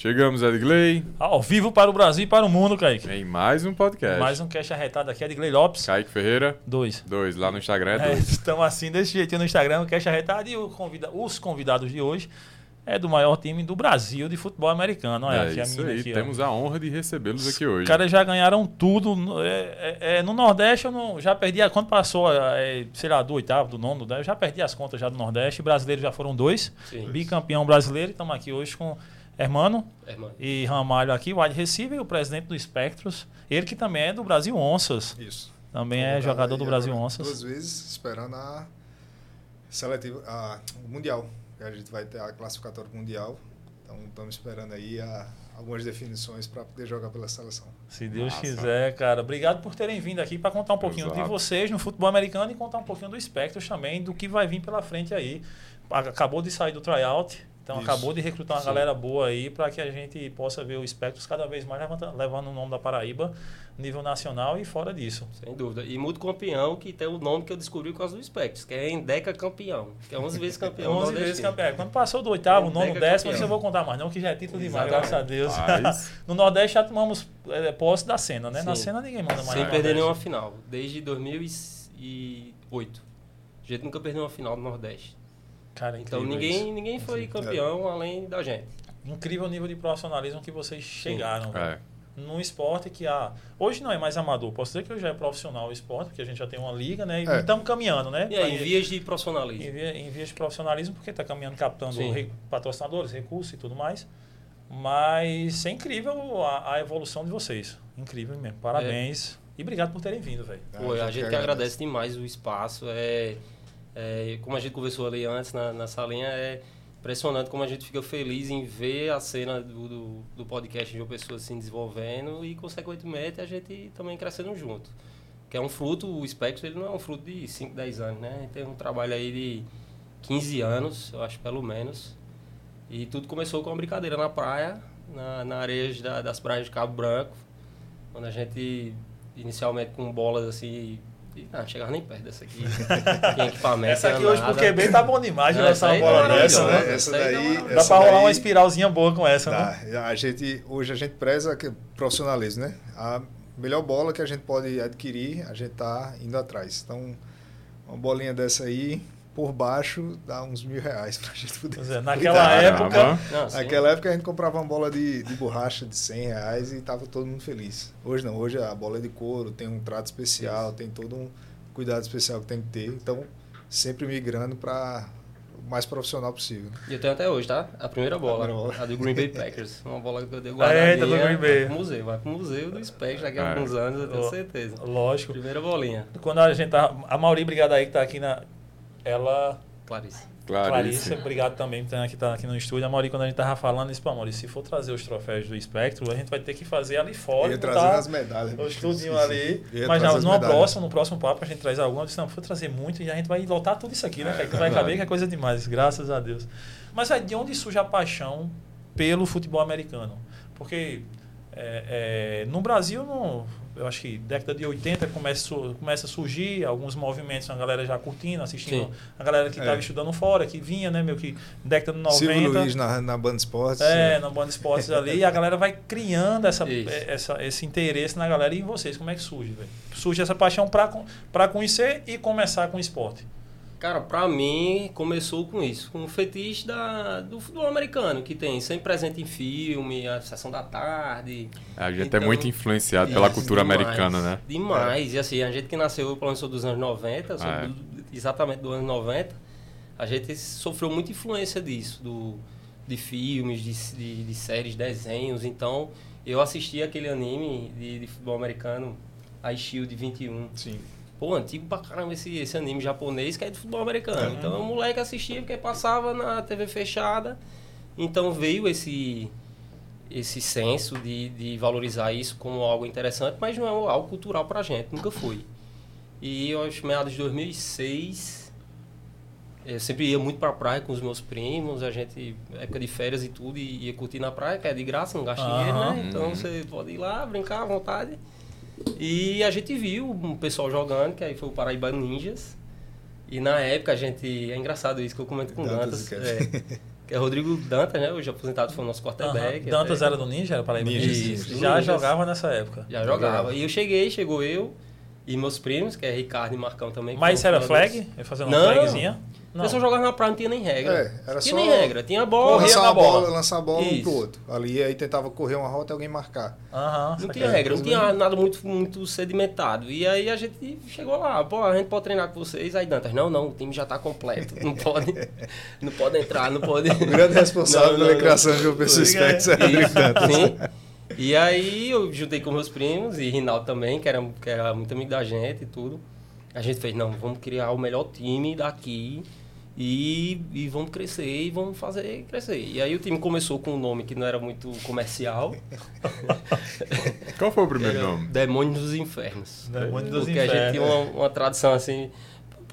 Chegamos, Edgley, Ao vivo para o Brasil e para o mundo, Kaique. em mais um podcast. Mais um cast arretado aqui, Edgley Lopes. Kaique Ferreira, Dois. dois. Lá no Instagram é É, dois. estamos assim, desse jeitinho no Instagram, o cast arretado. E o convida- os convidados de hoje é do maior time do Brasil de futebol americano. Olha É aqui a isso menina aí, aqui, ó. temos a honra de recebê-los aqui hoje. Os caras já ganharam tudo. no- é, é, é, no Nordeste eu não, já perdi. a- Quando passou, é, sei lá, do oitavo, do nono, eu já perdi as contas já do Nordeste. Brasileiros já foram dois. Sim. Bicampeão brasileiro. Estamos aqui hoje com Hermano Irmão. e Ramalho aqui, wide receiver, e o presidente do Spectros. Ele que também é do Brasil Onças. Isso. Também Vou é jogador aí do Brasil Onças. Duas vezes esperando a seletiva, a, o Mundial. A gente vai ter a classificatória Mundial. Então estamos esperando aí a- algumas definições para poder jogar pela seleção. Se Deus Massa. quiser, cara. Obrigado por terem vindo aqui para contar um pouquinho de Exato. vocês no futebol americano e contar um pouquinho do Spectros também, do que vai vir pela frente aí. Acabou de sair do tryout, então Isso. acabou de recrutar uma Sim. galera boa aí para que a gente possa ver o Spectros cada vez mais levanta- levando o nome da Paraíba nível nacional e fora disso. Sem dúvida. E muito campeão, que tem o nome que eu descobri por causa do Spectros, que é Endeca Campeão, que é 11 vezes campeão. 11 vezes campeão. É, Quando passou do oitavo, nono, Deca décimo, isso eu vou contar mais não, que já é título demais, graças a Deus. Mas, no Nordeste já tomamos é, posse da cena, né? Na Sim. cena ninguém manda mais. Sem perder Nordeste. nenhuma final, desde 2008. A gente nunca perdeu uma final do Nordeste. Cara, Então incrível ninguém, isso. ninguém foi Sim. campeão além da gente. incrível nível de profissionalismo que vocês chegaram. velho. é, Num esporte que há. Hoje não é mais amador. Posso dizer que hoje já é profissional o esporte, porque a gente já tem uma liga, né? E É. estamos caminhando, né? E aí, em vias de em, profissionalismo. via- em vias de profissionalismo, porque está caminhando captando Sim. re- patrocinadores, recursos e tudo mais. Mas é incrível a, a evolução de vocês. Incrível mesmo. Parabéns. E obrigado por terem vindo, velho. Pô, a gente que agradece demais o espaço. É, é, como a gente conversou ali antes na, na salinha, é impressionante como a gente fica feliz em ver a cena do, do, do podcast de uma pessoa se desenvolvendo e, consequentemente, a gente também crescendo junto. Que é um fruto, o Spectrum, ele não é um fruto de 5, 10 anos, né? Tem um trabalho aí de 15 anos, eu acho, pelo menos. E tudo começou com uma brincadeira na praia, na, na areia da- das praias de Cabo Branco, quando a gente, inicialmente com bolas assim, não, chegava nem perto dessa aqui, tinha equipamento. Essa aqui hoje, nada. porque bem tá bom demais de Não, lançar uma bola dessa, maravilhosa. né? Essa Essa aí daí- tá Dá essa pra rolar daí- uma espiralzinha boa com essa, né? Dá. A gente, hoje a gente preza que- profissionalismo, né? A melhor bola que a gente pode adquirir, a gente tá indo atrás. Então, uma bolinha dessa aí, por baixo, dá uns mil reais pra gente poder. Pois é, naquela cuidar. época. Não. Naquela época a gente comprava uma bola de, de borracha de 100 reais e tava todo mundo feliz. Hoje não, hoje a bola é de couro, tem um trato especial, tem todo um cuidado especial que tem que ter. Então, sempre migrando para o mais profissional possível. E eu tenho até hoje, tá? A primeira bola, A primeira bola. a do Green Bay Packers. Uma bola que eu dei guardadinha. do Green Bay. Vai pro museu, vai pro museu do Spectrum daqui a É. alguns anos, eu tenho certeza. Lógico. Primeira bolinha, Quando a gente tá. A Mauri, obrigado aí que tá aqui na. Ela. Clarice. Clarice. Clarice, obrigado também por estar aqui, tá aqui no estúdio. A Mauri, quando a gente tava falando isso, pô, Mauri, se for trazer os troféus do Espectro, a gente vai ter que fazer ali fora. Eu ia trazer as medalhas. O estudinho ali. Mas as numa próxima, no próximo papo, a gente traz alguma. Eu disse, não, vou trazer muito e a gente vai lotar tudo isso aqui, né? É, que vai caber, que é coisa demais, graças a Deus. Mas é de onde surge a paixão pelo futebol americano? Porque é, é, no Brasil, no, eu acho que década de 80 começa, começa a surgir alguns movimentos, a galera já curtindo, assistindo, Sim. a galera que É. estava estudando fora, que vinha, né, meio que década de 90. Silvio Luiz na, na Band Esportes. É, no Band Esportes ali, e a galera vai criando essa, Isso. essa, esse interesse na galera. E em vocês, como é que surge, velho? Surge essa paixão pra conhecer e começar com o esporte. Cara, pra mim começou com isso, com o fetiche da, do futebol americano, que tem sempre presente em filme, a sessão da tarde. A gente é Então, muito influenciado pela cultura demais, americana, né? Demais. E assim, a gente que nasceu, pelo menos sou dos anos 90, sou Ah, é. do- exatamente do ano 90, a gente sofreu muita influência disso, do, de filmes, de, de, de séries, desenhos. Então, eu assisti aquele anime de, de futebol americano, a Shield 21. Sim. Pô, antigo pra caramba esse, esse anime japonês que é de futebol americano. Então o moleque assistia porque passava na TV fechada. Então veio esse esse senso de, de valorizar isso como algo interessante, mas não é algo cultural pra gente, nunca foi. E eu acho meados de 2006, eu sempre ia muito pra praia com os meus primos, a gente, época de férias e tudo, e ia curtir na praia, que é de graça, não gasta dinheiro, Aham. né? Então Uhum. você pode ir lá, brincar à vontade. E a gente viu um pessoal jogando, que aí foi o Paraíba Ninjas. E na época a gente. É engraçado isso que eu comento com o Dantas Dantas. É, que é Rodrigo Dantas, né? Hoje aposentado foi o nosso quarterback. Aham. Dantas até- era do Ninja, era para Ninja, Isso, Já Ninja. jogava nessa época. Já jogava. E eu cheguei, chegou eu e meus primos, que é Ricardo e Marcão também. Mas isso era flag? Ia fazer uma Não. flagzinha? O pessoal jogava na praia, não tinha nem regra. É, era tinha só nem regra. Tinha a bola, na a bola, bola. lançar a bola um Isso. pro outro. Ali aí tentava correr uma rota e alguém marcar. Aham, Não tinha regra, não tinha nada muito, muito sedimentado. E aí a gente chegou lá, pô, a gente pode treinar com vocês. Aí Dantas, não, não, o time já tá completo. Não pode, não pode entrar, não pode. O grande responsável Não, não, pela não. criação de Liga aí. Specs era. Sim. E aí eu juntei com meus primos e Rinaldo também, que era, que era muito amigo da gente e tudo. A gente fez, não, vamos criar o melhor time daqui e, e vamos crescer e vamos fazer crescer. E aí o time começou com um nome que não era muito comercial. Qual foi o primeiro Era nome? Demônios dos Infernos. Demônios dos Porque a gente Infernos. tinha uma, uma tradição assim.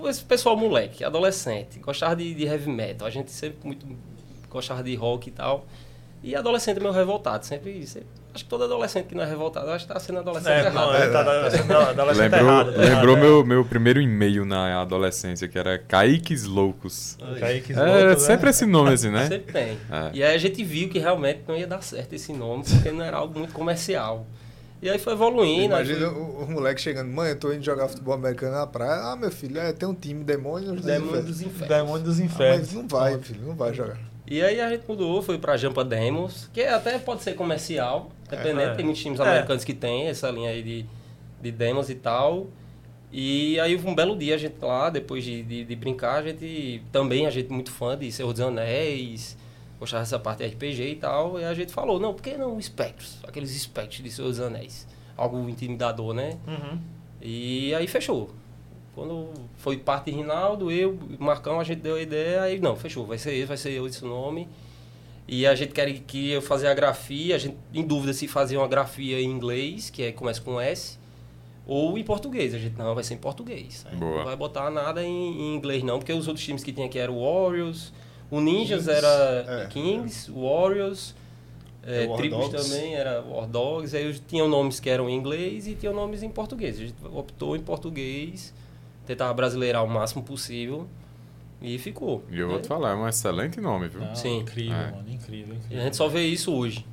Esse pessoal moleque, adolescente, gostava de, de heavy metal. A gente sempre muito gostava de rock e tal. E adolescente meio revoltado. Sempre, sempre- acho que todo adolescente que não é revoltado, acho que tá sendo adolescente É, errado. não, ele tá da- adolescente Lembrou, errado, tá lembrou errado, meu, meu primeiro e-mail na adolescência, que era Kaiques Loucos. é. Kaique Era né? sempre esse nome assim, né? Sempre tem. É. E aí a gente viu que realmente não ia dar certo esse nome, porque não era algo muito comercial. E aí foi evoluindo. Imagina foi- o, o moleque chegando, mãe, eu tô indo jogar futebol americano na praia. Ah, meu filho, é, tem um time, Demônios dos Demônios Infernos. dos Infernos. Demônio dos Ah, Infernos. mas não vai, filho, não vai jogar. E aí a gente mudou, foi pra Jampa Demos, que até pode ser comercial, dependendo, É. tem muitos times É. americanos que tem essa linha aí de, de demos e tal. E aí um belo dia a gente lá, depois de, de, de brincar, a gente também, a gente muito fã de Senhor dos Anéis, gostava dessa parte de RPG e tal, e a gente falou, não, por que não espectros? Aqueles espectros de Senhor dos Anéis. Algo intimidador, né? Uhum. E aí fechou. Quando foi parte de Rinaldo, eu, Marcão, a gente deu a ideia, aí não, fechou, vai ser esse, vai ser eu esse nome. E a gente quer que eu fazer a grafia, a gente em dúvida se fazia uma grafia em inglês, que é, começa com S, ou em português. A gente não, vai ser em português. A gente Boa. Não vai botar nada em, em inglês não, porque os outros times que tinha aqui eram o Warriors, o Ninjas Kings, era é. Kings, Warriors, é, É, War Tribus Dogs. também era War Dogs, aí tinham nomes que eram em inglês e tinham nomes em português. A gente optou em português, tentava brasileirar o máximo possível e ficou. E eu vou né? te falar, é um excelente nome, viu? Não, Sim. Incrível, É. mano. Incrível, E incrível. a gente só vê isso hoje.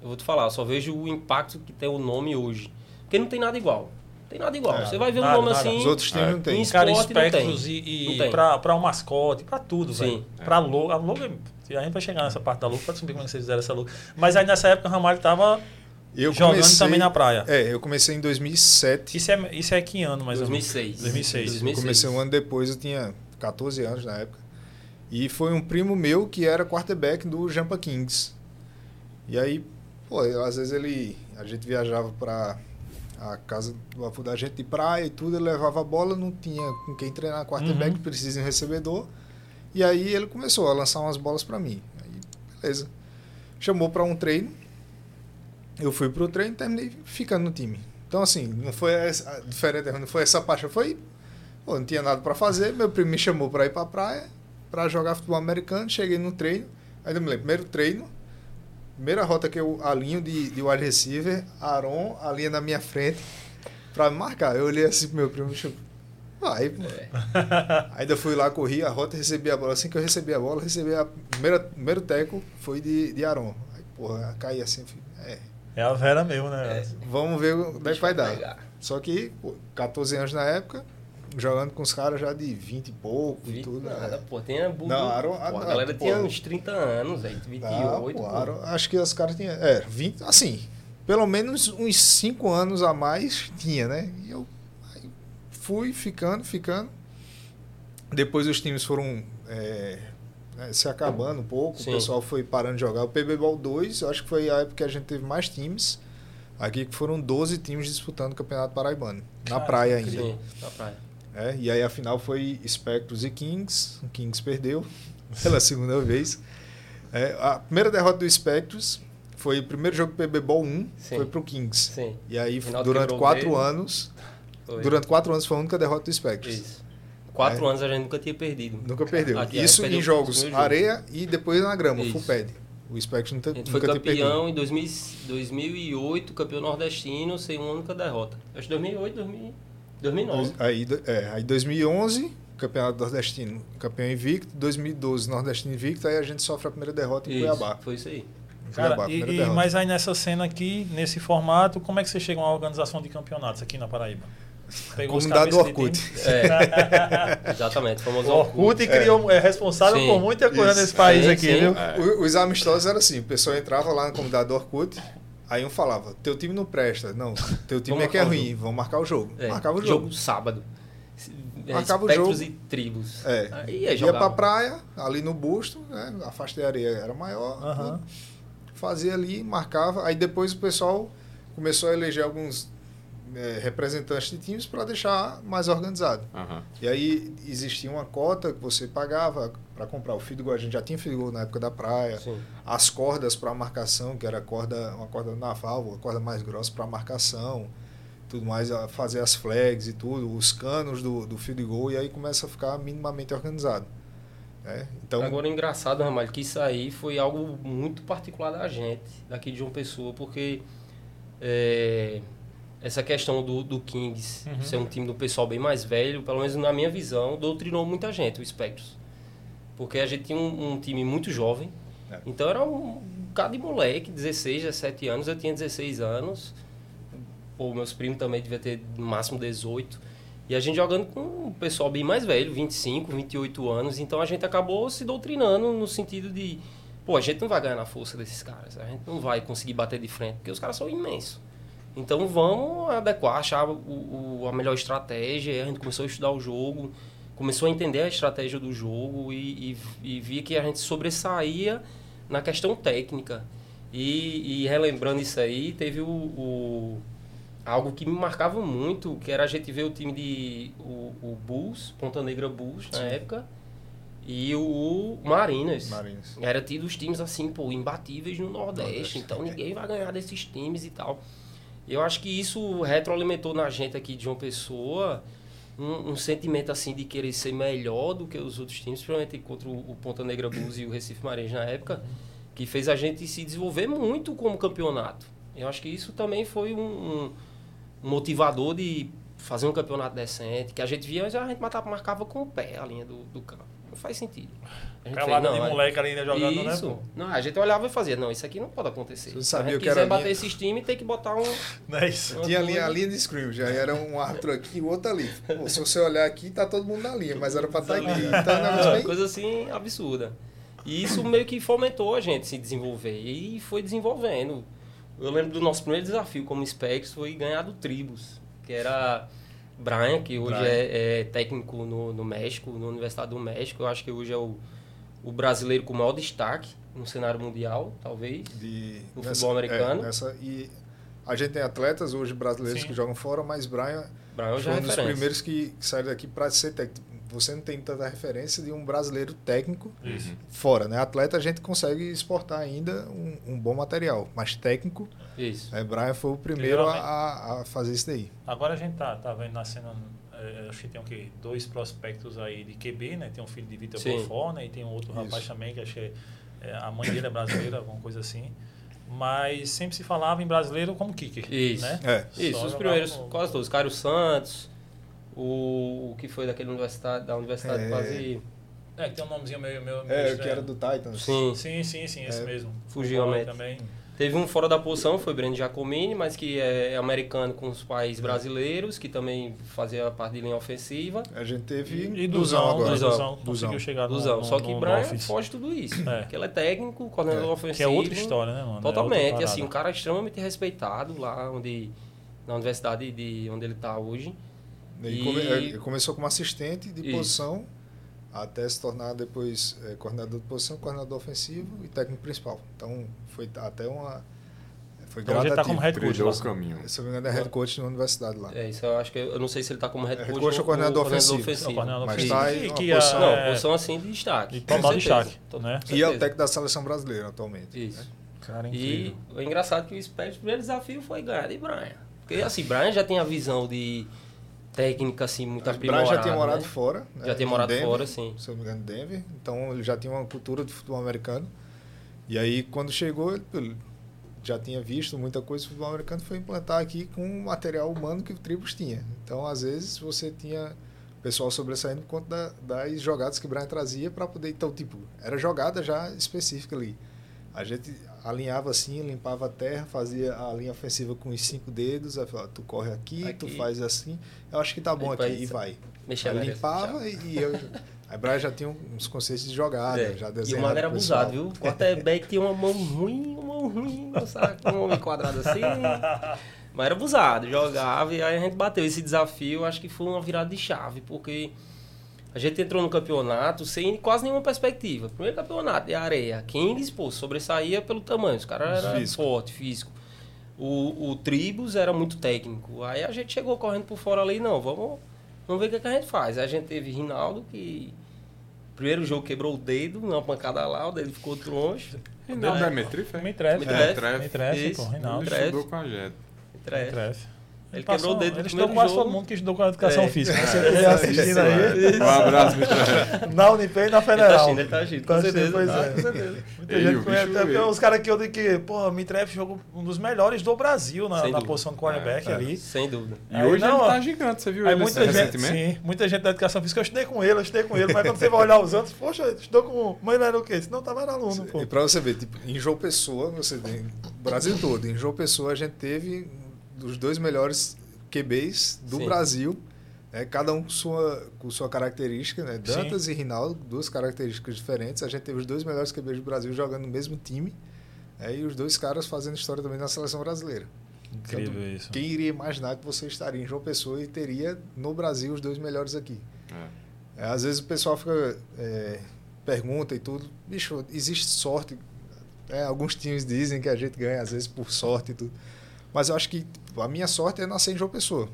Eu vou te falar, eu só vejo o impacto que tem o nome hoje. Porque não tem nada igual. Não tem nada igual. É, Você vai ver nada, um nome nada. assim. Os outros times É. não tem. Em Cara, esporte não espectros tem. e, Não e pra, pra um mascote, pra tudo, Sim. velho. Pra logo. A logo é- a gente vai chegar nessa parte da logo pra descobrir como é que vocês fizeram essa logo. Mas aí nessa época o Ramalho tava Eu jogando comecei- também na praia. É, eu comecei em 2007. Isso é, isso é que ano, mais ou menos? 2006. 2006. Eu comecei um ano depois, eu tinha 14 anos na época. E foi um primo meu que era quarterback do Jampa Kings. E aí, pô, eu- às vezes ele. A gente viajava pra a casa do avô da gente de praia e tudo, ele levava a bola, não tinha com quem treinar quarterback, Uhum. precisa de um recebedor. E aí ele começou a lançar umas bolas pra mim. Aí, beleza. Chamou pra um treino. Eu fui pro treino e terminei ficando no time. Então, assim, não foi essa, diferente, não foi essa paixão, foi Pô, não tinha nada pra fazer, meu primo me chamou pra ir pra praia, pra jogar futebol americano, cheguei no treino, eu me lembro, primeiro treino, primeira rota que eu alinho de, de wide receiver, Aaron alinha na minha frente pra me marcar. Eu olhei assim pro meu primo e chamou, vai, pô. Ainda fui lá, corri a rota, recebi a bola. Assim que eu recebi a bola, recebi a primeira, primeiro teco foi de, de Aaron. Aí, porra, caí assim, fui, é, É a Vera mesmo, né? É. vamos ver onde é que vai dar. pegar. Só que, pô, 14 anos na época, jogando com os caras já de 20 e pouco e Vi tudo. nada, né? pô, tem a Budu, Não, Aaron- pô, ah, a não, galera pô. tinha uns 30 anos, velho, Ah, 28. pô, pô. Aaron, acho que os caras tinham. É, 20, assim, pelo menos uns 5 anos a mais tinha, né? E eu aí fui ficando, ficando. Depois os times foram é, né, se acabando um pouco, Sim. o pessoal foi parando de jogar. O PB Ball 2, eu acho que foi a época que a gente teve mais times. Aqui que foram 12 times disputando o Campeonato Paraibano. Na Cara, praia ainda. Sim, na praia. É, e aí a final foi Spectros e Kings. O Kings perdeu pela segunda vez. É, a primeira derrota do Spectros foi o primeiro jogo do PB Ball 1, Sim. foi pro Kings. Sim, E aí, Rinaldo durante quatro anos, foi. durante quatro anos foi a única derrota do Spectros. Isso. Quatro É. anos a gente nunca tinha perdido. Nunca perdeu. Aqui, Isso perdeu em os jogos jogos. areia e depois na grama, Isso. full pad. O Spectros nunca, A gente foi nunca campeão em 2000, 2008, campeão nordestino, sem uma única derrota. Acho que 2008, 2000, 2009. Aí, é, aí 2011 Campeonato Nordestino, campeão invicto, 2012 Nordestino invicto, aí a gente sofre a primeira derrota em Isso, Cuiabá. Foi isso aí. Cara, Cuiabá, e- e- mas aí nessa cena aqui, nesse formato, como é que você chega a uma organização de campeonatos aqui na Paraíba? Pegou Comunidade do Orkut. É, exatamente. O famoso O Orkut criou, é responsável Sim. por muita coisa Isso. nesse país Sim, aqui, sim. viu? É. O- Os amistosos eram assim, o pessoal entrava lá na comunidade do Orkut, aí um falava, teu time não presta. Não, teu time Vamos é que é ruim, vamos marcar o jogo. É, Marcava o jogo. jogo. sábado. Marcava o jogo. e tribos. É. Aí ia Ia pra praia, ali no busto, né? A faixa de areia era maior. Aham. tudo. Fazia ali, marcava. Aí depois o pessoal começou a eleger alguns eh, representantes de times para deixar mais organizado. Aham. E aí existia uma cota que você pagava para comprar o fio de gol. A gente já tinha gol na época da praia. Sim. As cordas para marcação, que era corda, uma corda naval, uma corda mais grossa para marcação. Tudo mais, a fazer as flags e tudo, os canos do, do fio de gol. E aí começa a ficar minimamente organizado. né? Então, Agora, engraçado, Ramalho, que isso aí foi algo muito particular da gente, daqui de João Pessoa, porque é, essa questão do, do Kings Uhum. ser um time do pessoal bem mais velho, pelo menos na minha visão, doutrinou muita gente, o Spectros. Porque a gente tinha um, um time muito jovem, É. então era um bocado de moleque, 16, 17 anos, eu tinha 16 anos, Pô, meus primos também devia ter no máximo 18. E a gente jogando com um pessoal bem mais velho, 25, 28 anos. Então a gente acabou se doutrinando no sentido de, pô, a gente não vai ganhar na força desses caras. A gente não vai conseguir bater de frente, porque os caras são imensos. Então vamos adequar, achar o, o- a melhor estratégia. E a gente começou a estudar o jogo, começou a entender a estratégia do jogo e, e, e via que a gente sobressaía na questão técnica. E, e relembrando isso aí, teve o, o- algo que me marcava muito, que era a gente ver o time de o, o Bulls, Ponta Negra Bulls na época, e o Marinas. Marinas. Era tido os times assim, pô, imbatíveis no Nordeste, Nordeste. então ninguém vai ganhar desses times e tal. Eu acho que isso retroalimentou na gente aqui de uma pessoa um, um sentimento assim de querer ser melhor do que os outros times, principalmente contra o, o Ponta Negra Bulls e o Recife Marinhos na época, que fez a gente se desenvolver muito como campeonato. Eu acho que isso também foi um, um- um motivador de fazer um campeonato decente, que a gente via, mas a gente matava, marcava com o pé a linha do, do campo. Não faz sentido. A gente Pelada fez, de não, é- moleque ali né, jogando, né? isso. pô? Não, a gente olhava e fazia, não, isso aqui não pode acontecer. Você Se sabia a gente o que era quiser bater linha? esses times, tem que botar um... Não é isso? uma Tinha a linha, coisa- a linha de scrimmage, aí era um árbitro aqui e o outro ali. Pô, se você olhar aqui, tá todo mundo na linha, mas era pra estar. Então, um negócio Uma bem... coisa assim absurda. E isso meio que fomentou a gente se desenvolver. E foi desenvolvendo. Eu lembro do nosso primeiro desafio como Specs foi ganhar do Tribus, que era Brian, que hoje Brian. é, é técnico no, no México, na Universidade do México. Eu acho que hoje é o, o brasileiro com maior destaque no cenário mundial, talvez. de No futebol americano. é, nessa, e a gente tem atletas hoje brasileiros Sim. que jogam fora, mas Brian Brian já foi é um dos primeiros que, que saíram daqui para ser técnico. Você não tem tanta referência de um brasileiro técnico Isso. fora, né? Atleta a gente consegue exportar ainda um, um bom material, mas técnico, Isso. né? Brian foi o primeiro a, a fazer isso daí. Agora a gente tá, tá vendo na cena, é, acho que tem o quê? Dois prospectos aí de QB, né? Tem um filho de Vitor. Beaufort, né? E tem um outro rapaz Isso. também, que acho que é, é, a mãe dele é brasileira, alguma coisa assim. Mas sempre se falava em brasileiro como kicker, Isso. né? É. Isso, Só os primeiros, no- quase todos. Cário Santos, o, o que foi daquele universidade, da universidade É. quase É, que tem um nomezinho meio... meio, meio É, que estranho. era do Titans. Sim. Sim, sim, sim, esse É, mesmo. fugiu a também. Teve um fora da posição, foi Breno Giacomini, mas que é americano com os pais brasileiros, que também fazia parte de linha ofensiva. A gente teve E Duzão Duzão, agora. né? Duzão. Duzão Duzão. conseguiu chegar no, Duzão. no, Só que no, no Brian office. foge tudo isso. É. Porque ele é técnico, coordenador É. ofensivo. Que é outra história, né, mano? É Totalmente, outra assim, um cara extremamente respeitado lá onde na universidade de onde ele está hoje. Ele E- come- ele começou como assistente de Isso. posição até se tornar depois eh, coordenador de posição, coordenador ofensivo e técnico principal. Então foi até uma foi Então, ele gradativo. tá como head coach lá. o caminho. Se eu não me engano, é head coach na universidade lá. É, isso eu acho que eu não sei se ele está como head É, coach, head coach ou coordenador ofensivo. É o coordenador Mas ofensivo. tá em que posição- Não, é, posição assim de destaque. de total destaque, né? E é o técnico da seleção brasileira atualmente. Isso. Cara, E incrível. o engraçado é que o Spurs, o primeiro desafio foi ganhar de Brian. Porque assim, Brian já tem a visão de técnica assim muito Mas aprimorada. Brian já tinha morado né? fora. né, Já tinha morado Denver, fora, sim. Se eu não me engano, Denver. Então ele já tinha uma cultura de futebol americano. E aí quando chegou, ele já tinha visto muita coisa do futebol americano, foi implantar aqui com o material humano que o Tribus tinha. Então às vezes você tinha pessoal sobressaindo por conta da, das jogadas que o Brian trazia para poder. Então, tipo, era jogada já específica ali. A gente alinhava assim, limpava a terra, fazia a linha ofensiva com os cinco dedos, aí falava, tu corre aqui, Aqui. tu faz assim, eu acho que tá bom aqui, e vai. Mexer Aí limpava e, e eu. Aí Brian já tinha uns conceitos de jogada, É. já E o desenhava. mano era abusado, viu? O quarterback tinha uma mão ruim, uma mão ruim, sabe? Com um homem quadrado assim. Mas era abusado, jogava e aí a gente bateu esse desafio. Acho que foi uma virada de chave, porque a gente entrou no campeonato sem quase nenhuma perspectiva. Primeiro campeonato de areia. Kings, pô, sobressaía pelo tamanho. Os caras eram Físico. forte, físico. O, o Tribus era muito técnico. Aí a gente chegou correndo por fora ali, não, vamos, vamos ver o que, é que a gente faz. Aí a gente teve Rinaldo, que primeiro jogo quebrou o dedo, uma pancada lá, o dedo ficou troncho. Rinaldo é Metrif, é? Me trefe. Me Me trefe. trefe, me trefe, Isso. pô, Ele Rinaldo. trefe. estudou com a gente. Me Trefe. trefe. Ele Passou- quebrou o dedo Ele estudou quase jogo. todo mundo que estudou com a educação É. física. Você É, assistindo aí. Um abraço. Na Unip e na Ele tá Federal. agindo, ele tá agindo, com Tá certeza. pois tá, é. com certeza. Muita Ei, gente conhece, até porque os caras que eu digo que, porra, Mitref jogou um dos melhores do Brasil na, na posição de quarterback É, é. ali. Sem dúvida. E Aí hoje não, ele tá gigante, você viu Aí ele muita gente, recentemente? sim, muita gente da educação física, eu estudei com ele, eu estudei com ele, mas quando você vai olhar os outros, poxa, estudou com. Mas ele era o quê? Senão tava era aluno, pô. E pra você ver, tipo, em João Pessoa, você tem o Brasil todo, em João Pessoa a gente teve os dois melhores QBs do Sim. Brasil, né, cada um com sua, com sua característica, né? Sim. Dantas e Rinaldo, duas características diferentes. A gente teve os dois melhores QBs do Brasil jogando no mesmo time, né, e os dois caras fazendo história também na seleção brasileira. Incrível isso. Quem iria imaginar que você estaria em João Pessoa e teria no Brasil os dois melhores aqui? É. É, às vezes o pessoal fica é, pergunta e tudo, bicho, existe sorte. É, alguns times dizem que a gente ganha às vezes por sorte e tudo, mas eu acho que a minha sorte é nascer em João Pessoa.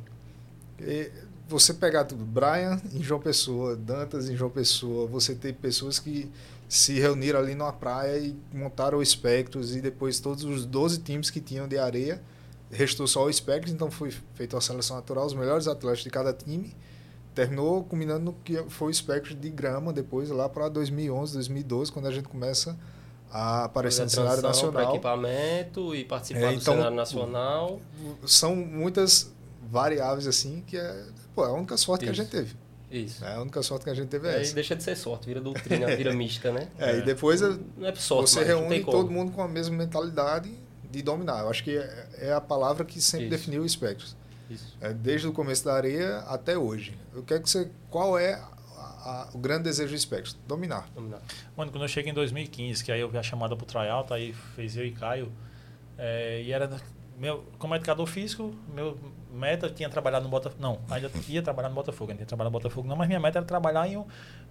E você pegar tudo, Brian em João Pessoa, Dantas em João Pessoa, você ter pessoas que se reuniram ali numa praia e montaram o Espectros e depois todos os 12 times que tinham de areia, restou só o Espectros, então foi feita uma seleção natural, os melhores atletas de cada time terminou culminando no que foi o espectro de grama depois lá para 2011, 2012, quando a gente começa a aparecer no cenário nacional. equipamento e participar É, do então, cenário nacional. São muitas variáveis assim que é, pô, é a única sorte que a Isso. gente teve. Isso. É a única sorte que a gente teve é Aí essa. deixa de ser sorte, vira doutrina, vira mística, né? É, É. e depois é- Não é sorte, você mas não reúne como. todo mundo com a mesma mentalidade de dominar. Eu acho que é, é a palavra que sempre Isso. definiu o espectro. Isso. É, desde o começo da areia até hoje. Eu quero que você, qual é a- o grande desejo do espectro? Dominar. Dominar. Mano, quando eu cheguei em 2015, que aí eu vi a chamada pro tryout, aí fez eu e Caio. é, e era. Meu, como educador físico, meu meta tinha trabalhado no Botafogo. Não, ainda ia trabalhar no Botafogo, ainda ia trabalhar no Botafogo, não, mas minha meta era trabalhar em um,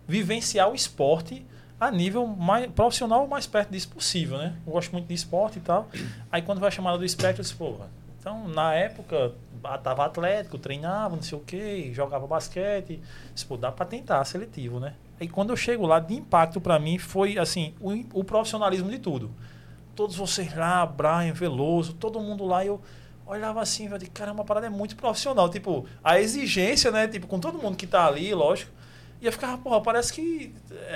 vivenciar o esporte a nível mais profissional o mais perto disso possível, né? Eu gosto muito de esporte e tal. Aí quando vai a chamada do espectro, eu disse, porra. Então, na época, ah, tava atlético, treinava, não sei o quê, jogava basquete. Disse, pô, dá pra tentar, seletivo, né? Aí quando eu chego lá, de impacto pra mim foi, assim, o, o profissionalismo de tudo. Todos vocês lá, Brian, Veloso, todo mundo lá, e eu olhava assim, velho, caramba, a parada é muito profissional. Tipo, a exigência, né? Tipo, com todo mundo que tá ali, lógico. E eu ficava, porra, parece que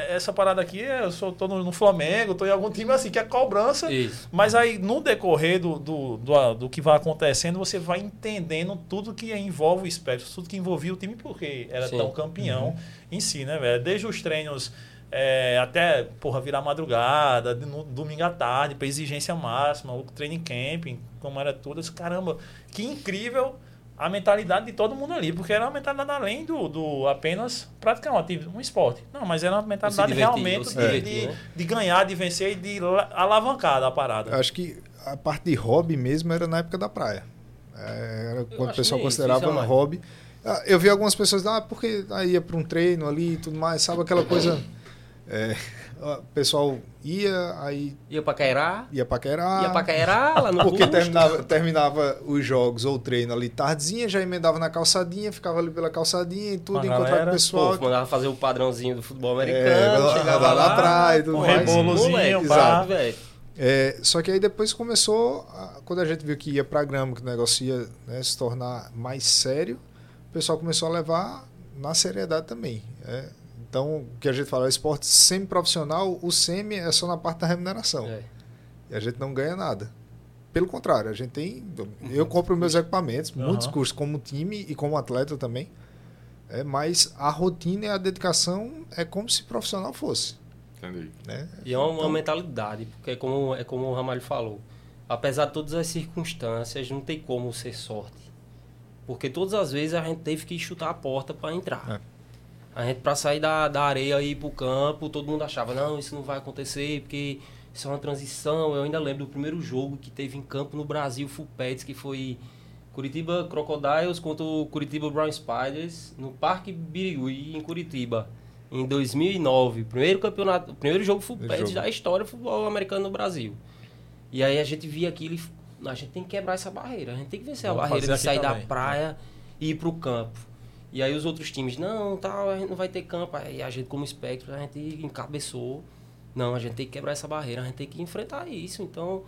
essa parada aqui, eu sou, tô no, no Flamengo, tô em algum time assim, que é cobrança. Isso. Mas aí, no decorrer do, do, do, do que vai acontecendo, você vai entendendo tudo que envolve o espectro, tudo que envolvia o time, porque era Sim. tão campeão em si, né, velho? Desde os treinos é, até, porra, virar madrugada, no, domingo à tarde, pra exigência máxima, o training camping, como era tudo. Disse, Caramba, que incrível a mentalidade de todo mundo ali, porque era uma mentalidade além do, do apenas praticar um, ativo- um esporte. Não, mas era uma mentalidade divertir, realmente de, divertir, de, né? de ganhar, de vencer e de la- alavancar da parada. Eu acho que a parte de hobby mesmo era na época da praia. É, Era quando o pessoal considerava é mais. hobby. Ah, Eu vi algumas pessoas, ah, porque aí ia para um treino ali e tudo mais, sabe aquela coisa. é, o pessoal ia, aí Ia pra Cairá, ia paquerar. ia pra Cairá, lá no Porque terminava, terminava os jogos ou o treino ali tardezinha, já emendava na calçadinha, ficava ali pela calçadinha e tudo, a encontrava galera, o pessoal. Pô, mandava fazer o padrãozinho do futebol É, americano, lá- chegava lá lá, na praia e tudo um mais. rebolozinho, moleque, pá. sabe, velho? É, só que aí depois começou, a- quando a gente viu que ia pra grama, que o negócio ia né, se tornar mais sério, o pessoal começou a levar na seriedade também. é. Então, o que a gente fala, é esporte semi-profissional, o semi é só na parte da remuneração. É. E a gente não ganha nada. Pelo contrário, a gente tem. Eu compro meus equipamentos, muitos Aham. custos como time e como atleta também. É, mas a rotina e a dedicação é como se profissional fosse. Entendi. Né? E é uma, uma mentalidade, porque é como, é como o Ramalho falou. Apesar de todas as circunstâncias, não tem como ser sorte. Porque todas as vezes a gente teve que chutar a porta para entrar. É. A gente, para sair da, da areia e ir pro campo, todo mundo achava, não, isso não vai acontecer, porque isso é uma transição. Eu ainda lembro do primeiro jogo que teve em campo no Brasil, Full Pets, que foi Curitiba Crocodiles contra o Curitiba Brown Spiders, no Parque Birigui, em Curitiba, em 2009. Primeiro campeonato, primeiro jogo Full Pets jogo. da história do futebol americano no Brasil. E aí a gente via aquilo e a gente tem que quebrar essa barreira. A gente tem que vencer Vamos a barreira de sair da também. praia e ir pro campo. E aí os outros times, não, tal, a gente não vai ter campo. Aí a gente, como espectro, a gente encabeçou. Não, a gente tem que quebrar essa barreira, a gente tem que enfrentar isso. Então,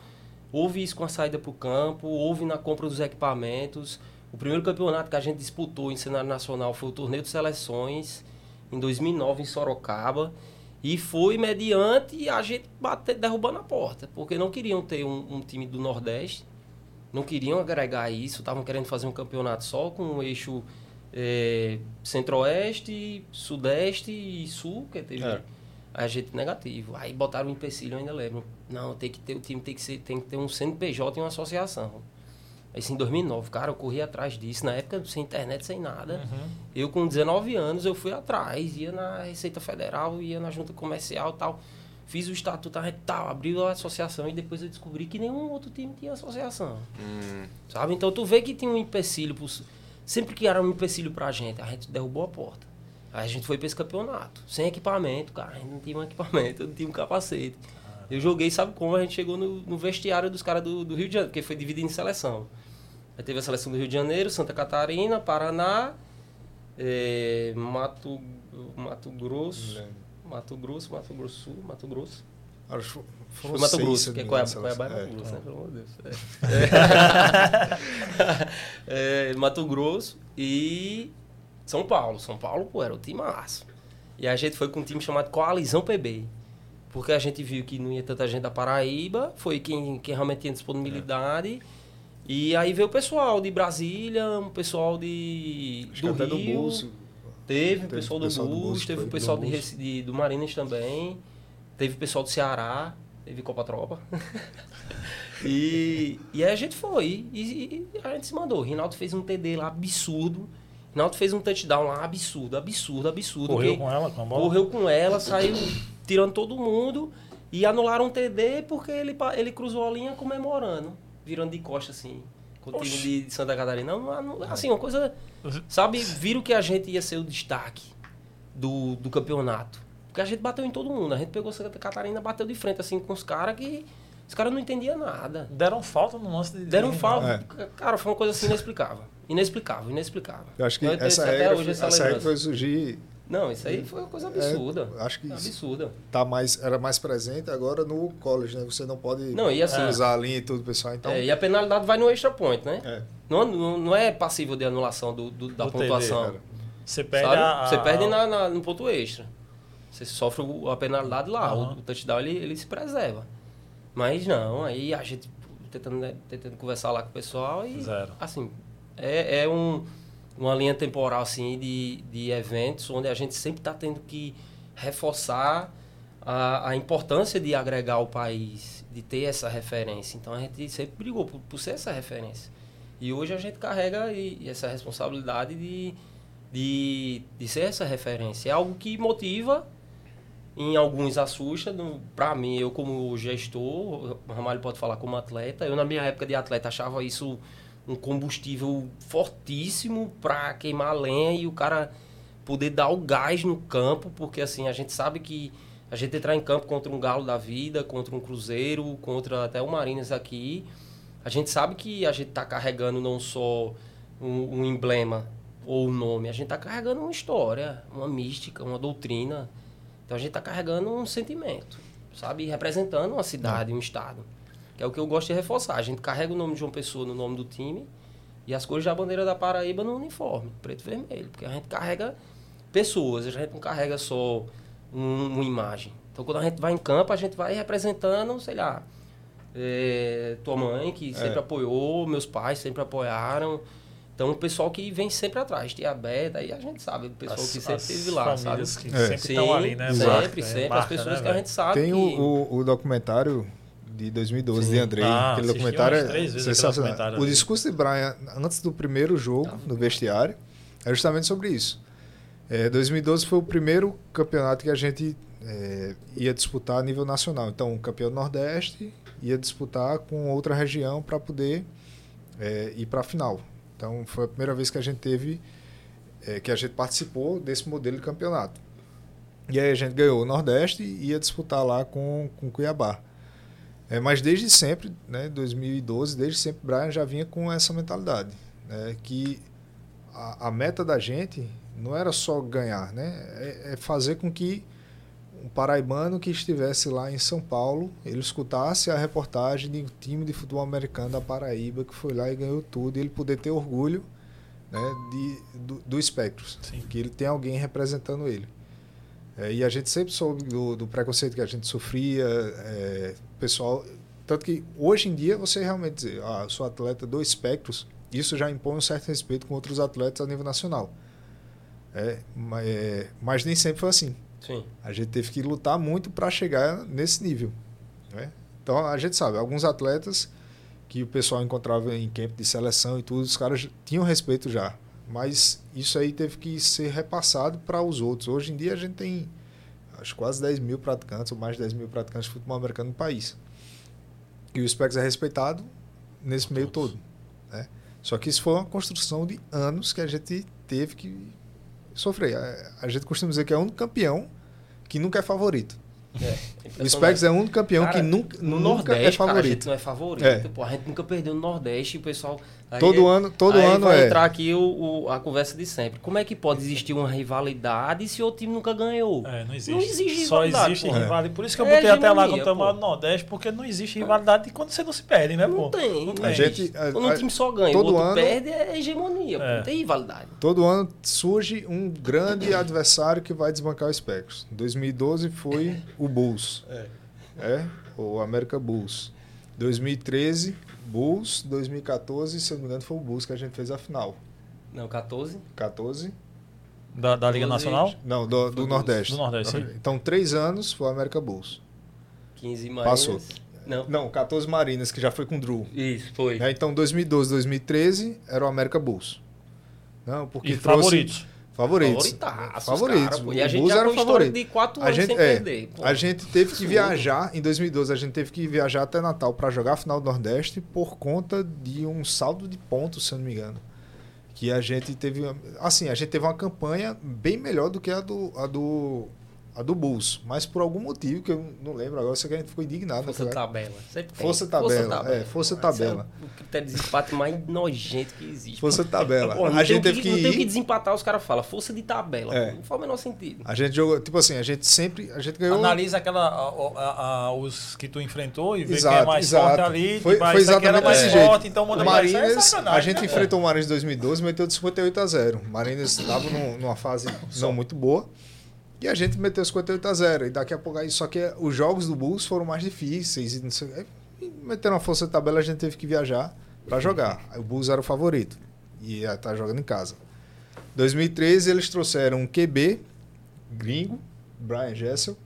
houve isso com a saída pro campo, houve na compra dos equipamentos. O primeiro campeonato que a gente disputou em cenário nacional foi o Torneio de Seleções, em 2009, em Sorocaba. E foi mediante a gente bater, derrubando a porta, porque não queriam ter um, um time do Nordeste, não queriam agregar isso, estavam querendo fazer um campeonato só com o eixo eh, Centro-Oeste, Sudeste e Sul, que teve É. a gente negativo. Aí botaram um empecilho, eu ainda lembro. Não, tem que ter, o time tem que, ser, tem que ter um CNPJ e uma associação. Isso em 2009, cara, eu corri atrás disso. Na época, sem internet, sem nada. Uhum. Eu, com 19 anos, eu fui atrás. Ia na Receita Federal, ia na Junta Comercial e tal. Fiz o estatuto, tal, abriu a associação e depois eu descobri que nenhum outro time tinha associação. Hum, Sabe? Então tu vê que tinha um empecilho. pros- Sempre que era um empecilho pra gente, a gente derrubou a porta. Aí a gente foi pra esse campeonato. Sem equipamento, cara. A gente não tinha um equipamento, não tinha um capacete. Eu joguei, sabe como? A gente chegou no, no vestiário dos caras do, do Rio de Janeiro, porque foi dividido em seleção. Aí teve a seleção do Rio de Janeiro, Santa Catarina, Paraná, eh, Mato, Mato Grosso, Mato Grosso, Mato Grosso Sul, Mato Grosso. Acho foram Foi Mato Grosso, que é Cuiabá, é é. Mato Grosso, né? Pelo amor de Deus. É. É, Mato Grosso e São Paulo. São Paulo, pô, era o time massa. E a gente foi com um time chamado Coalizão PB. Porque a gente viu que não ia tanta gente da Paraíba, foi quem, quem realmente tinha disponibilidade. E aí veio o pessoal de Brasília, um pessoal de. Acho do até do Rio, Bolso. Teve o Teve pessoal do pessoal do Bus, teve o do pessoal de, Bus. Reci- de- do Marinas também, teve o pessoal do Ceará, teve Copa Tropa. e, e aí a gente foi, e, e a gente se mandou. O Rinaldo fez um TD lá absurdo. Rinaldo fez um touchdown lá absurdo, absurdo, absurdo. Correu com ela, com a bola? correu com ela, saiu tirando todo mundo e anularam um TD porque ele, ele cruzou a linha comemorando, virando de costa assim. Com o time de Santa Catarina. Não, não, assim, uma coisa Sabe, viram que a gente ia ser o destaque do, do campeonato. Porque a gente bateu em todo mundo. A gente pegou Santa Catarina, bateu de frente assim com os caras que os caras não entendiam nada. Deram falta no lance de. Deram de- falta. Cara, foi uma coisa assim inexplicável. Inexplicável, inexplicável. Eu acho que Eu essa até regra, hoje essa essa regra foi surgir. Não, isso aí foi uma coisa absurda. É, acho que isso absurda. tá mais, era mais presente agora no college, né? Você não pode Não, e assim- usar a linha e tudo, pessoal. Então, É, e a penalidade vai no extra point, né? é, Não, não, não é passível de anulação do, do- da TD, pontuação. cara. Você perde a- Você perde na, na- no ponto extra. Você sofre a penalidade lá. Aham. O, o touchdown ele, ele se preserva. Mas não, aí a gente tentando, né, tentando conversar lá com o pessoal e. Zero. Assim, é, é um, uma linha temporal assim, de, de eventos onde a gente sempre está tendo que reforçar a, a importância de agregar o país, de ter essa referência. Então a gente sempre brigou por, por ser essa referência. E hoje a gente carrega e- e essa responsabilidade de, de, de ser essa referência. É algo que motiva, em alguns assusta. Para mim, eu como gestor, o Ramalho pode falar como atleta, eu na minha época de atleta achava isso um combustível fortíssimo para queimar lenha e o cara poder dar o gás no campo, porque assim, a gente sabe que a gente entrar em campo contra um Galo da Vida, contra um Cruzeiro, contra até o Marinas aqui, a gente sabe que a gente está carregando não só um, um emblema ou um nome, a gente está carregando uma história, uma mística, uma doutrina. Então a gente está carregando um sentimento, sabe? Representando uma cidade, um estado. Que é o que eu gosto de reforçar. A gente carrega o nome de uma pessoa no nome do time e as cores da bandeira da Paraíba no uniforme, preto e vermelho. Porque a gente carrega pessoas, a gente não carrega só um- uma imagem. Então quando a gente vai em campo, a gente vai representando, sei lá, eh, tua mãe, que sempre É. apoiou, meus pais sempre apoiaram. Então, o pessoal que vem sempre atrás, tia Beta, aí a gente sabe, o pessoal As- que sempre as esteve lá, sabe? que É. sempre estão ali, né? sempre, Marca, sempre. é, as marca, pessoas né, que a gente sabe Tem que... o, o, documentário de 2012 Sim. de Andrei. Ah, aquele documentário umas três é sensacional. documentário O discurso de Brian antes do primeiro jogo Tá. no vestiário é justamente sobre isso. É, 2012 foi o primeiro campeonato que a gente é, ia disputar a nível nacional. Então, o campeão do Nordeste ia disputar com outra região para poder é, ir para a final. Então, foi a primeira vez que a gente teve, é, que a gente participou desse modelo de campeonato. E aí a gente ganhou o Nordeste e ia disputar lá com, com Cuiabá. É, mas desde sempre, né, 2012, desde sempre, Brian já vinha com essa mentalidade, né, que a, a meta da gente não era só ganhar, né, é, é fazer com que um paraibano que estivesse lá em São Paulo, ele escutasse a reportagem de um time de futebol americano da Paraíba que foi lá e ganhou tudo, e ele poder ter orgulho né, de, do, do Spectros, Sim. que ele tem alguém representando ele. É, e a gente sempre soube do, do preconceito que a gente sofria, é, pessoal. Tanto que hoje em dia você realmente dizer, ah, eu sou atleta do Espectros, isso já impõe um certo respeito com outros atletas a nível nacional. É, ma- é, mas nem sempre foi assim. Sim. A gente teve que lutar muito para chegar nesse nível. né? Então a gente sabe, alguns atletas que o pessoal encontrava em camp de seleção e tudo, os caras tinham respeito já. Mas isso aí teve que ser repassado para os outros. Hoje em dia a gente tem acho quase 10 mil praticantes, ou mais de 10 mil praticantes de futebol americano no país. E o Specs é respeitado nesse meio todo. Né? Só que isso foi uma construção de anos que a gente teve que sofrer. A, a gente costuma dizer que é o único campeão que nunca é favorito. O Specs é o único campeão Cara, que nunca, no nunca Nordeste, é cara, a favorito. gente não é favorito. É. Pô, a gente nunca perdeu no Nordeste e o pessoal. Aí todo é- ano, todo aí ano vai é. entrar aqui o, o- a conversa de sempre. Como é que pode existir uma rivalidade se o time nunca ganhou? É, não existe. Não existe Só rivalidade, existe rivalidade. Por isso que eu É botei até lá hegemonia, com o tamanho pô. do Nordeste, porque não existe rivalidade quando você não se perde, né, Não pô? tem. Não não tem. A gente- a- Quando um time só ganha e o todo outro ano- perde, é hegemonia. pô, É. Não tem rivalidade. Todo ano surge um grande adversário que vai desbancar o Specs. 2012 foi o Bulls. É. o América Bulls. 2013, Bulls. 2014, se eu não me engano, foi o Bulls que a gente fez a final. Não, 14. 14? Da, da Liga Doze. Nacional? Não, do, do. Nordeste. Do Nordeste, sim. Então, três anos foi o América Bulls. 15 mais. Passou. Não. Não, 14 Marinas, que já foi com o Drew. Isso, foi. É, então, 2012, 2013 era o América Bulls. Não, porque E trouxe favoritos. Favoritos. Favoritos. Cara, e a gente já era favorito. de 4 A anos gente, sem é, perder. pô. a gente teve que viajar, em 2012, a gente teve que viajar até Natal para jogar a final do Nordeste por conta de um saldo de pontos, se eu não me engano. Que a gente teve. Assim, a gente teve uma campanha bem melhor do que a do, a do, a do Bulls. Mas por algum motivo, que eu não lembro agora, só que a gente ficou indignado. Força tabela. Sempre tem. Força tabela, é, força Esse tabela. É o critério de desempate mais nojento que existe. Força tabela. Pô, não a tem gente teve que Não tem o que ir. desempatar, os caras falam. Força de tabela. É. Não faz o menor sentido. A gente jogou, tipo assim, a gente sempre. A gente ganhou. Analisa aquela, a- a- a- os que tu enfrentou e vê quem é Exato, mais exato. forte ali. Foi- tipo, foi exatamente mais desse jeito. forte, então manda é Marinas, sacanagem, a gente né, enfrentou o Marinas em 2012 e meteu de 58 a 0. O Marinas estava num- numa fase não muito boa. E a gente meteu 58 a 0. E daqui a pouco aí, só que os jogos do Bulls foram mais difíceis. E sei, aí, meteram uma força de tabela, a gente teve que viajar para jogar. Aí o Bulls era o favorito. E ia estar jogando em casa. 2013 eles trouxeram um QB gringo, Brian Jessel,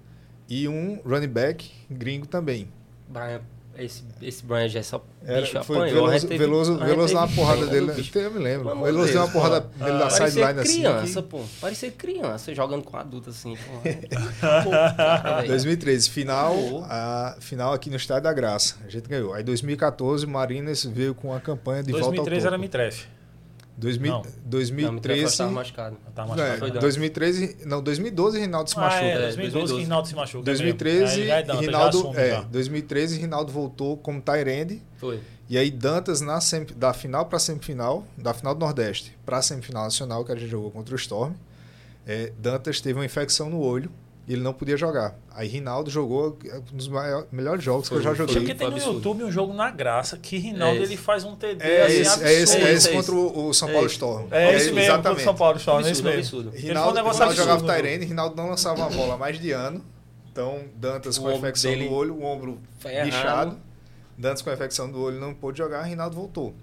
e um running back gringo também. Brian, esse, esse Brian já só Era, bicho foi apanhou. a Veloso, gente teve- Veloso, Veloso deu uma porrada dele. Eu me lembro. Pelo O amor de Veloso deu uma Deus, porrada pô. dele da Parecia sideline assim. criança, que- pô. Parecia criança jogando com adulto assim. Pô. Pô, cara, velho. 2013, final, a final aqui no Estádio da Graça. A gente ganhou. Aí 2014, o Marinas veio com a campanha de 2013 volta era ao topo. Mitref. 2000, Não. Não, me 2013, estava machucado. Tá não, é, machucado. Foi 2013, não, 2012 Rinaldo se Ah, machuca. é, É, 2012 que 2012. Rinaldo se machuca. 2013, mesmo. Aí já é Rinaldo, assume é, já. 2013 Rinaldo voltou como Tyrande Foi. e aí Dantas na sem- da final para semifinal, da final do Nordeste para semifinal nacional que a gente jogou contra o Storm. é, Dantas teve uma infecção no olho e ele não podia jogar. Aí Rinaldo jogou um dos maior- melhores jogos Foi, que eu já joguei. Porque tem no absurdo. YouTube um jogo na graça que Rinaldo É ele faz um TD É assim, esse, é esse, absurdo. é esse É esse. contra o, São É Paulo esse. Storm. É esse mesmo, exatamente. contra o São Paulo Storm, é esse Absurdo, mesmo. absurdo. Foi um Rinaldo, Rinaldo jogava. Tyrene, Rinaldo não lançava uma bola há mais de ano. Então, Dantas O com a infecção dele no olho, o ombro bichado. Dantas com a infecção do olho não pôde jogar, Rinaldo voltou.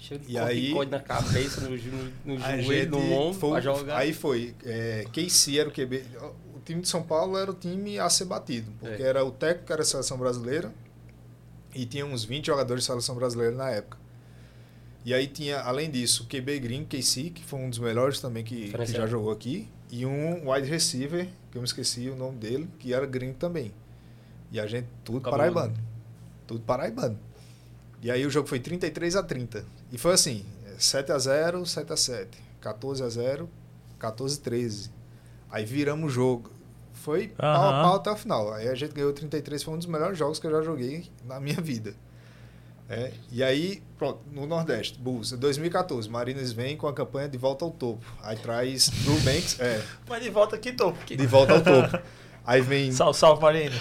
Cheio de E aí- na cabeça, no, no, no joelho, gente no ombro, foi- pra jogar. Aí foi. É, KC era o QB. Time de São Paulo era o time a ser batido, porque É. era o técnico que era a seleção brasileira e tinha uns 20 jogadores de seleção brasileira na época. E aí tinha, além disso, o QB Green, KC, que foi um dos melhores também que, que já jogou aqui, e um wide receiver, que eu me esqueci o nome dele, que era Green também. E a gente, tudo paraibano. Tudo paraibano. E aí o jogo foi 33 a 30. E foi assim, 7 a 0, 7 a 7, 14 a 0, 14 a 13. Aí viramos o jogo. Foi pau a pau até o final. Aí a gente ganhou 33, foi um dos melhores jogos que eu já joguei na minha vida. É, e aí, pronto, no Nordeste, Bulls, 2014, Marinas vem com a campanha de volta ao topo. Aí traz Drew Banks, é, Mas de volta aqui, tô. de volta ao topo. Aí vem Salve, salve, Marinos.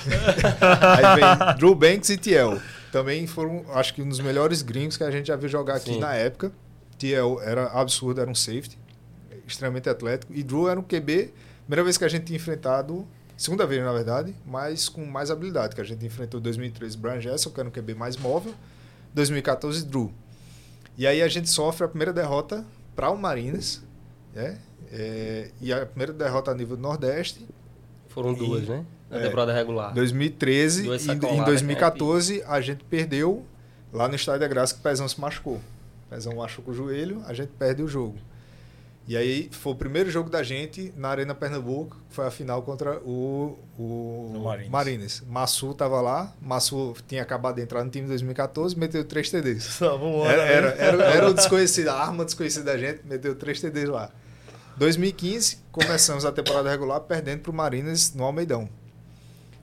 Aí vem Drew Banks e Tiel. Também foram, acho que, um dos melhores gringos que a gente já viu jogar aqui Sim. na época. Tiel era absurdo, era um safety, extremamente atlético. E Drew era um QB, primeira vez que a gente tinha enfrentado, segunda vez na verdade, mas com mais habilidade, que a gente enfrentou em 2013 Brian Jessel, que era um QB mais móvel, 2014 Drew. E aí a gente sofre a primeira derrota para o Marinas, né? É, e a primeira derrota a nível do Nordeste, Foram duas, E- né? Na é. temporada regular. 2013 Duas e em sacoladas, 2014 a gente perdeu lá no Estádio da Graça que o Pezão se machucou. O Pezão machucou o joelho, a gente perde o jogo. E aí foi o primeiro jogo da gente na Arena Pernambuco, que foi a final contra o, o No Marines. Marines. Massu tava lá, Massu tinha acabado de entrar no time em 2014, meteu três TDs. Só vamos Era, era, era, era o desconhecido, a arma desconhecida da gente, meteu três TDs lá. 2015, começamos a temporada regular perdendo para o Marinas no Almeidão.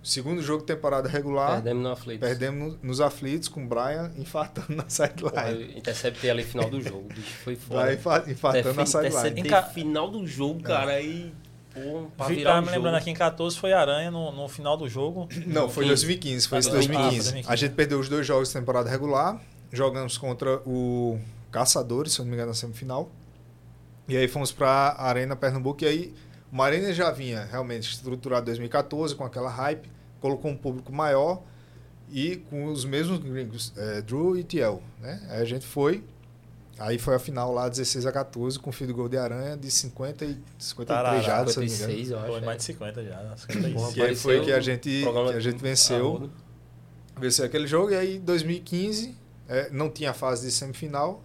Segundo jogo de temporada regular, Perdemos no aflito. perdemos nos aflitos com o Brian infartando na sideline. Eu interceptei ali final do jogo. Bicho foi Brian foda. infa- infartando na sideline. Interceptei final do jogo, cara. Aí, pô, pra Vi, virar o me jogo. lembrando aqui em 14 foi Aranha no, no final do jogo. Não, foi 2015, foi esse Ah, 2015. 2015. A gente perdeu os dois jogos de temporada regular, jogamos contra o Caçadores, se eu não me engano, na semifinal. E aí fomos para a Arena Pernambuco e aí o Marina já vinha realmente estruturado em 2014 com aquela hype, colocou um público maior e com os mesmos gringos, é, Drew e Tiel, né? Aí a gente foi, aí foi a final lá 16 a 14 com o field goal de Aranha de 50 e 53 Tarará, jardas, se eu não me engano. 56, eu acho. Foi é. mais de 50 já. 55. Porra, E aí foi que a gente, que a gente venceu venceu aquele jogo e aí em 2015 é, não tinha fase de semifinal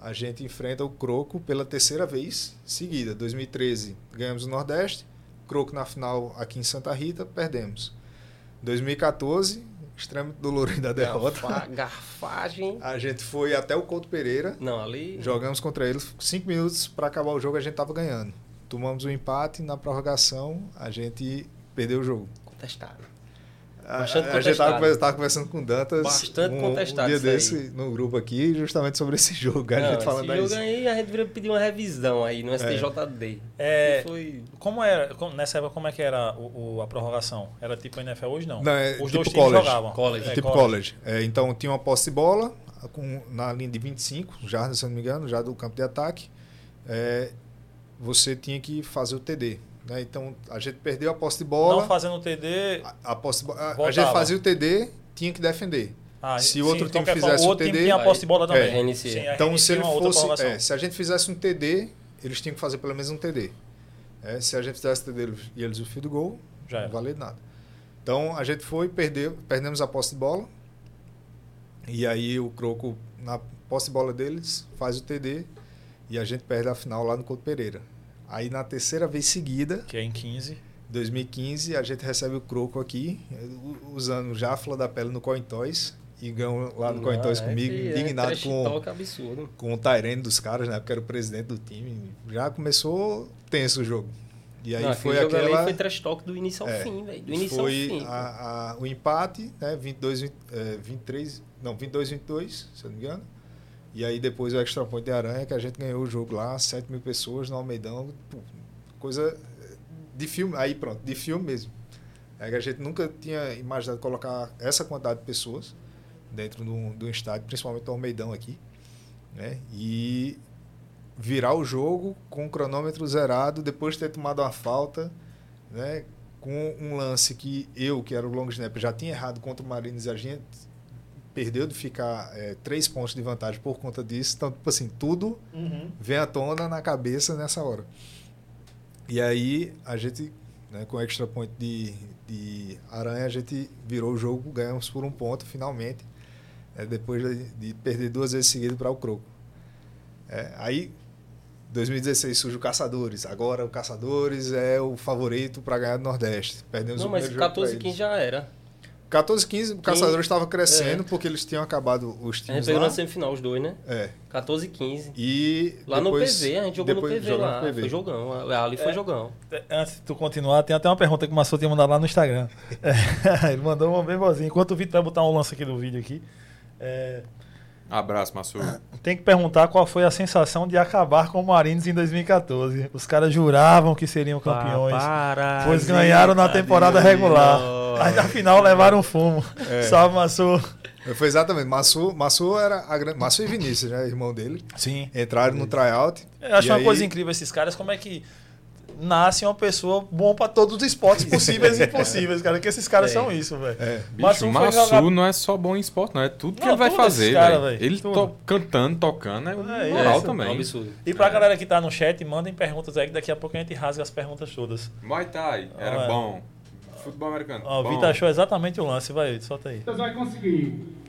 a gente enfrenta o Croco pela terceira vez seguida 2013 ganhamos o Nordeste Croco na final aqui em Santa Rita perdemos 2014 extremamente dolorido a derrota Garfa- Garfagem. a gente foi até o Couto Pereira Não, ali. jogamos contra eles cinco minutos para acabar o jogo a gente tava ganhando tomamos o empate na prorrogação a gente perdeu o jogo Contestado. A, Bastante a gente tava, contestado. conver- tava conversando com o Dantas Bastante um, contestado um dia isso aí. desse no grupo aqui, justamente sobre esse jogo. A Não, gente esse falando jogo isso. aí a gente deveria pedir uma revisão aí no STJD. É, E Foi. como era, como- nessa época, como é que era o, o- a prorrogação? Era tipo NFL hoje, não? Não, é Os tipo dois times college. jogavam. College. É, tipo college. É, então tinha uma posse de bola com, na linha de 25 jardas, se não me engano, já do campo de ataque. É, você tinha que fazer o TD. Né? Então a gente perdeu a posse de bola. Não fazendo TD. a, a posse a- a, gente fazia o TD, tinha que defender. Ah, Se o outro time fizesse forma, o outro time TD, tinha a posse de bola também. é, RNC. Sim, Então, RNC se ele fosse. é, se a gente fizesse um TD, eles tinham que fazer pelo menos um TD. É, se a gente fizesse TD e eles o field goal, Já não era. valia nada. Então a gente foi, perdeu, perdemos a posse de bola. E aí o Croco, na posse de bola deles, faz o TD e a gente perde a final lá no Couto Pereira. Aí na terceira vez seguida, Que é em 15. 2015, a gente recebe o Croco aqui, usando já a flor da pele no Coin Toys. E ganham lá no Coin Toys é comigo, é indignado trash com, absurdo. com o Tyrene dos caras, na época era o presidente do time. Já começou tenso o jogo. E aí Não, foi aquela. foi trash talk do início ao É, fim, velho. Do início foi ao fim. a- a- o empate, né? 22, 20, é, 23, não, 22, 22, se eu não me engano. E aí depois o extra point de Aranha, que a gente ganhou o jogo lá, 7 mil pessoas no Almeidão. Coisa de filme, aí pronto, de filme mesmo. É que a gente nunca tinha imaginado colocar essa quantidade de pessoas dentro do, do estádio, principalmente do Almeidão aqui. Né? E virar o jogo com o cronômetro zerado, depois de ter tomado uma falta, né? com um lance que eu, que era o long snap, já tinha errado contra o Marines, a gente perdeu de ficar é, três pontos de vantagem por conta disso. Então, tipo assim, tudo Uhum. vem à tona na cabeça nessa hora. E aí a gente, né, com extra point de, de Aranha, a gente virou o jogo, ganhamos por um ponto finalmente, é, depois de, de perder duas vezes seguidas para o Croco. É, aí 2016 surge o Caçadores. Agora o Caçadores é o favorito para ganhar do Nordeste. Perdemos Não, o mas primeiro jogo 14 pra 15 eles. já era. 14 15, o Caçadores estava crescendo É. porque eles tinham acabado os A gente times pegou lá. na semifinal os dois, né? É. 14 15. E Lá depois- no PV, a gente jogou depois no PV lá. no PV. Foi jogão. Ali foi É. jogão. Antes de tu continuar, tem até uma pergunta que o Massou tinha mandado lá no Instagram. É, ele mandou uma bem boazinha. Enquanto o Vitor vai botar um lance aqui do vídeo aqui. é, Abraço, Massu. tem que perguntar qual foi a sensação de acabar com o Marines em 2014. Os caras juravam que seriam campeões. Pois ganharam na temporada regular. Aí na final levaram fumo. É. Salve, Massou. Foi exatamente. Massu, Massu era a grande. Massu e Vinícius, né? Irmão dele. Sim. Entraram no tryout. Eu acho uma aí- coisa incrível esses caras, como é que nasce uma pessoa bom pra todos os esportes possíveis e impossíveis, cara. Que esses caras É. são isso, velho. É. Massu Bicho, foi Massu jogar- não é só bom em esporte, não. É tudo que Não, ele vai fazer, velho. Ele to- cantando, tocando, é, É moral isso. É um também. absurdo. E pra galera que tá no chat, mandem perguntas aí que daqui a pouco a gente rasga as perguntas todas. Muay Thai, era Ah, é. bom. Futebol americano. Ó, o. Vitor achou exatamente o lance, vai, solta aí. Você vai conseguir.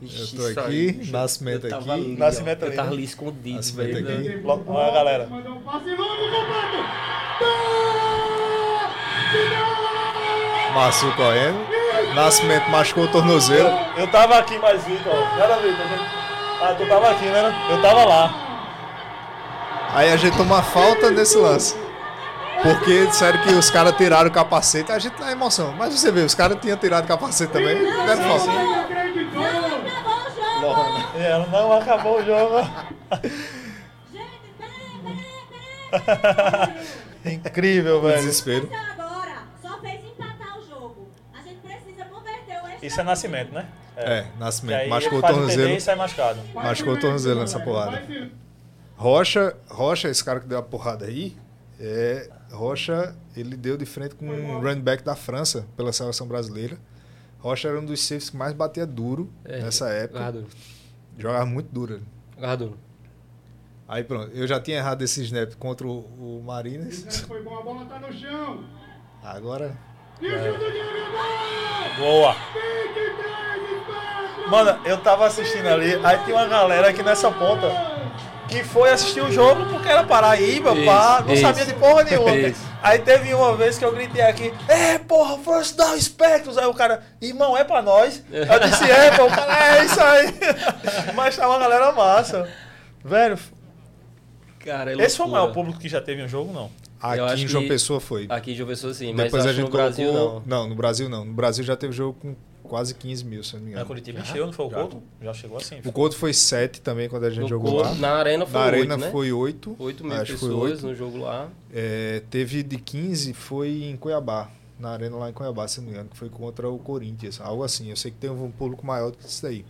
Eu Ixi, tô isso aqui, aí. Nascimento Eu aqui. ali, ó. Nascimento ali, Eu tava né? ali escondido. Nascimento velho. aqui. Logo- olha a galera. Mandou um passe longo completo. Massu correndo. Nascimento machucou o tornozelo. Eu tava aqui mais Vitor, ó. Nada, Vitor. Ah, tu tava aqui, né? Eu tava lá. Aí a gente toma falta nesse lance. Porque disseram que os caras tiraram o capacete. A gente na emoção. Mas você vê, os caras tinham tirado o capacete também. Deram falta. Acreditou. É, Ela não acabou o jogo. Incrível, velho. Desespero. Isso é nascimento, né? É, E Nascimento. aí Machucou o um tornozelo. e sai machucado. Machucou o tornozelo nessa porrada. Rocha, Rocha, esse cara que deu a porrada aí, é, Rocha, ele deu de frente com um running back da França pela seleção brasileira. Rocha era um dos safes que mais batia duro É, nessa época. Agarra duro. Jogava muito duro. Agarra duro. Aí pronto, eu já tinha errado esse snap contra o, o Marines. Foi bom, a bola tá no chão. Agora, E o gol! Boa. 23 espaço! Mano, eu tava assistindo ali, aí tinha uma galera aqui nessa ponta que foi assistir o jogo porque era Paraíba, Isso, pá, não isso. sabia de porra nenhuma. Isso. Aí teve uma vez que eu gritei aqui, é porra, first down Spectros. Aí o cara, irmão, é pra nós. Eu disse, é, pô, o cara, é isso aí. Mas tá uma galera massa. Velho, Cara, é esse foi o loucura. maior público que já teve um jogo, não? aqui em João que- Pessoa foi. Aqui em João Pessoa sim, mas Depois acho a gente no Brasil colocou... não. no Brasil não. No Brasil já teve jogo com quase 15 mil, se não me Na engano. Curitiba encheu, não foi o Já. Couto? Já chegou assim. O Couto foi 7 também quando a gente No jogou Couto, lá. Na arena foi Na 8, arena né? foi 8. 8 mil acho foi pessoas 8. no jogo lá. É, teve de 15, foi em Cuiabá. Na arena lá em Cuiabá, se não me engano, que foi contra o Corinthians. Algo assim. Eu sei que tem um público maior do que isso daí.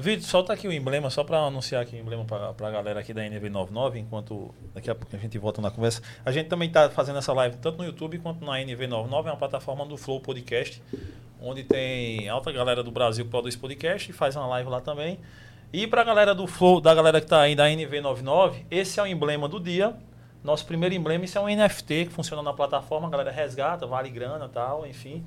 Vitor, solta aqui o emblema, só para anunciar aqui o emblema para a galera aqui da NV99, enquanto daqui a pouco a gente volta na conversa. A gente também está fazendo essa live tanto no YouTube quanto na NV99, é uma plataforma do Flow Podcast, onde tem alta galera do Brasil que produz podcast e faz uma live lá também. E para a galera do Flow, da galera que está aí da NV99, esse é o emblema do dia. Nosso primeiro emblema, isso é um NFT que funciona na plataforma, a galera resgata, vale grana tal, enfim.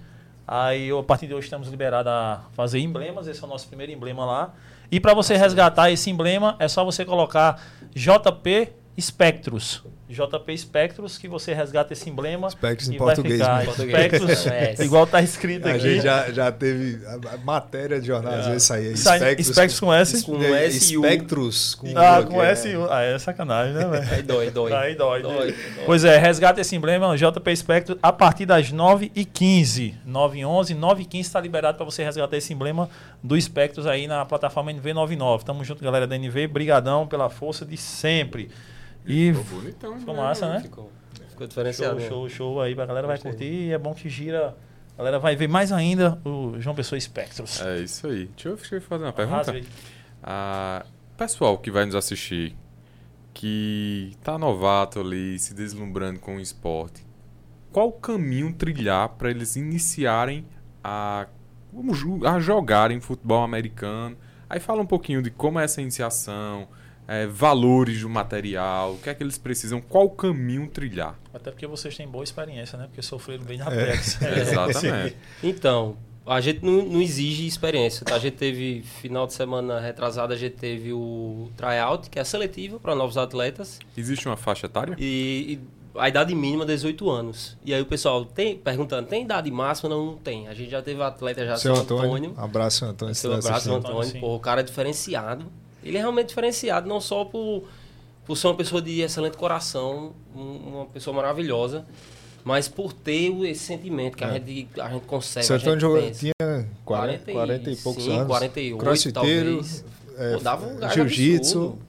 Aí, a partir de hoje, estamos liberados a fazer emblemas. Esse é o nosso primeiro emblema lá. E para você resgatar esse emblema, é só você colocar JP Spectros. JP Spectros, que você resgata esse emblema. Spectros em português, ficar né? Spectros, É. igual tá escrito A aqui. gente já, já teve a, a matéria de jornal, às vezes saía. Sai- Spectros, Spectros com S? Com S e U. Spectros com Ah, com que é- S e U. Ah, é sacanagem, né, velho? Aí dói, dói. Aí dói. Dói, dói. Pois é, resgata esse emblema, JP Spectro, a partir das 9h15. 9h11, 9h15 está liberado para você resgatar esse emblema do Spectros aí na plataforma NV99. Tamo junto, galera da NV. Brigadão pela força de sempre. E Ficou bonitão, ficou né? massa, né? Ficou, ficou diferenciado. Show, né? show, show aí. A galera vai curtir e é bom que gira. A galera vai ver mais ainda o João Pessoa Spectros. É isso aí. Deixa eu, deixa eu fazer uma pergunta. Ah, pessoal que vai nos assistir, que tá novato ali, se deslumbrando com o esporte, qual o caminho trilhar para eles iniciarem a a jogarem futebol americano. Aí fala um pouquinho de como é essa iniciação, é, valores do material, o que é que eles precisam, qual caminho trilhar. Até porque vocês têm boa experiência, né? Porque sofreram bem na É. Tex. Exatamente. Então, a gente não, não exige experiência. tá? A gente teve, final de semana retrasada, a gente teve o tryout, que é a seletiva para novos atletas. Existe uma faixa etária? E, e a idade mínima é 18 anos. E aí o pessoal tem perguntando, tem idade máxima? Não, não tem. A gente já teve atleta já, Seu seu Antônio. Antônio. Abraço, seu Antônio. se Seu abraço. Antônio. sim. Pô, o cara é diferenciado. Ele é realmente diferenciado, não só por, por ser uma pessoa de excelente coração, um- uma pessoa maravilhosa, mas por ter esse sentimento que a, É. gente, a gente consegue. A gente Antônio jogou- pensa. tinha 40, 40 e poucos anos. 48, Crossfiteiro, é, dava um jiu-jitsu. absurdo.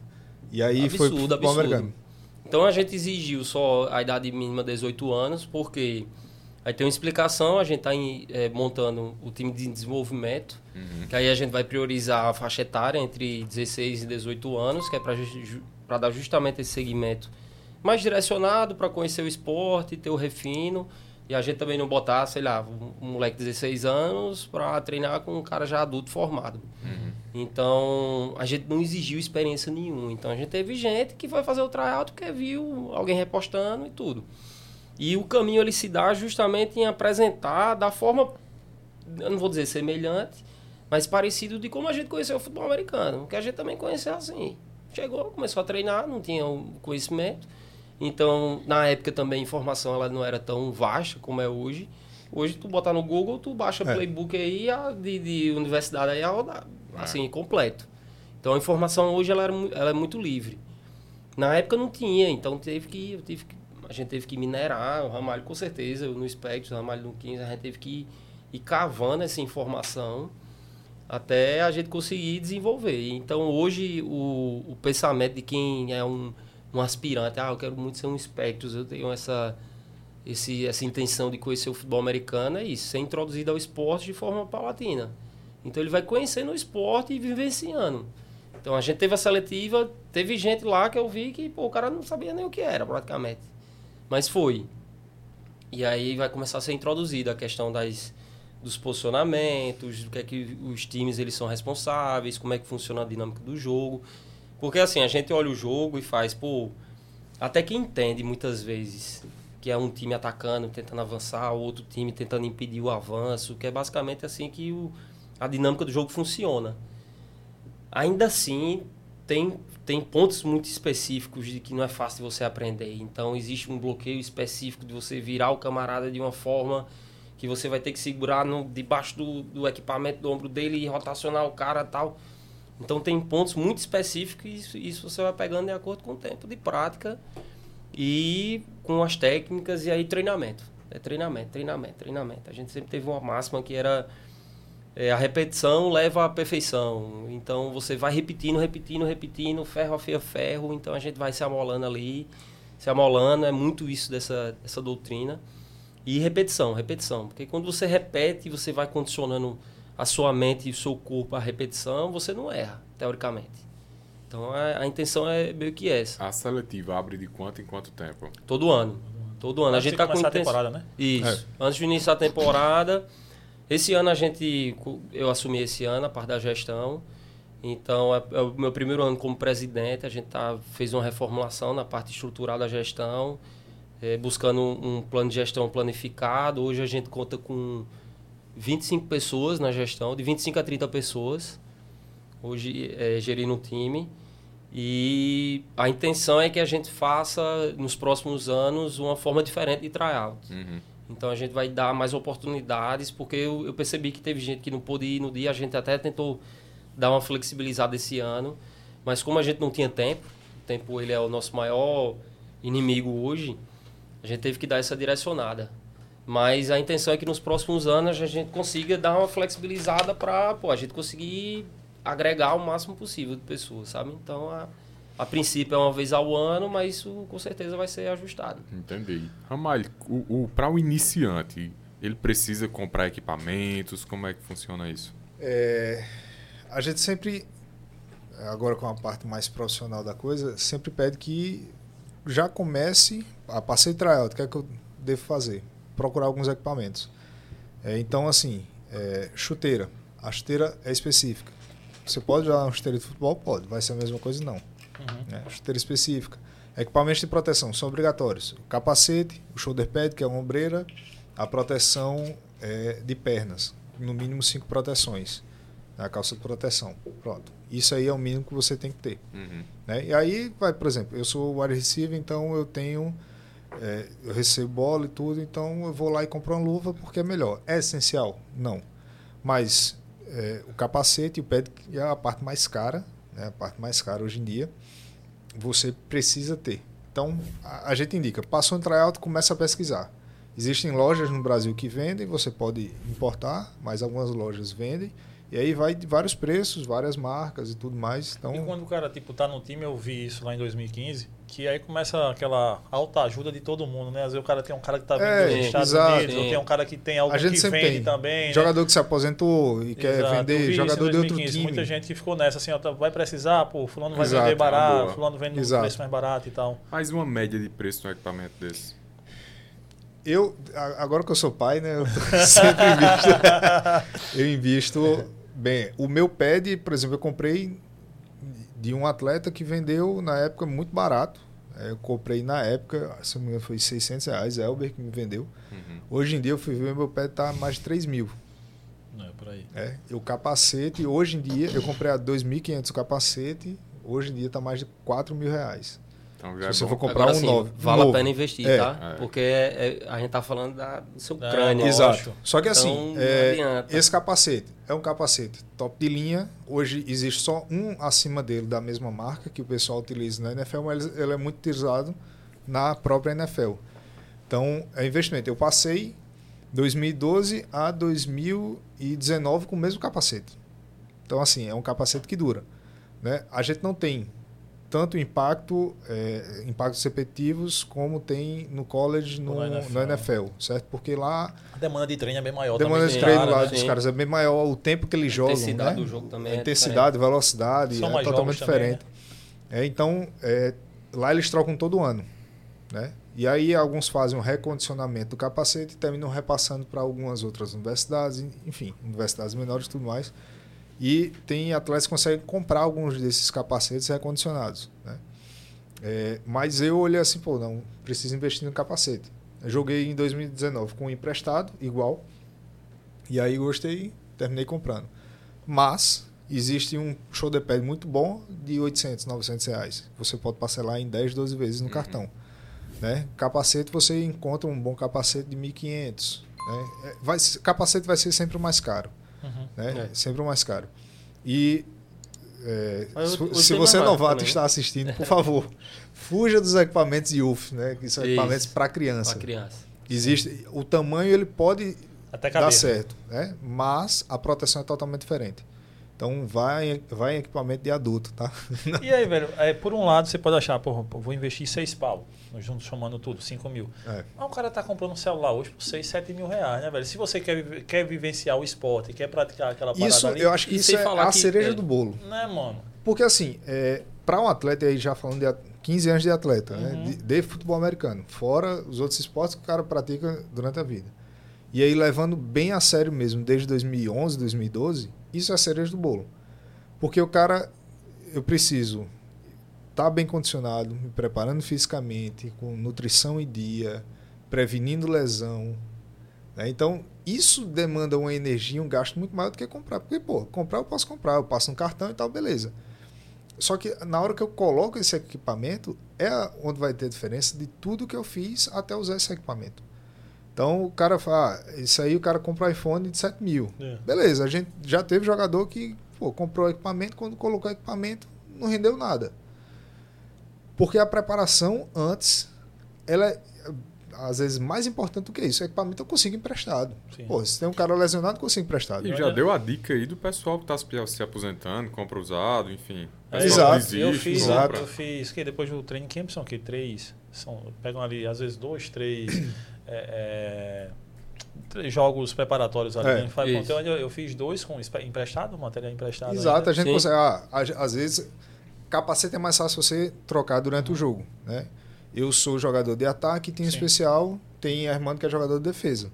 E aí foi Absurdo, futebol absurdo. americano. Então a gente exigiu só a idade mínima de 18 anos, porque aí tem uma explicação, a gente está montando o time de desenvolvimento, que aí a gente vai priorizar a faixa etária entre 16 e 18 anos, que é para dar justamente esse segmento mais direcionado para conhecer o esporte, ter o refino, e a gente também não botar, sei lá, um moleque de 16 anos para treinar com um cara já adulto formado. Então, a gente não exigiu experiência nenhuma. Então, a gente teve gente que foi fazer o tryout porque viu alguém repostando e tudo. E o caminho ele se dá justamente em apresentar da forma, eu não vou dizer semelhante, mas parecido de como a gente conheceu o futebol americano, que a gente também conheceu assim. Chegou, começou a treinar, não tinha o conhecimento. Então, na época também a informação ela não era tão vasta como é hoje. Hoje tu botar no Google, tu baixa É. playbook aí a- de, de universidade aí a rodar, assim, completo. Então a informação hoje ela, era ela é muito livre. Na época não tinha, então teve que, tive que a gente teve que minerar, o Ramalho com certeza, no Spectrum, o Ramalho no 15, a gente teve que ir, ir cavando essa informação até a gente conseguir desenvolver. Então hoje o, o pensamento de quem é um, um aspirante, ah, eu quero muito ser um Spectrum, eu tenho essa, esse, essa intenção de conhecer o futebol americano, é isso, ser introduzido ao esporte de forma paulatina. Então ele vai conhecendo o esporte e vivenciando. Então a gente teve a seletiva, teve gente lá que eu vi que pô, o cara não sabia nem o que era praticamente. Mas foi. E aí vai começar a ser introduzida a questão das, dos posicionamentos, do que é que os times eles são responsáveis, como é que funciona a dinâmica do jogo. Porque assim, a gente olha o jogo e faz, pô, até que entende muitas vezes que é um time atacando, tentando avançar, o outro time tentando impedir o avanço, que é basicamente assim que o, a dinâmica do jogo funciona. Ainda assim, tem, tem pontos muito específicos de que não é fácil você aprender. Então, existe um bloqueio específico de você virar o camarada de uma forma que você vai ter que segurar no, debaixo do, do equipamento do ombro dele e rotacionar o cara tal. Então, tem pontos muito específicos e isso, isso você vai pegando de acordo com o tempo de prática e com as técnicas e aí treinamento. É treinamento, treinamento, treinamento. A gente sempre teve uma máxima que era é, a repetição leva à perfeição. Então você vai repetindo, repetindo, repetindo, ferro afia ferro. Então a gente vai se amolando ali, se amolando. É muito isso dessa, dessa doutrina. E repetição, repetição. Porque quando você repete, você vai condicionando a sua mente e o seu corpo à repetição, você não erra, teoricamente. Então a, a intenção é meio que essa. A seletiva abre de quanto em quanto tempo? Todo ano. Todo ano. A Antes gente de tá com a intenção. temporada, né? Isso. Antes de iniciar a temporada. Esse ano a gente. Eu assumi esse ano a parte da gestão. Então, é, é o meu primeiro ano como presidente. A gente tá, fez uma reformulação na parte estrutural da gestão, é, buscando um, um plano de gestão planificado. Hoje a gente conta com 25 pessoas na gestão, de 25 a 30 pessoas, hoje é, gerindo o time. E a intenção é que a gente faça, nos próximos anos, uma forma diferente de tryout. Uhum. Então a gente vai dar mais oportunidades, porque eu, eu percebi que teve gente que não pôde ir no dia, a gente até tentou dar uma flexibilizada esse ano, mas como a gente não tinha tempo, o tempo ele é o nosso maior inimigo hoje, a gente teve que dar essa direcionada. Mas a intenção é que nos próximos anos a gente consiga dar uma flexibilizada para a gente conseguir agregar o máximo possível de pessoas, sabe? Então a, a princípio é uma vez ao ano, mas isso com certeza vai ser ajustado. Entendi. Ramalho, o, o, para o iniciante, ele precisa comprar equipamentos? Como é que funciona isso? É, a gente sempre, agora com a parte mais profissional da coisa, sempre pede que já comece a passei tryout, o que é que eu devo fazer? Procurar alguns equipamentos. É, então, assim, é, chuteira. A chuteira é específica. Você pode usar uma chuteira de futebol? Pode. Vai ser a mesma coisa? Não. Né? Chuteira específica. Equipamentos de proteção são obrigatórios. O capacete, o shoulder pad, que é a ombreira, a proteção é, de pernas. No mínimo cinco proteções. A calça de proteção. Pronto. Isso aí é o mínimo que você tem que ter. Uhum. Né? E aí, vai, por exemplo, eu sou wide receiver, então eu tenho. É, eu recebo bola e tudo, então eu vou lá e compro uma luva porque é melhor. É essencial? Não. Mas é, o capacete e o que é a parte mais cara, né? a parte mais cara hoje em dia, você precisa ter. Então, a, a gente indica, passou no tryout, começa a pesquisar. Existem lojas no Brasil que vendem, você pode importar, mas algumas lojas vendem. E aí vai de vários preços, várias marcas e tudo mais. Então, E quando o cara, tipo, tá no time, eu vi isso lá em 2015, que aí começa aquela alta ajuda de todo mundo, né? Às vezes o cara tem um cara que tá vindo É, dos Estados exato. Unidos, ou tem um cara que tem algo a gente que vende tem também, né? jogador que se aposentou e quer Exato, vender jogador de outro 2015, time. Muita gente que ficou nessa, assim, ó, tá- vai precisar, pô, fulano vai Exato, vender barato, boa. fulano vende um Exato. preço mais barato e tal. Mais uma média de preço no equipamento desse. Eu, agora que eu sou pai, né, eu sempre invisto. eu invisto bem. O meu pad, por exemplo, eu comprei de um atleta que vendeu na época muito barato. É, Eu comprei na época, se não me engano, foi 600 reais, Elber que me vendeu. Uhum. Hoje em dia eu fui ver, meu pad tá mais de 3 mil. Não, é por aí. É, e o capacete, hoje em dia, eu comprei a 2.500 o capacete, hoje em dia tá mais de 4 mil reais. Então já Se você é for bom. comprar Agora um sim, novo. vale novo. a pena investir, É. tá? É. Porque é- é- a gente tá falando da, do seu crânio. Exato. Só que assim, Então, é, esse capacete é um capacete top de linha. Hoje existe só um acima dele da mesma marca que o pessoal utiliza na NFL, mas ele, ele é muito utilizado na própria NFL. Então, é investimento. Eu passei 2012 a 2019 com o mesmo capacete. Então, assim, é um capacete que dura. Né? A gente não tem tanto impacto, é, impactos repetitivos como tem no college, no, Ou na no NFL. NFL, certo? Porque lá A demanda de treino é bem maior demanda também. de treino caras, lá né? dos Sim. caras é bem maior, o tempo que eles A jogam, intensidade né? do jogo também a é intensidade, velocidade, São é mais totalmente jogos também, diferente. É, então, é, lá eles trocam todo ano, né? E aí alguns fazem um recondicionamento do capacete e terminam repassando para algumas outras universidades, enfim, universidades menores e tudo mais. E tem atletas que conseguem comprar alguns desses capacetes recondicionados, né? É, mas eu olhei assim, pô, não, preciso investir no capacete. Eu joguei em 2019 com um emprestado, igual. E aí gostei, terminei comprando. Mas existe um shoulder pad muito bom de 800, 900 reais. Você pode parcelar em 10, 12 vezes no cartão. Né? Capacete, você encontra um bom capacete de 1.500. Né? É, Vai, capacete vai ser sempre o mais caro. Uhum. Né? É. Sempre o mais caro. E é, eu- se sei você é novato também. e está assistindo, por favor, fuja dos equipamentos youth, né? que são Isso. equipamentos para criança. Pra criança. Existe, o tamanho ele pode Até cabeça. certo, né? Mas a proteção é totalmente diferente. Então vai, vai em equipamento de adulto, tá? E aí, velho, é, por um lado você pode achar, pô, vou investir 6 pau, juntos somando tudo, 5 mil. É. Mas o cara tá comprando um celular hoje por 6, 7 mil reais, né, velho? Se você quer, quer vivenciar o esporte, quer praticar aquela parada Isso, ali, eu acho que isso é a que- cereja é. do bolo. né, mano? Porque assim, é, para um atleta, aí já falando de a- 15 anos de atleta, né? Uhum. de, de futebol americano, fora os outros esportes que o cara pratica durante a vida. E aí levando bem a sério mesmo, desde 2011, 2012, isso é a cereja do bolo. Porque o cara, eu preciso estar bem condicionado, me preparando fisicamente, com nutrição em dia, prevenindo lesão. né? Então, isso demanda uma energia, um gasto muito maior do que comprar. Porque, pô, comprar eu posso comprar, eu passo um cartão e tal, beleza. Só que na hora que eu coloco esse equipamento, é onde vai ter diferença de tudo que eu fiz até usar esse equipamento. Então o cara fala, ah, isso aí o cara compra um iPhone de 7 mil. É. Beleza, a gente já teve jogador que pô, comprou o equipamento, quando colocou o equipamento, não rendeu nada. Porque a preparação antes, ela é às vezes mais importante do que isso. O equipamento eu consigo emprestado. Sim. Pô, se tem um cara lesionado, eu consigo emprestado. E já deu a dica aí do pessoal que está se aposentando, compra usado, enfim. É, Exato. Que eu fiz, exato. compra. eu fiz, que depois do training camp são o quê? Três, são, pegam ali às vezes dois, três é, é, três jogos preparatórios ali. É, né? Então, eu, eu fiz dois com emprestado, material emprestado. Exato, ainda. a gente Sim. consegue. ah, a- às vezes, capacete é mais fácil você trocar durante o jogo. Né? Eu sou jogador de ataque, tenho Sim. especial, tem Armando que é jogador de defesa.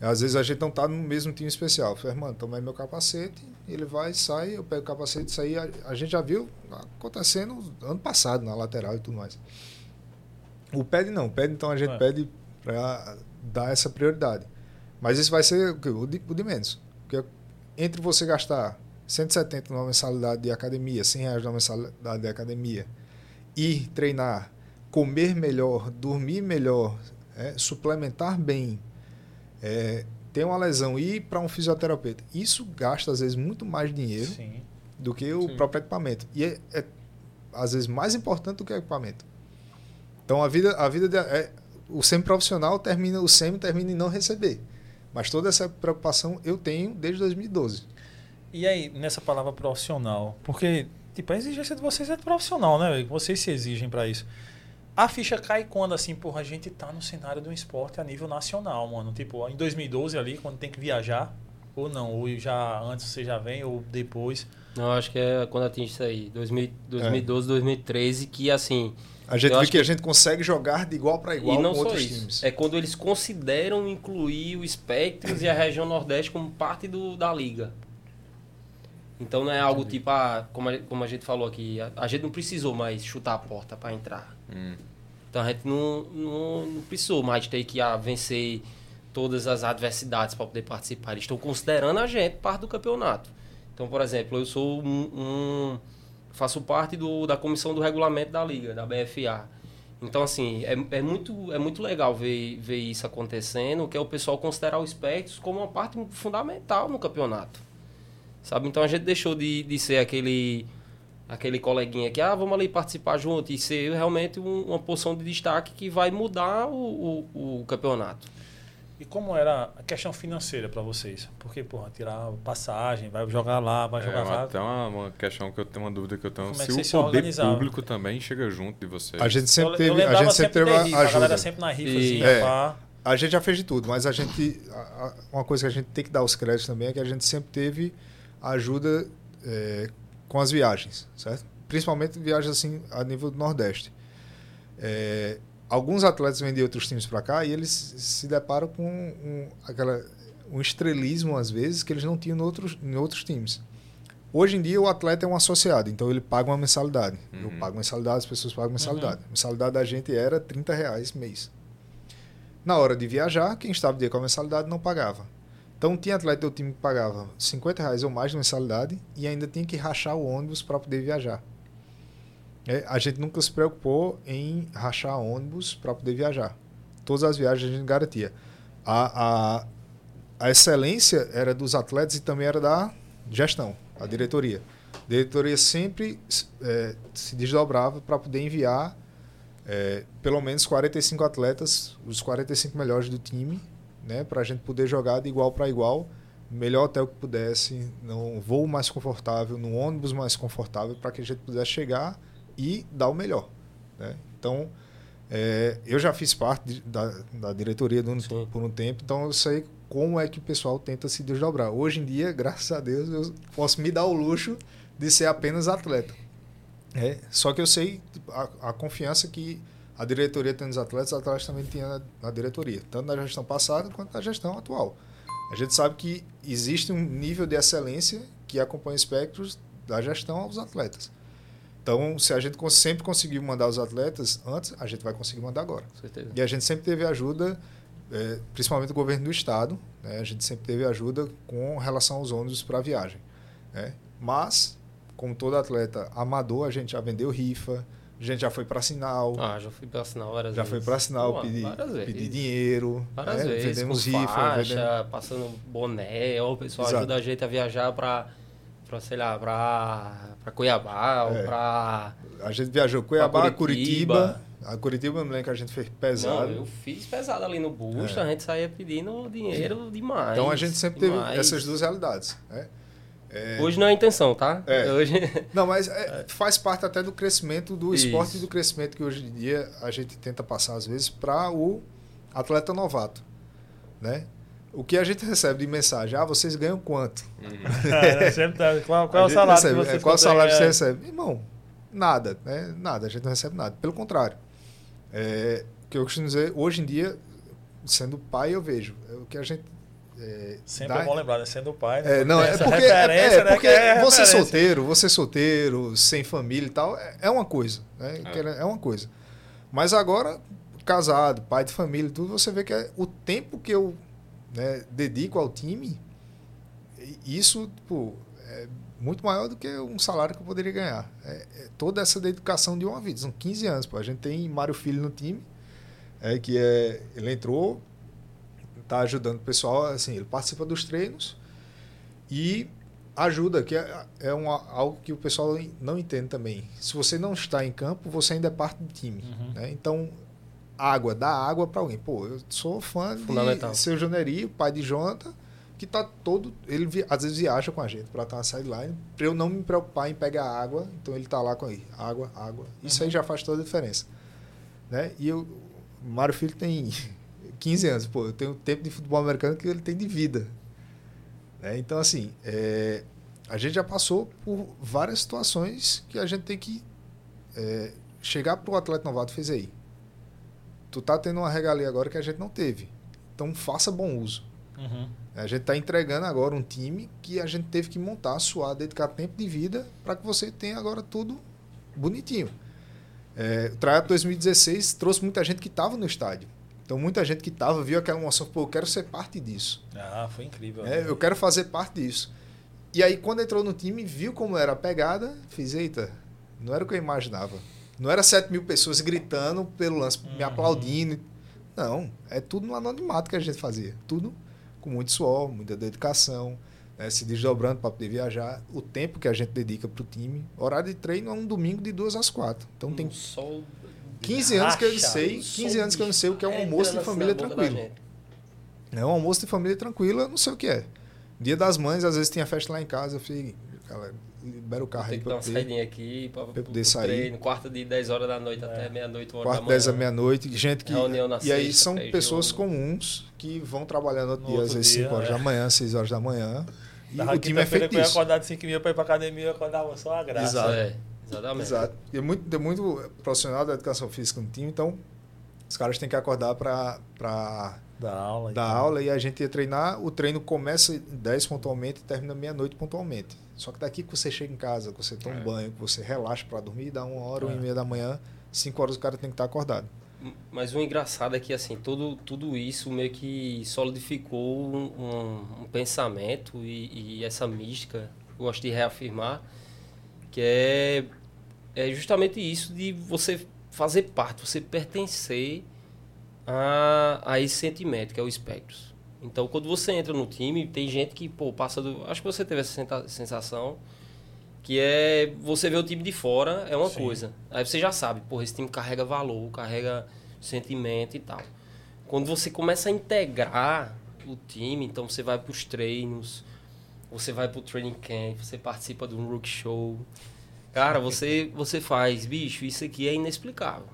Às vezes a gente não tá no mesmo time especial. Eu falei, mano, toma aí meu capacete, ele vai, sai, eu pego o capacete, sai. A, a gente já viu acontecendo ano passado na lateral e tudo mais. O pede não, o pede então a gente É. pede para dar essa prioridade. Mas isso vai ser o, de, o de menos. Porque entre você gastar 170 numa mensalidade de academia, 100 reais numa mensalidade de academia, ir treinar, comer melhor, dormir melhor, é, suplementar bem, é, ter uma lesão e ir para um fisioterapeuta, isso gasta às vezes muito mais dinheiro Sim. do que o Sim. próprio equipamento. E é, é, às vezes mais importante do que o equipamento. Então a vida, a vida de, é, o semi-profissional termina, o semi termina em não receber. Mas toda essa preocupação eu tenho desde 2012. E aí, nessa palavra profissional, porque tipo, a exigência de vocês é profissional, né? velho? Vocês se exigem pra isso. A ficha cai quando, assim, porra, a gente tá no cenário do esporte a nível nacional, mano. Tipo, em 2012 ali, quando tem que viajar, ou não, ou já antes você já vem, ou depois. Não, acho que é quando atinge isso aí. 2000, 2012, 2013, que assim. A gente Eu vê acho que, a gente consegue jogar de igual para igual e não com só outros isso. times. É quando eles consideram incluir o Spectros e a região Nordeste como parte do, da liga. Então não é algo tipo, ah, como, a, como a gente falou aqui, a, a gente não precisou mais chutar a porta para entrar. Hum. Então a gente não, não, não precisou mais ter que ah, vencer todas as adversidades para poder participar. Eles estão considerando a gente parte do campeonato. Então, por exemplo, eu sou um, um- faço parte do, da comissão do regulamento da liga, da BFA. Então, assim, é, é, muito, é muito legal ver, ver isso acontecendo, que é o pessoal considerar os Spectros como uma parte fundamental no campeonato. Sabe? Então a gente deixou de, de ser aquele aquele coleguinha que, ah, vamos ali participar junto e ser realmente um- uma posição de destaque que vai mudar o, o, o campeonato. E como era a questão financeira pra vocês? Porque, porra, tirar passagem, vai jogar lá, vai É jogar lá. até uma, uma questão que eu tenho uma dúvida que eu tenho. Como é se se o poder organizavam? público também chega junto de vocês. A gente sempre eu, teve, eu a gente sempre teve rifa, a galera ajuda. sempre na E- rifazinha, É. pá. A gente já fez de tudo, mas a gente. a- a- uma coisa que a gente tem que dar os créditos também é que a gente sempre teve ajuda é, com as viagens, certo? Principalmente viagens assim a nível do Nordeste. É, alguns atletas vêm de outros times para cá e eles se deparam com um, aquela, um estrelismo, às vezes, que eles não tinham em outros, em outros times. Hoje em dia, o atleta é um associado, então ele paga uma mensalidade. Eu Uhum. pago mensalidade, as pessoas pagam mensalidade. A mensalidade da gente era 30 reais mês. Na hora de viajar, quem estava de dia com a mensalidade não pagava. Então tinha atleta do time que pagava 50 reais ou mais de mensalidade e ainda tinha que rachar o ônibus para poder viajar. É, a gente nunca se preocupou em rachar ônibus para poder viajar. Todas as viagens a gente garantia. A, a, a excelência era dos atletas e também era da gestão, a diretoria. A diretoria sempre eh, se desdobrava para poder enviar eh, pelo menos 45 atletas, os 45 melhores do time, né, para a gente poder jogar de igual para igual, melhor hotel que pudesse, num voo mais confortável, num ônibus mais confortável, para que a gente pudesse chegar e dar o melhor. Né? Então, eh, eu já fiz parte de- da, da diretoria do- por um tempo, então eu sei como é que o pessoal tenta se desdobrar. Hoje em dia, graças a Deus, eu posso me dar o luxo de ser apenas atleta. É, só que eu sei a, a confiança que a diretoria tem nos atletas, os atletas também têm na, na diretoria, tanto na gestão passada quanto na gestão atual. A gente sabe que existe um nível de excelência que acompanha espectros da gestão aos atletas. Então, se a gente sempre conseguiu mandar os atletas antes, a gente vai conseguir mandar agora. Com certeza. E a gente sempre teve ajuda, eh, principalmente do governo do estado, né? a gente sempre teve ajuda com relação aos ônibus para a viagem. né? Mas, como todo atleta amador, a gente já vendeu rifa, a gente já foi para sinal, Ah, já fui pra sinal várias já vezes. foi para sinal Pô, pedir, dinheiro, Várias né? vezes, vendemos rifa, faixa, vendemos... passando boné, o pessoal Exato. ajuda a gente a viajar pra, pra sei lá, pra Cuiabá, ou É. pra... A gente viajou Cuiabá, Curitiba. Curitiba. A Curitiba eu me lembro que a gente fez pesado. Não, eu fiz pesado ali no busto, É. a gente saía pedindo dinheiro demais. então a gente sempre teve demais. essas duas realidades. Né? É, Hoje não é a intenção, tá? É. Hoje... Não, mas é, faz parte até do crescimento do esporte Isso. e do crescimento que hoje em dia a gente tenta passar às vezes para o atleta novato, né? O que a gente recebe de mensagem, ah, vocês ganham quanto? É, sempre tá- qual, qual é o salário recebe, que é, vocês qual o salário que você conseguem? recebe? Irmão, nada, né? Nada, a gente não recebe nada. Pelo contrário. É, o que eu costumo dizer, hoje em dia, sendo pai, eu vejo. é, O que a gente é, Sempre dá- é bom lembrar, né? Sendo pai, né? É, não, é porque, é, né? porque que é você solteiro, você solteiro, sem família e tal, é, é uma coisa, né? É uma coisa. Mas agora, casado, pai de família e tudo, você vê que é o tempo que eu né, dedico ao time, isso, pô, é muito maior do que um salário que eu poderia ganhar. É, é toda essa dedicação de uma vida. São 15 anos, pô. A gente tem Mário Filho no time, é, que é, ele entrou, tá ajudando o pessoal, assim, ele participa dos treinos e ajuda, que é, é uma, algo que o pessoal não entende também. Se você não está em campo, você ainda é parte do time. Uhum. né? Então, água, dá água para alguém. Pô, eu sou fã de seu Janeiri, o pai de Jonathan, que tá todo. Ele vi- às vezes viaja com a gente para estar na sideline, para eu não me preocupar em pegar água, então ele tá lá com aí. Água, água. Isso aí já faz toda a diferença. Né? E eu, o Mário Filho tem 15 anos, pô, eu tenho tempo de futebol americano que ele tem de vida. Né? Então, assim, é, a gente já passou por várias situações que a gente tem que é, chegar para o atleta novato e fez aí. Tu tá tendo uma regalia agora que a gente não teve. Então, faça bom uso. Uhum. A gente está entregando agora um time que a gente teve que montar, suar, dedicar tempo de vida para que você tenha agora tudo bonitinho. É, o Tryout 2016 trouxe muita gente que estava no estádio. Então, muita gente que estava viu aquela emoção, pô, eu quero ser parte disso. Ah, foi incrível. É, né? eu quero fazer parte disso. E aí, quando entrou no time, viu como era a pegada, fiz, eita, não era o que eu imaginava. Não era 7 mil pessoas gritando pelo lance, me Uhum. aplaudindo. Não, é tudo no anonimato que a gente fazia. Tudo com muito suor, muita dedicação, né, se desdobrando para poder viajar. O tempo que a gente dedica para o time. Horário de treino é um domingo de 2 às 4. Então tem Um sol 15 anos que eu não sei, um 15 sol anos que eu não sei o que é um almoço de assim família da tranquilo. É um almoço de família tranquila, não sei o que é. Dia das mães, às vezes tinha festa lá em casa, eu falei, galera, libera o carro Tem aí que pra dar uma saidinha aqui pra, poder pro sair. treino, quarta de 10 horas da noite até meia-noite, uma hora Quarto, da manhã. 10 da meia-noite, gente que. Reunião na e aí sexta, são pré-jogo. pessoas comuns que vão trabalhar no outro No dia, às outro vezes dia, 5 horas é. da manhã, 6 horas da manhã. E Tava o time é feito que eu ia disso. acordar de 5 mil pra ir pra academia, eu acordava só a graça. Exato. É, exatamente. Exato. E é muito, tem muito profissional da educação física no time, então os caras têm que acordar para Da aula. e dar tal. aula e a gente ia treinar. O treino começa às 10 pontualmente e termina meia-noite pontualmente. Só que daqui que você chega em casa, que você toma um banho, que você relaxa para dormir, dá uma hora, uma e É. meia da manhã, 5 horas o cara tem que estar acordado. Mas o engraçado é que assim, tudo, tudo isso meio que solidificou um, um- pensamento e, e essa mística, eu gosto de reafirmar, que é, é justamente isso de você fazer parte, você pertencer a, a esse sentimento que é o Spectros. Então, quando você entra no time, tem gente que, pô, passa do... Acho que você teve essa sensação, que é você vê o time de fora é uma Sim. coisa. Aí você já sabe, pô, esse time carrega valor, carrega sentimento e tal. Quando você começa a integrar o time, então você vai para os treinos, você vai para o training camp, você participa de um rookie show. Cara, você você faz, bicho, isso aqui é inexplicável.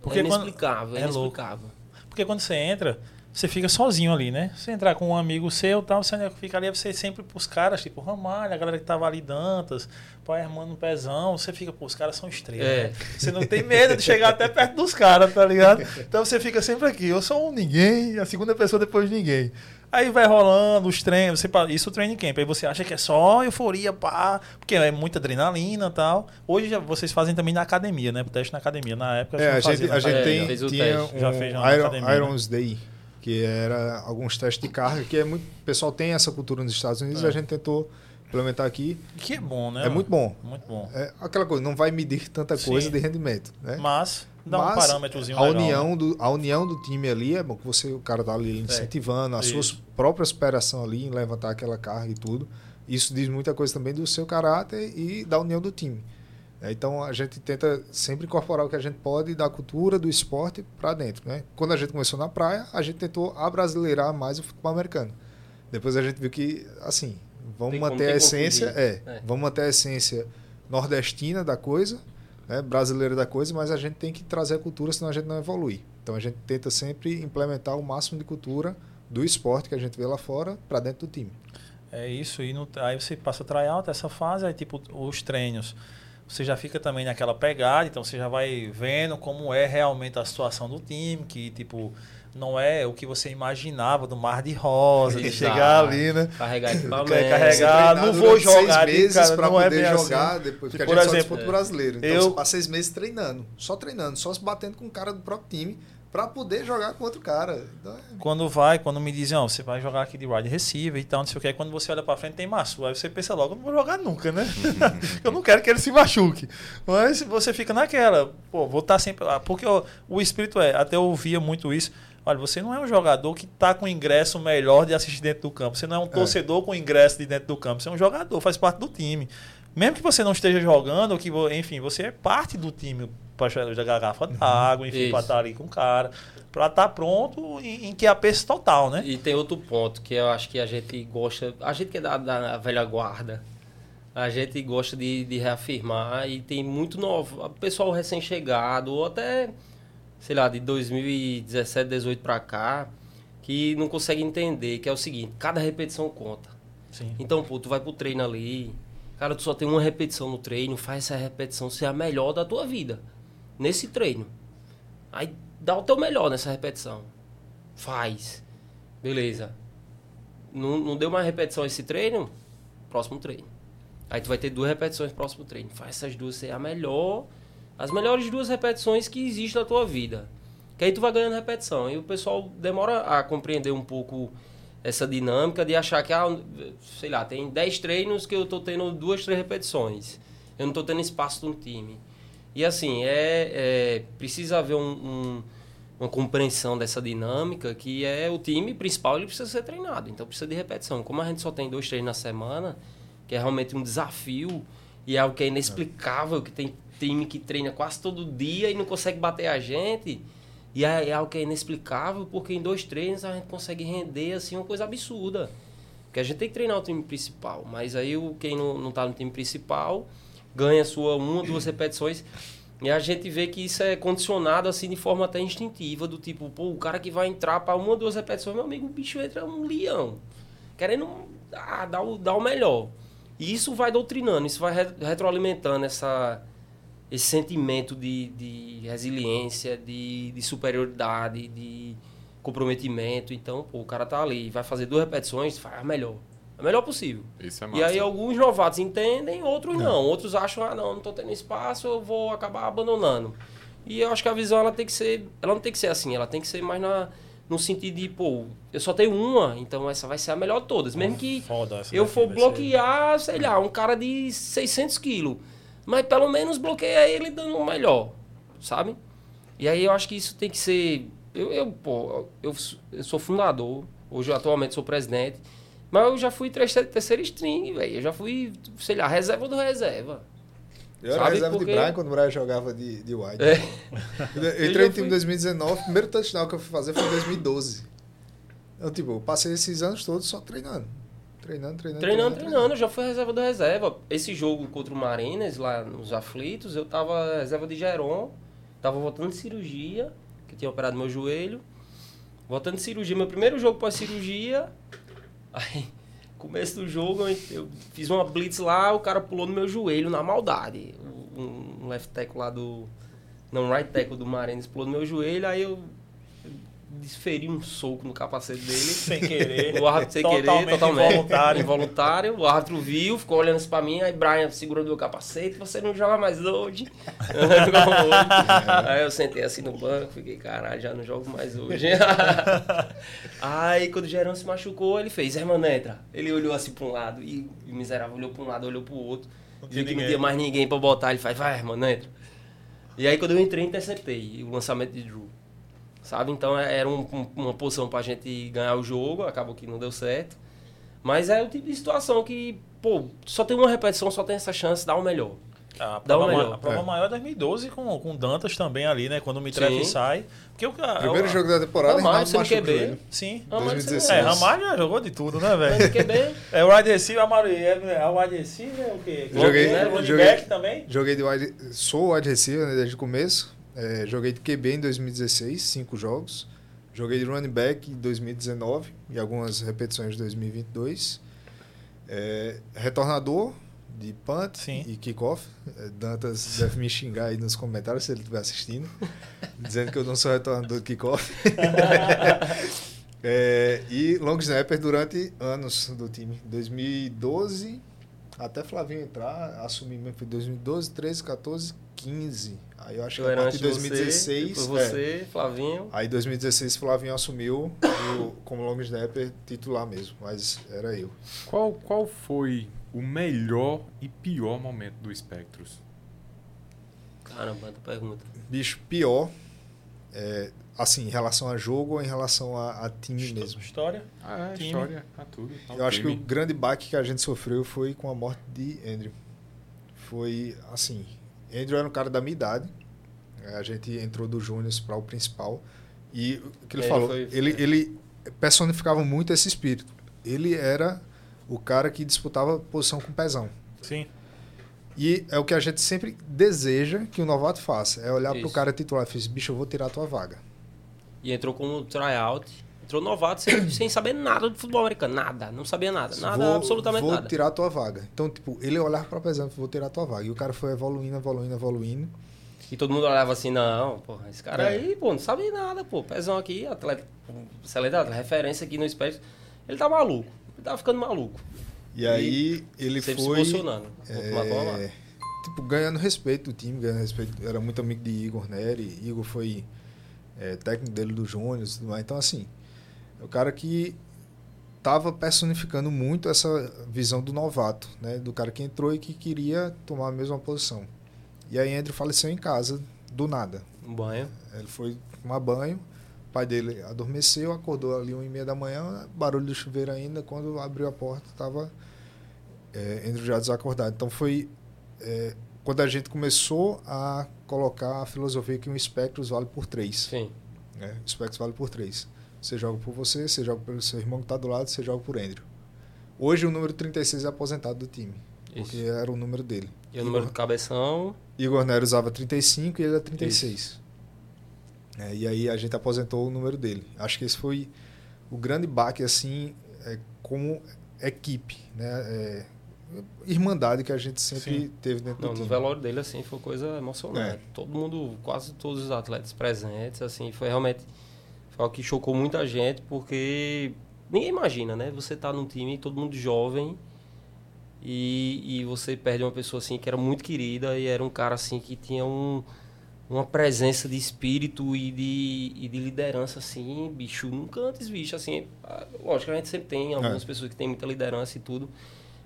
Porque é inexplicável, é, é louco. inexplicável. Porque quando você entra, você fica sozinho ali, né? Se entrar com um amigo seu tal, você fica ali, você sempre pros caras, tipo Ramalho, a galera que tava ali, Dantas, pai Armando Pezão, você fica, pô, os caras são estrelas. É. né? Você não tem medo de chegar até perto dos caras, tá ligado? Então você fica sempre aqui, eu sou um ninguém, a segunda pessoa depois de ninguém. Aí vai rolando os treinos, você, isso o training camp, aí você acha que é só euforia, pá, porque é muita adrenalina e tal. Hoje já, vocês fazem também na academia, né? Teste na academia. Na época É, a gente, a gente É, tem, fez o tinha teste. um Já fez na Iron, academia, né? Irons Day, que era alguns testes de carga, que é muito. O pessoal tem essa cultura nos Estados Unidos, É. a gente tentou implementar aqui. Que é bom, né? é muito bom. Muito bom. É aquela coisa, não vai medir tanta Sim. coisa de rendimento. Né? Mas dá um Mas parâmetrozinho a legal. união né? do a união do time ali é bom que você o cara tá ali incentivando a sua própria superação ali em levantar aquela carga e tudo isso diz muita coisa também do seu caráter e da união do time É, então a gente tenta sempre incorporar o que a gente pode da cultura do esporte para dentro né quando a gente começou na praia a gente tentou abrasileirar mais o futebol americano depois a gente viu que assim vamos Tem manter a essência é, É. vamos manter a essência nordestina da coisa né, brasileira da coisa, mas a gente tem que trazer a cultura, senão a gente não evolui. Então a gente tenta sempre implementar o máximo de cultura do esporte que a gente vê lá fora para dentro do time. É isso, e no- aí você passa tryout, essa fase, aí tipo os treinos. Você já fica também naquela pegada, então você já vai vendo como é realmente a situação do time, que tipo, não é o que você imaginava do mar de rosa, de chegar ali, né? Carregar equipamento. Carregar, não vou seis jogar ali, meses cara, pra não é poder assim. jogar depois, porque Por a gente exemplo, só disputa o brasileiro. Então eu- você passa seis meses treinando, só treinando, só se batendo com o cara do próprio time pra poder jogar com outro cara. Então, é- Quando vai, quando me dizem, ó, você vai jogar aqui de wide receiver e tal, não sei o que, aí quando você olha pra frente tem maço. Aí você pensa logo, eu não vou jogar nunca, né? eu não quero que ele se machuque. Mas você fica naquela, pô, vou estar sempre lá. Porque ó, o espírito é, até eu ouvia muito isso. Olha, você não é um jogador que tá com ingresso melhor de assistir dentro do campo. Você não é um torcedor com ingresso de dentro do campo. Você é um jogador, faz parte do time. Mesmo que você não esteja jogando, ou que, enfim, você é parte do time para jogar garrafa d'água, enfim, para estar ali com o cara. Pra estar pronto em, em que é a peça total, né? E tem outro ponto que eu acho que a gente gosta. A gente que é da, da velha guarda. A gente gosta de, de reafirmar e tem muito novo. Pessoal recém-chegado, ou até, sei lá, de 2017, 18 pra cá, que não consegue entender que é o seguinte: cada repetição conta. Sim. Então, pô, tu vai pro treino ali, cara, tu só tem uma repetição no treino, faz essa repetição ser a melhor da tua vida. Nesse treino. Aí dá o teu melhor nessa repetição. Faz. Beleza. Não, não deu mais repetição esse treino? Próximo treino. Aí tu vai ter duas repetições no próximo treino. Faz essas duas ser a melhor. As melhores duas repetições que existem na tua vida. Que aí tu vai ganhando repetição. E o pessoal demora a compreender um pouco essa dinâmica de achar que, ah, sei lá, tem 10 treinos que eu tô tendo duas, três repetições. Eu não tô tendo espaço no time. E assim, é, é precisa haver um, um- uma compreensão dessa dinâmica que é o time principal ele precisa ser treinado, então precisa de repetição. Como a gente só tem dois treinos na semana, que é realmente um desafio e é algo que é inexplicável, que tem time que treina quase todo dia e não consegue bater a gente. E é, é algo que é inexplicável porque em dois treinos a gente consegue render assim uma coisa absurda. Porque a gente tem que treinar o time principal, mas aí o, quem não, não tá no time principal ganha sua uma, duas repetições. E a gente vê que isso é condicionado assim de forma até instintiva, do tipo, pô, o cara que vai entrar para uma, duas repetições, meu amigo, o bicho entra um leão, querendo ah, dar, o, dar o melhor. E isso vai doutrinando, isso vai re- retroalimentando essa, esse sentimento de, de resiliência, de, de superioridade, de comprometimento. Então, pô, o cara tá ali, vai fazer duas repetições, faz melhor. A melhor possível. Isso é E massa. aí alguns novatos entendem, outros não. Outros acham, ah, não, não tô tendo espaço, eu vou acabar abandonando. E eu acho que a visão ela tem que ser, ela não tem que ser assim, ela tem que ser mais na no sentido de, pô, eu só tenho uma, então essa vai ser a melhor de todas. Mesmo que Foda eu for vai ser- bloquear, sei lá, um cara de 600 quilos, mas pelo menos bloqueia ele dando o melhor, sabe? E aí eu acho que isso tem que ser. Eu, eu pô, eu, eu sou fundador, hoje eu atualmente sou presidente, mas eu já fui terceira, string, velho. Eu já fui, sei lá, reserva do reserva. Eu era Sabe reserva porque- de Brian quando o Brian jogava de, de wide. É. Eu, entrei no time em 2019, o primeiro touchdown que eu fui fazer foi em 2012. Eu, tipo, eu passei esses anos todos só treinando. Treinando, treinando. Treinando, treinando, eu já fui reserva do reserva. Esse jogo contra o Marines, lá nos aflitos, eu tava reserva de Geron, tava voltando de cirurgia, que tinha operado meu joelho. Voltando de cirurgia, meu primeiro jogo pós-cirurgia. Aí, começo do jogo, eu, fiz uma blitz lá, o cara pulou no meu joelho na maldade. Um, um left tackle lá do. Não, right tackle do Marines pulou no meu joelho, aí eu desferi um soco no capacete dele. Sem querer. O árbitro sem querer, Totalmente totalmente involuntário. involuntário. O árbitro viu, ficou olhando isso pra mim, aí Brian segurou meu capacete, você não joga mais hoje. Aí eu sentei assim no banco, fiquei, caralho, já não jogo mais hoje. aí quando o Gerão se machucou, ele fez, irmão, entra. Ele olhou assim pra um lado, e o miserável olhou pra um lado, olhou pro outro. Viu que não tinha mais ninguém pra botar, ele faz, vai, irmão, entra. E aí quando eu entrei, interceptei o lançamento de Drew. Sabe? Então é- era um- um- uma posição pra gente ganhar o jogo, acabou que não deu certo. Mas é o tipo de situação que, pô, só tem uma repetição, só tem essa chance, dá o melhor. A Dá o prova, ma- melhor. a prova É. maior é 2012 com, com Dantas também ali, né? Quando o Mitref sai. Porque o. Primeiro o- jogo da temporada, Ramalho, Ronaldo sem machucou o QB. Sim. 2016. É, Ramalho já jogou de tudo, né, velho? QB, É o wide receiver, Amaro, é, é o wide receiver, é o quê? Joguei- né? Joguei- back também? Joguei de wide, sou wide receiver né, desde o começo. É, joguei de QB em 2016, cinco jogos. Joguei de running back em 2019 e algumas repetições de 2022. É, retornador, de punt Sim. e kickoff. É, Dantas deve me xingar aí nos comentários se ele estiver assistindo, dizendo que eu não sou retornador de kickoff. É, e long snapper durante anos do time. 2012, até Flavinho entrar, assumir mesmo foi 2012, 13, 14, 15. Aí eu acho Eu que a partir de antes de você, 2016. depois é, você, Flavinho. Aí em 2016 Flavinho assumiu o- como long snapper titular mesmo, mas era eu. Qual, qual foi o melhor e pior momento do Spectros? Caramba, tu pergunta. Bicho, pior, é, assim, em relação a jogo ou em relação a, a time mesmo? História. Ah, é, Time. história, a tudo. ao Eu acho que o time. grande baque que a gente sofreu foi com a morte de Andrew. Foi assim, Andrew era um cara da minha idade. é, A gente entrou do Júnior para o principal e o que ele É, falou, foi- ele, ele personificava muito esse espírito. Ele era o cara que disputava posição com pezão. Sim. E é o que a gente sempre deseja que o novato faça. É olhar para o cara titular e falar, bicho, eu vou tirar a tua vaga. E entrou como tryout. Entrou novato sem, sem saber nada de futebol americano. Nada. Não sabia nada. Nada, vou, absolutamente vou nada. tirar a tua vaga. Então, tipo, ele olhar para pezão e vou tirar a tua vaga. E o cara foi evoluindo, evoluindo, evoluindo. E todo mundo olhava assim, não, porra, esse cara É. aí, pô, não sabe nada, pô. Pezão aqui, atleta, excelente atleta, referência aqui no espectro. Ele tá maluco. Ele tava ficando maluco. E, aí ele Sempre foi se posicionando. é, tipo ganhando respeito do time, ganhando respeito. Era muito amigo de Igor Neri. Igor foi é, técnico dele do Júnior, e tudo mais. Então assim, é o cara que tava personificando muito essa visão do novato, né, do cara que entrou e que queria tomar a mesma posição. E aí Andrew faleceu em casa do nada. Um banho. Ele foi tomar banho, o pai dele adormeceu, acordou ali uma e meia da manhã, barulho do chuveiro ainda, quando abriu a porta estava é, Andrew já desacordado. Então foi é, quando a gente começou a colocar a filosofia que um espectros vale por três. Sim. Né? O espectros vale por três. Você joga por você, você joga pelo seu irmão que está do lado, você joga por Andrew. Hoje o número 36 é aposentado do time, porque Isso. era o número dele. E o número do Igor, cabeção. Igor Nero usava 35 e ele é 36. É, e aí a gente aposentou o número dele. Acho que esse foi o grande baque, assim, é, como equipe, né? É, irmandade que a gente sempre Sim. teve dentro Não, do no time. velório dele, assim, foi coisa emocionante. É. Todo mundo, quase todos os atletas presentes, assim, foi realmente algo que chocou muita gente, porque ninguém imagina, né? Você tá num time, todo mundo jovem, e, e você perde uma pessoa, assim, que era muito querida, e era um cara, assim, que tinha um, uma presença de espírito e de, e de liderança, assim, bicho, nunca antes visto, assim. ah, Lógico que a gente sempre tem algumas É. pessoas que têm muita liderança e tudo,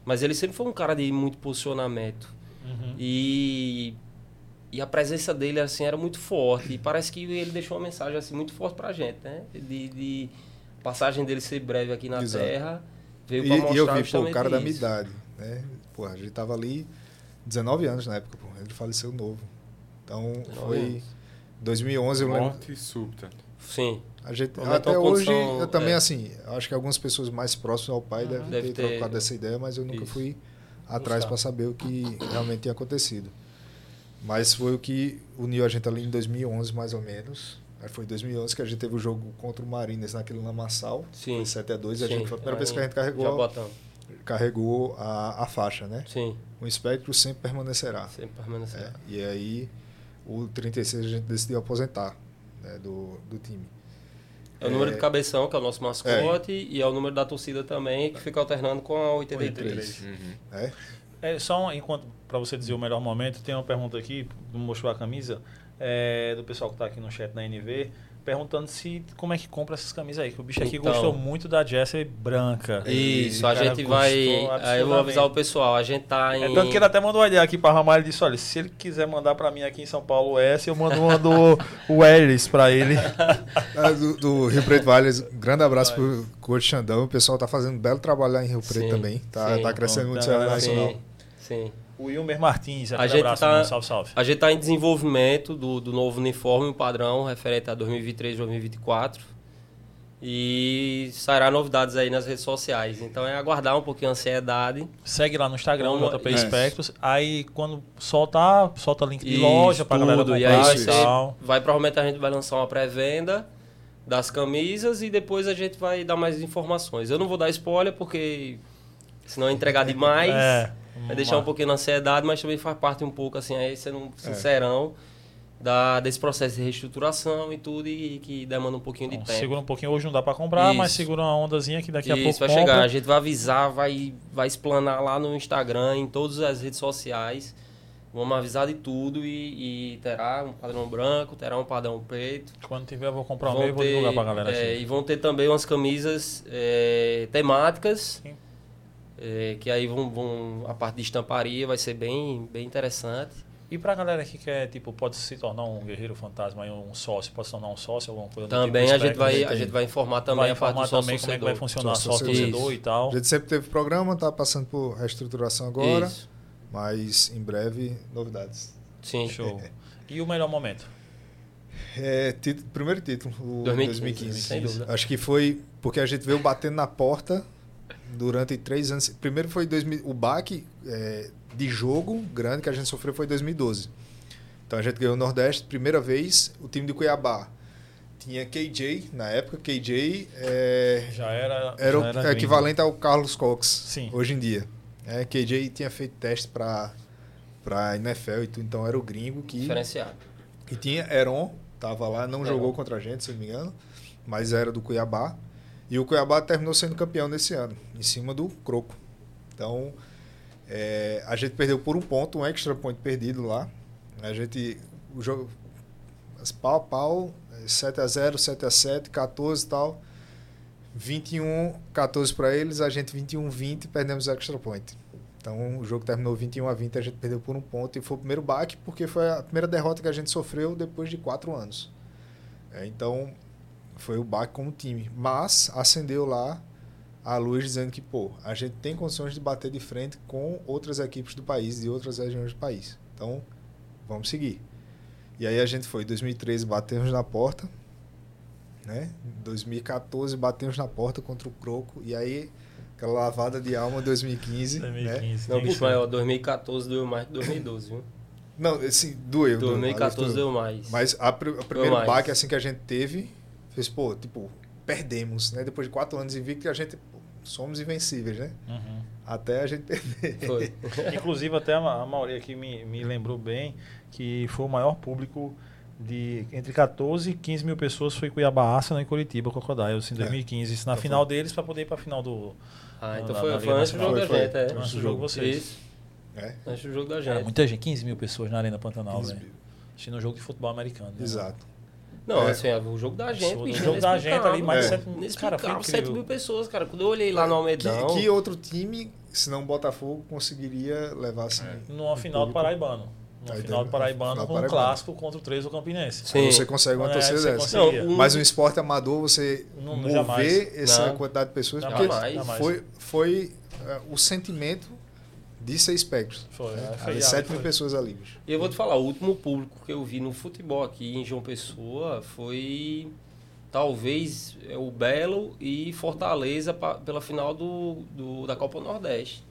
mas ele sempre foi um cara de muito posicionamento. Uhum. E, e a presença dele assim era muito forte. E parece que ele deixou uma mensagem assim muito forte pra gente, né? De, de passagem dele ser breve aqui na Exato. Terra. Veio E, pra e mostrar eu vi, pô, o cara da minha isso. idade, né? Pô, a gente tava ali 19 anos na época, pô. Ele faleceu novo. Então, 19 foi anos. 2011, eu lembro. Morte súbita. Sim. A gente, Aumentou até a hoje, condição, eu também, é. assim, acho que algumas pessoas mais próximas ao pai devem Deve ter, ter- trocado essa ideia, mas eu nunca Isso. fui atrás para saber o que realmente tinha acontecido. Mas foi o que uniu a gente ali em 2011, mais ou menos. Aí foi em 2011 que a gente teve o jogo contra o Mariners naquele lamaçal. Sim. Foi 7 a 2 e a Sim. gente foi a primeira vez que a gente Já carregou, botamos. carregou a, a faixa, né? Sim. O espectro sempre permanecerá. Sempre permanecer. É, e aí o 36 a gente decidiu aposentar né, do, do time. É o número de cabeção, que é o nosso mascote, e é o número da torcida também, que fica alternando com a 83. 83. Uhum. É? É, só um- enquanto para você dizer o melhor momento, tem uma pergunta aqui, não mostrou a camisa, é, do pessoal que está aqui no chat da NV, perguntando se como é que compra essas camisas aí, que o bicho aqui Então. gostou muito da Jessie branca. Isso, E, a gente vai. Aí eu vou avisar o pessoal, a gente tá em. É tanto que ele até mandou uma ideia aqui para Ramal, ele disse, olha, se ele quiser mandar para mim aqui em São Paulo essa, eu mando uma do Wellis para ele. Ah, do, do Rio Preto Vale, grande abraço pro Coach Xandão. O pessoal tá fazendo um belo trabalho lá em Rio Preto Sim, também. Tá, sim. tá crescendo muito o Tá, tá, nacional. Sim, sim. O Wilmer Martins, A gente abraço, tá- mano, salve, salve. A gente está em desenvolvimento do, do novo uniforme o padrão referente a 2023 2024 e sairá novidades aí nas redes sociais. Então é aguardar um pouquinho a ansiedade. Segue lá no Instagram, Vamos- JP isso. Spectros. Aí quando soltar, solta link de Isso, loja pra galera tudo. comprar E aí vai, e tal. vai provavelmente a gente vai lançar uma pré-venda das camisas e depois a gente vai dar mais informações. Eu não vou dar spoiler porque senão é entregar demais. É. Vai deixar um pouquinho na ansiedade, mas também faz parte um pouco, assim, aí sendo um sincerão da, desse processo de reestruturação e tudo, e, que demanda um pouquinho de Bom, tempo. Segura um pouquinho, hoje não dá pra comprar, mas Isso. segura uma ondazinha que daqui a Isso, pouco vai compra. chegar. A gente vai avisar, vai, vai explanar lá no Instagram, em todas as redes sociais. Vamos avisar de tudo e, e terá um padrão branco, terá um padrão preto. Quando tiver, eu vou comprar o Vão meu e vou divulgar pra galera é, aqui. e vão ter também umas camisas é, temáticas, Sim. É, que aí vão, vão- a parte de estamparia vai ser bem, bem interessante. E pra galera que quer, tipo, pode se tornar um guerreiro fantasma e um sócio, pode se tornar um sócio, alguma coisa do Também tipo, a gente, vai, a gente vai informar também vai a parte informar do sócio também como é que vai funcionar Sócio sócio torcedor. e tal. A gente sempre teve programa, tá passando por reestruturação agora, Isso, mas em breve novidades. sim. Show. E o melhor momento? É, título- primeiro título, o 2015, 2015. sem dúvida. Acho que foi porque a gente veio batendo na porta durante três anos. Primeiro foi 2000, o baque é, de jogo grande que a gente sofreu foi em 2012. Então a gente ganhou o Nordeste, primeira vez, o time de Cuiabá. Tinha KJ, na época, KJ é, Já era. era o já gringo. equivalente ao Carlos Cox, Sim. hoje em dia. É, KJ tinha feito teste para para NFL e tudo, então era o gringo que Diferenciado. e tinha Heron, tava lá, não Heron. jogou contra a gente, se eu não me engano, mas era do Cuiabá. E o Cuiabá terminou sendo campeão nesse ano, em cima do Croco. Então, é, a gente perdeu por um ponto, um extra point perdido lá. A gente, o jogo, pau a pau, 7x0, 7x7, 14 e tal. 21, 14 para eles, a gente 21, 20 perdemos o extra point. Então o jogo terminou 21 a 20, a gente perdeu por um ponto e foi o primeiro baque porque foi a primeira derrota que a gente sofreu depois de quatro anos. É, então foi o baque como time, mas acendeu lá a luz dizendo que pô, a gente tem condições de bater de frente com outras equipes do país, de outras regiões do país. Então vamos seguir. E aí a gente foi, em 2013 batemos na porta, né? Em 2014 batemos na porta contra o Croco e aí aquela lavada de alma 2015, né? 2015. Não, tem que bicho, ser. maior, 2014 doeu mais que 2012, viu? Não, assim, doeu. doeu, 2014 doeu. deu mais. Mas a, pr- o primeiro baque assim que a gente teve, fez, pô, tipo, perdemos, né? Depois de quatro anos invicto, a gente pô, somos invencíveis, né? Uhum. Até a gente perder. Foi. Inclusive, até a Ma- a Mauri aqui me, me lembrou bem que foi o maior público de entre 14 e 15 mil pessoas foi Cuiabá Arsenal e Curitiba Crocodiles em É. 2015. Isso na Então final deles para poder ir para a final do. Ah, então Na- foi, na foi antes do jogo da Foi, gente, foi. é. Antes do jogo vocês. Isso, É, antes do jogo da Cara, gente. muita gente, 15 mil pessoas na Arena Pantanal, 15 velho. Assistindo um jogo de futebol americano. né? Exato. Não, É. assim, é, o jogo da gente, Absurdo. bicho. O jogo da gente ali, mais É. de 7 mil. Cara, foi Inexplicável, incrível. 7 mil pessoas, cara. Quando eu olhei lá no Almedão... Que, que outro time, se não o Botafogo, conseguiria levar assim? Numa final do? Paraibano. Numa Aí final tem- do Paraibano final com um Paraibano. clássico contra o 3 do Campinense. Sim. Você consegue uma É, torcida dessa. Não, um- Mas no esporte amador, você Não, mover jamais. essa Não. quantidade de pessoas, Jamais, porque jamais. foi, foi eh, o sentimento de ser Spectros. Foi, né? é, foi, Ali, ali 7 mil foi. pessoas ali, bicho. E eu vou te falar, o último público que eu vi no futebol aqui em João Pessoa foi talvez é, o Belo e Fortaleza pa- pela final do, do- da Copa Nordeste.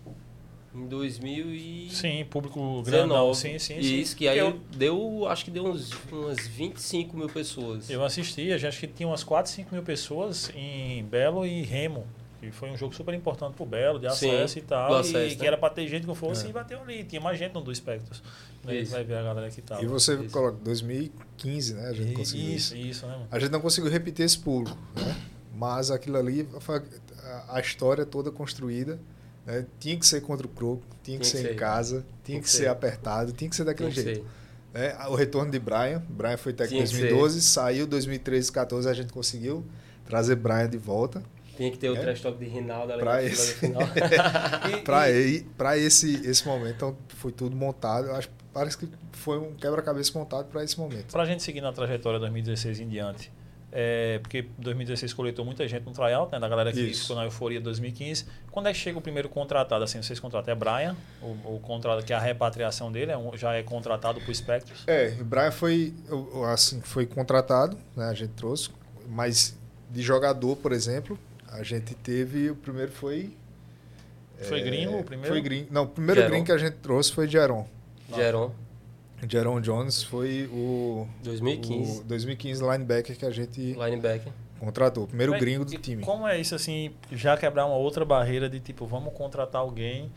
Em 2019. Sim, público grandão. Sim, sim, sim. Isso, que aí Eu- deu, acho que deu uns, umas 25 mil pessoas. Eu assisti, acho que tinha umas 4, 5 mil pessoas em Belo e Remo. Que foi um jogo super importante pro Belo, de Sim, acesso e tal. do e acesso, que né? era pra ter gente que fosse É. e bateu ali. Tinha mais gente no do Espectros. Isso. vai ver a galera que tava. E você Isso. coloca 2015, né? A gente E- conseguiu isso, isso, né, mano? A gente não conseguiu repetir esse público, né? Mas aquilo ali, foi a- história toda construída, né? Tinha que ser contra o Croco, tinha que Tinha que ser em casa, tinha que ser apertado, tinha que ser daquele que jeito. né? O retorno de Brian, Brian foi técnico em Tinha que 2012, saiu 2013, 14, a gente conseguiu trazer Brian de volta. Tinha que ter o É. trash talk de Rinaldo ali Pra esse. final. Para e- para esse esse momento, então foi tudo montado. Eu acho parece que foi um quebra-cabeça montado para esse momento. Pra gente seguir na trajetória 2016 em diante, é, porque 2016 coletou muita gente no tryout, né? Da galera que Isso. ficou na euforia de 2015. Quando é que chega o primeiro contratado? Assim, vocês contratam é Brian, o, o contrato que é a repatriação dele, é um- já é contratado pro Spectros. É, o Brian foi assim foi contratado, né? A gente trouxe, mas de jogador, por exemplo, a gente teve o primeiro foi Foi é, gringo o primeiro? Foi gringo. Não, o primeiro Geron. gringo que a gente trouxe foi Jeron. Geron, Jeron Jones foi o 2015. o 2015 linebacker que a gente Linebacker. contratou, o primeiro Bem, gringo do time. Como é isso, assim, já quebrar uma outra barreira de tipo, vamos contratar alguém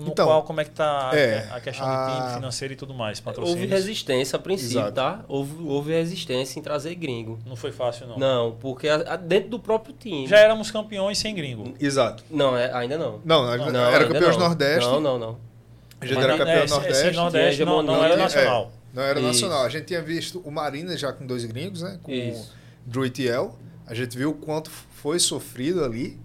no Então, qual como é que tá a- é, a questão a- de time financeiro e tudo mais, Houve patrocínios. resistência a princípio, Exato. tá? Houve, houve resistência em trazer gringo. Não foi fácil, não. Não, porque a- a- dentro do próprio time. Já éramos campeões sem gringo. Exato. Não, é- ainda não. Não, gente Não, era campeão não. Nordeste. Não, não, não. A gente Mas era não- campeão é, esse- Nordeste. Esse Nordeste não, não era É, nacional. não era Isso. nacional. A gente tinha visto o Marina já com dois gringos, né? Com Isso. o Drew e Tiel. A gente viu o quanto foi sofrido ali,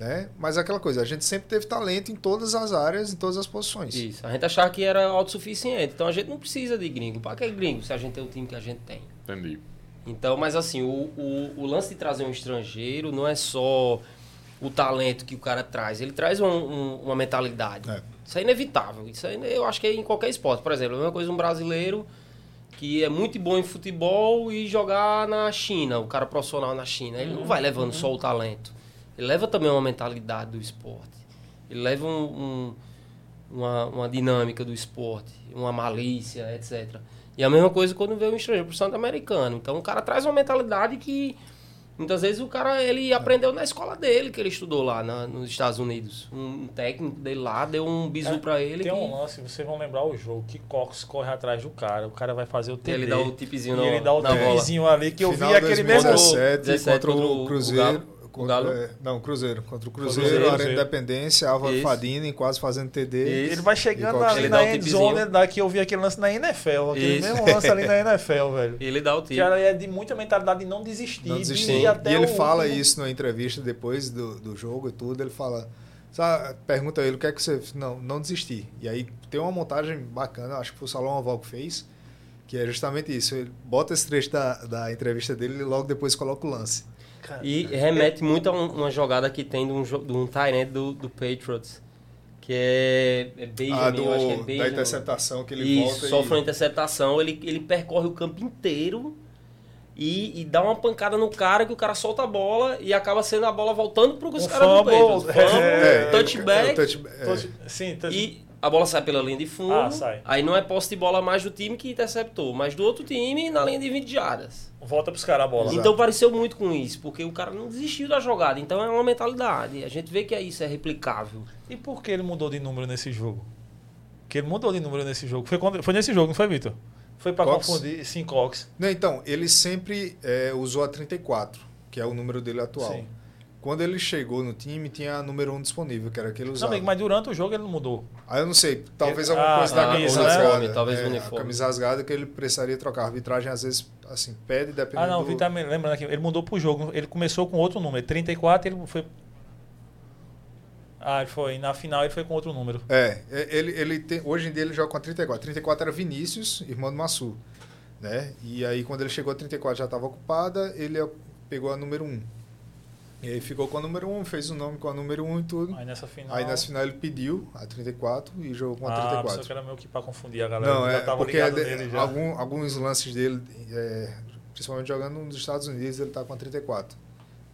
né? Mas é aquela coisa, a gente sempre teve talento em todas as áreas, em todas as posições. Isso. A gente achava que era autossuficiente. Então a gente não precisa de gringo. Para que gringo se a gente tem o time que a gente tem? Entendi. Então, mas assim, o, o, o lance de trazer um estrangeiro não é só o talento que o cara traz. Ele traz um- um- uma mentalidade. É. Isso é inevitável. Isso aí, eu acho que é em qualquer esporte. Por exemplo, a mesma coisa um brasileiro que é muito bom em futebol e jogar na China, o cara profissional na China. Ele não vai levando só o talento. Ele leva também uma mentalidade do esporte. Ele leva um- um- uma, uma dinâmica do esporte, uma malícia, etc. E a mesma coisa quando vê um estrangeiro, profissional americano. Então o cara traz uma mentalidade que muitas vezes o cara ele aprendeu na escola dele, que ele estudou lá na- nos Estados Unidos. Um técnico dele lá deu um bisu pra ele. Tem que um lance, vocês vão lembrar o jogo, que Cox corre atrás do cara, o cara vai fazer o TD. ele dá o tipezinho e na, ele dá o tipezinho ali, que eu Final vi aquele mesmo... 2017 17 contra contra o o Cruzeiro. Galo. O contra- Galo? é, não, Cruzeiro. Contra o Cruzeiro, Cruzeiro, Arena. Independência, Álvaro Isso. Fadini quase fazendo TD. Isso. Ele vai E chegando ali na tipezinho. zone, daqui eu vi aquele lance na NFL, aquele Isso. mesmo lance ali na NFL, velho. Ele dá o tipo. era é de muita mentalidade de não desistir, Não de desistir. ir E ele o fala último. isso numa entrevista depois do, do jogo e tudo. Ele fala. Sabe, pergunta ele o que é que você. Não, não desistir. E aí tem uma montagem bacana, acho que foi o Salão Oval que fez, que é justamente isso. Ele bota esse trecho da, da entrevista dele e logo depois coloca o lance. Cara, E remete muito a um- uma jogada que tem de um, de um end do, do Patriots. Que é, é Benjamin, Ah, do, eu acho que é da Benjamin. interceptação que ele Isso, volta sofre uma e... interceptação, ele, ele percorre o campo inteiro e, e dá uma pancada no cara que o cara solta a bola e acaba sendo a bola voltando pro Um caras do Patriots. Fumble, é, ele- touchback é, o touch- é. Sim, e a bola sai pela linha de fundo. Ah, sai. Aí não é posse de bola mais do time que interceptou, mas do outro time na linha de 20 jardas. volta pros caras a bola. Exato. Então pareceu muito com isso, porque o cara não desistiu da jogada. Então é uma mentalidade. A gente vê que é isso, é replicável. E por que ele mudou de número nesse jogo? Que ele mudou de número nesse jogo. Foi, quando- foi nesse jogo, não foi, Vitor? Foi pra Cox? confundir. Sim, Cox. Não, então, ele sempre é, usou a 34, que é o número dele atual. Sim. Quando ele chegou no time, tinha a número 1 disponível, que era aquele Não, usado. amigo, mas durante o jogo ele não mudou. Aí eu não sei, talvez Ele- alguma ah, coisa da ah, camisa uniforme, rasgada. talvez é, uniforme. A camisa rasgada que ele precisaria trocar. A arbitragem às vezes, assim, pede, dependendo Ah, não, o do... Vitor tá me lembrando aqui. Ele mudou pro jogo. Ele começou com outro número. 34, ele foi. Ah, ele foi. Na final ele foi com outro número. É, é, ele, ele tem, hoje em dia ele joga com a 34. 34 era Vinícius, irmão do Massu. Né? E aí quando ele chegou a 34 já estava ocupada, ele pegou a número 1. E aí ficou com a número 1, fez o nome com a número 1 e tudo. Aí nessa final. Aí nessa final ele pediu a 34 e jogou com a ah, pensou 34. que era meio que pra confundir a galera. Não, é porque de- já. algum- alguns lances dele, é, principalmente jogando nos Estados Unidos, ele tá com a 34.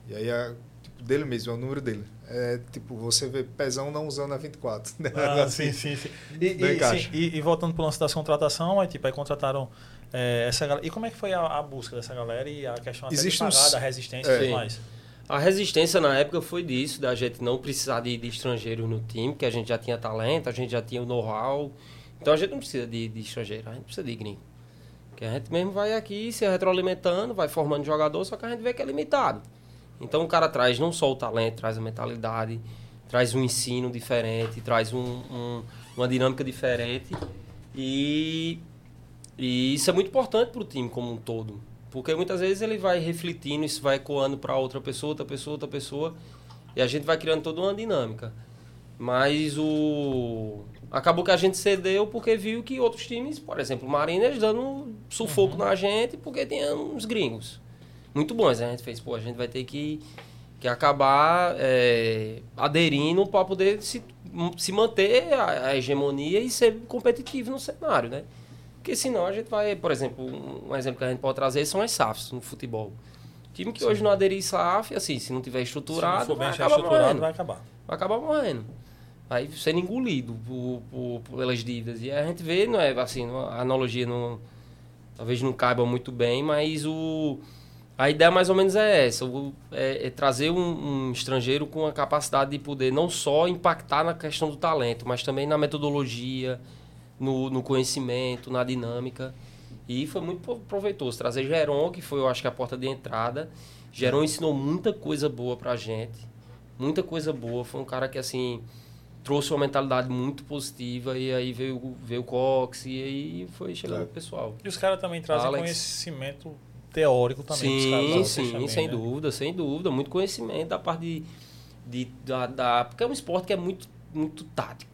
E aí é tipo, dele mesmo, é o número dele. É tipo, você vê Pezão não usando a 24. né? Ah, Assim. sim, sim, sim. E, e, sim, e- e voltando pro lance das contratações, aí, tipo, aí contrataram é, essa galera. E como é que foi a, a busca dessa galera e a questão até Existe de pagar, uns- da resistência é. e tudo mais? A resistência na época foi disso, da gente não precisar de, de estrangeiros no time, que a gente já tinha talento, a gente já tinha o know-how. Então a gente não precisa de, de estrangeiro, a gente precisa de gringo. Que a gente mesmo vai aqui se retroalimentando, vai formando jogador, só que a gente vê que é limitado. Então o cara traz não só o talento, traz a mentalidade, traz um ensino diferente, traz um- um- uma dinâmica diferente. E, e isso é muito importante para o time como um todo. Porque muitas vezes ele vai refletindo, isso vai ecoando para outra pessoa, outra pessoa, outra pessoa. E a gente vai criando toda uma dinâmica. Mas o. Acabou que a gente cedeu porque viu que outros times, por exemplo, o Mariners dando sufoco na gente porque tinha uns gringos. Muito bons. né? A gente fez, pô, a gente vai ter que, que acabar é, aderindo para poder se, se manter a, a hegemonia e ser competitivo no cenário, né? Porque senão a gente vai, por exemplo, um, exemplo que a gente pode trazer são as SAFs no futebol. Time que hoje não aderir SAF, assim, se não tiver estruturado, Se não for bem vai acabar estruturado, morrendo. vai acabar. Vai acabar morrendo. Vai sendo engolido por, por- pelas dívidas. E a gente vê, não é assim, a analogia não, talvez não caiba muito bem, mas o, A ideia mais ou menos é essa, o- é, é trazer um, um estrangeiro com a capacidade de poder não só impactar na questão do talento, mas também na metodologia, no, no conhecimento, na dinâmica. E foi muito pro- proveitoso. Trazer Geron, que foi, eu acho que a porta de entrada. Geron ensinou muita coisa boa pra gente. Muita coisa boa. Foi um cara que, assim, trouxe uma mentalidade muito positiva. E aí veio, veio o Cox e aí foi chegando o pessoal. E os caras também trazem Alex. conhecimento teórico também. dos caras, Sim, vocês sim, também, sem né? dúvida, sem dúvida. Muito conhecimento da parte de, de- da, da- Porque é um esporte que é muito, muito tático.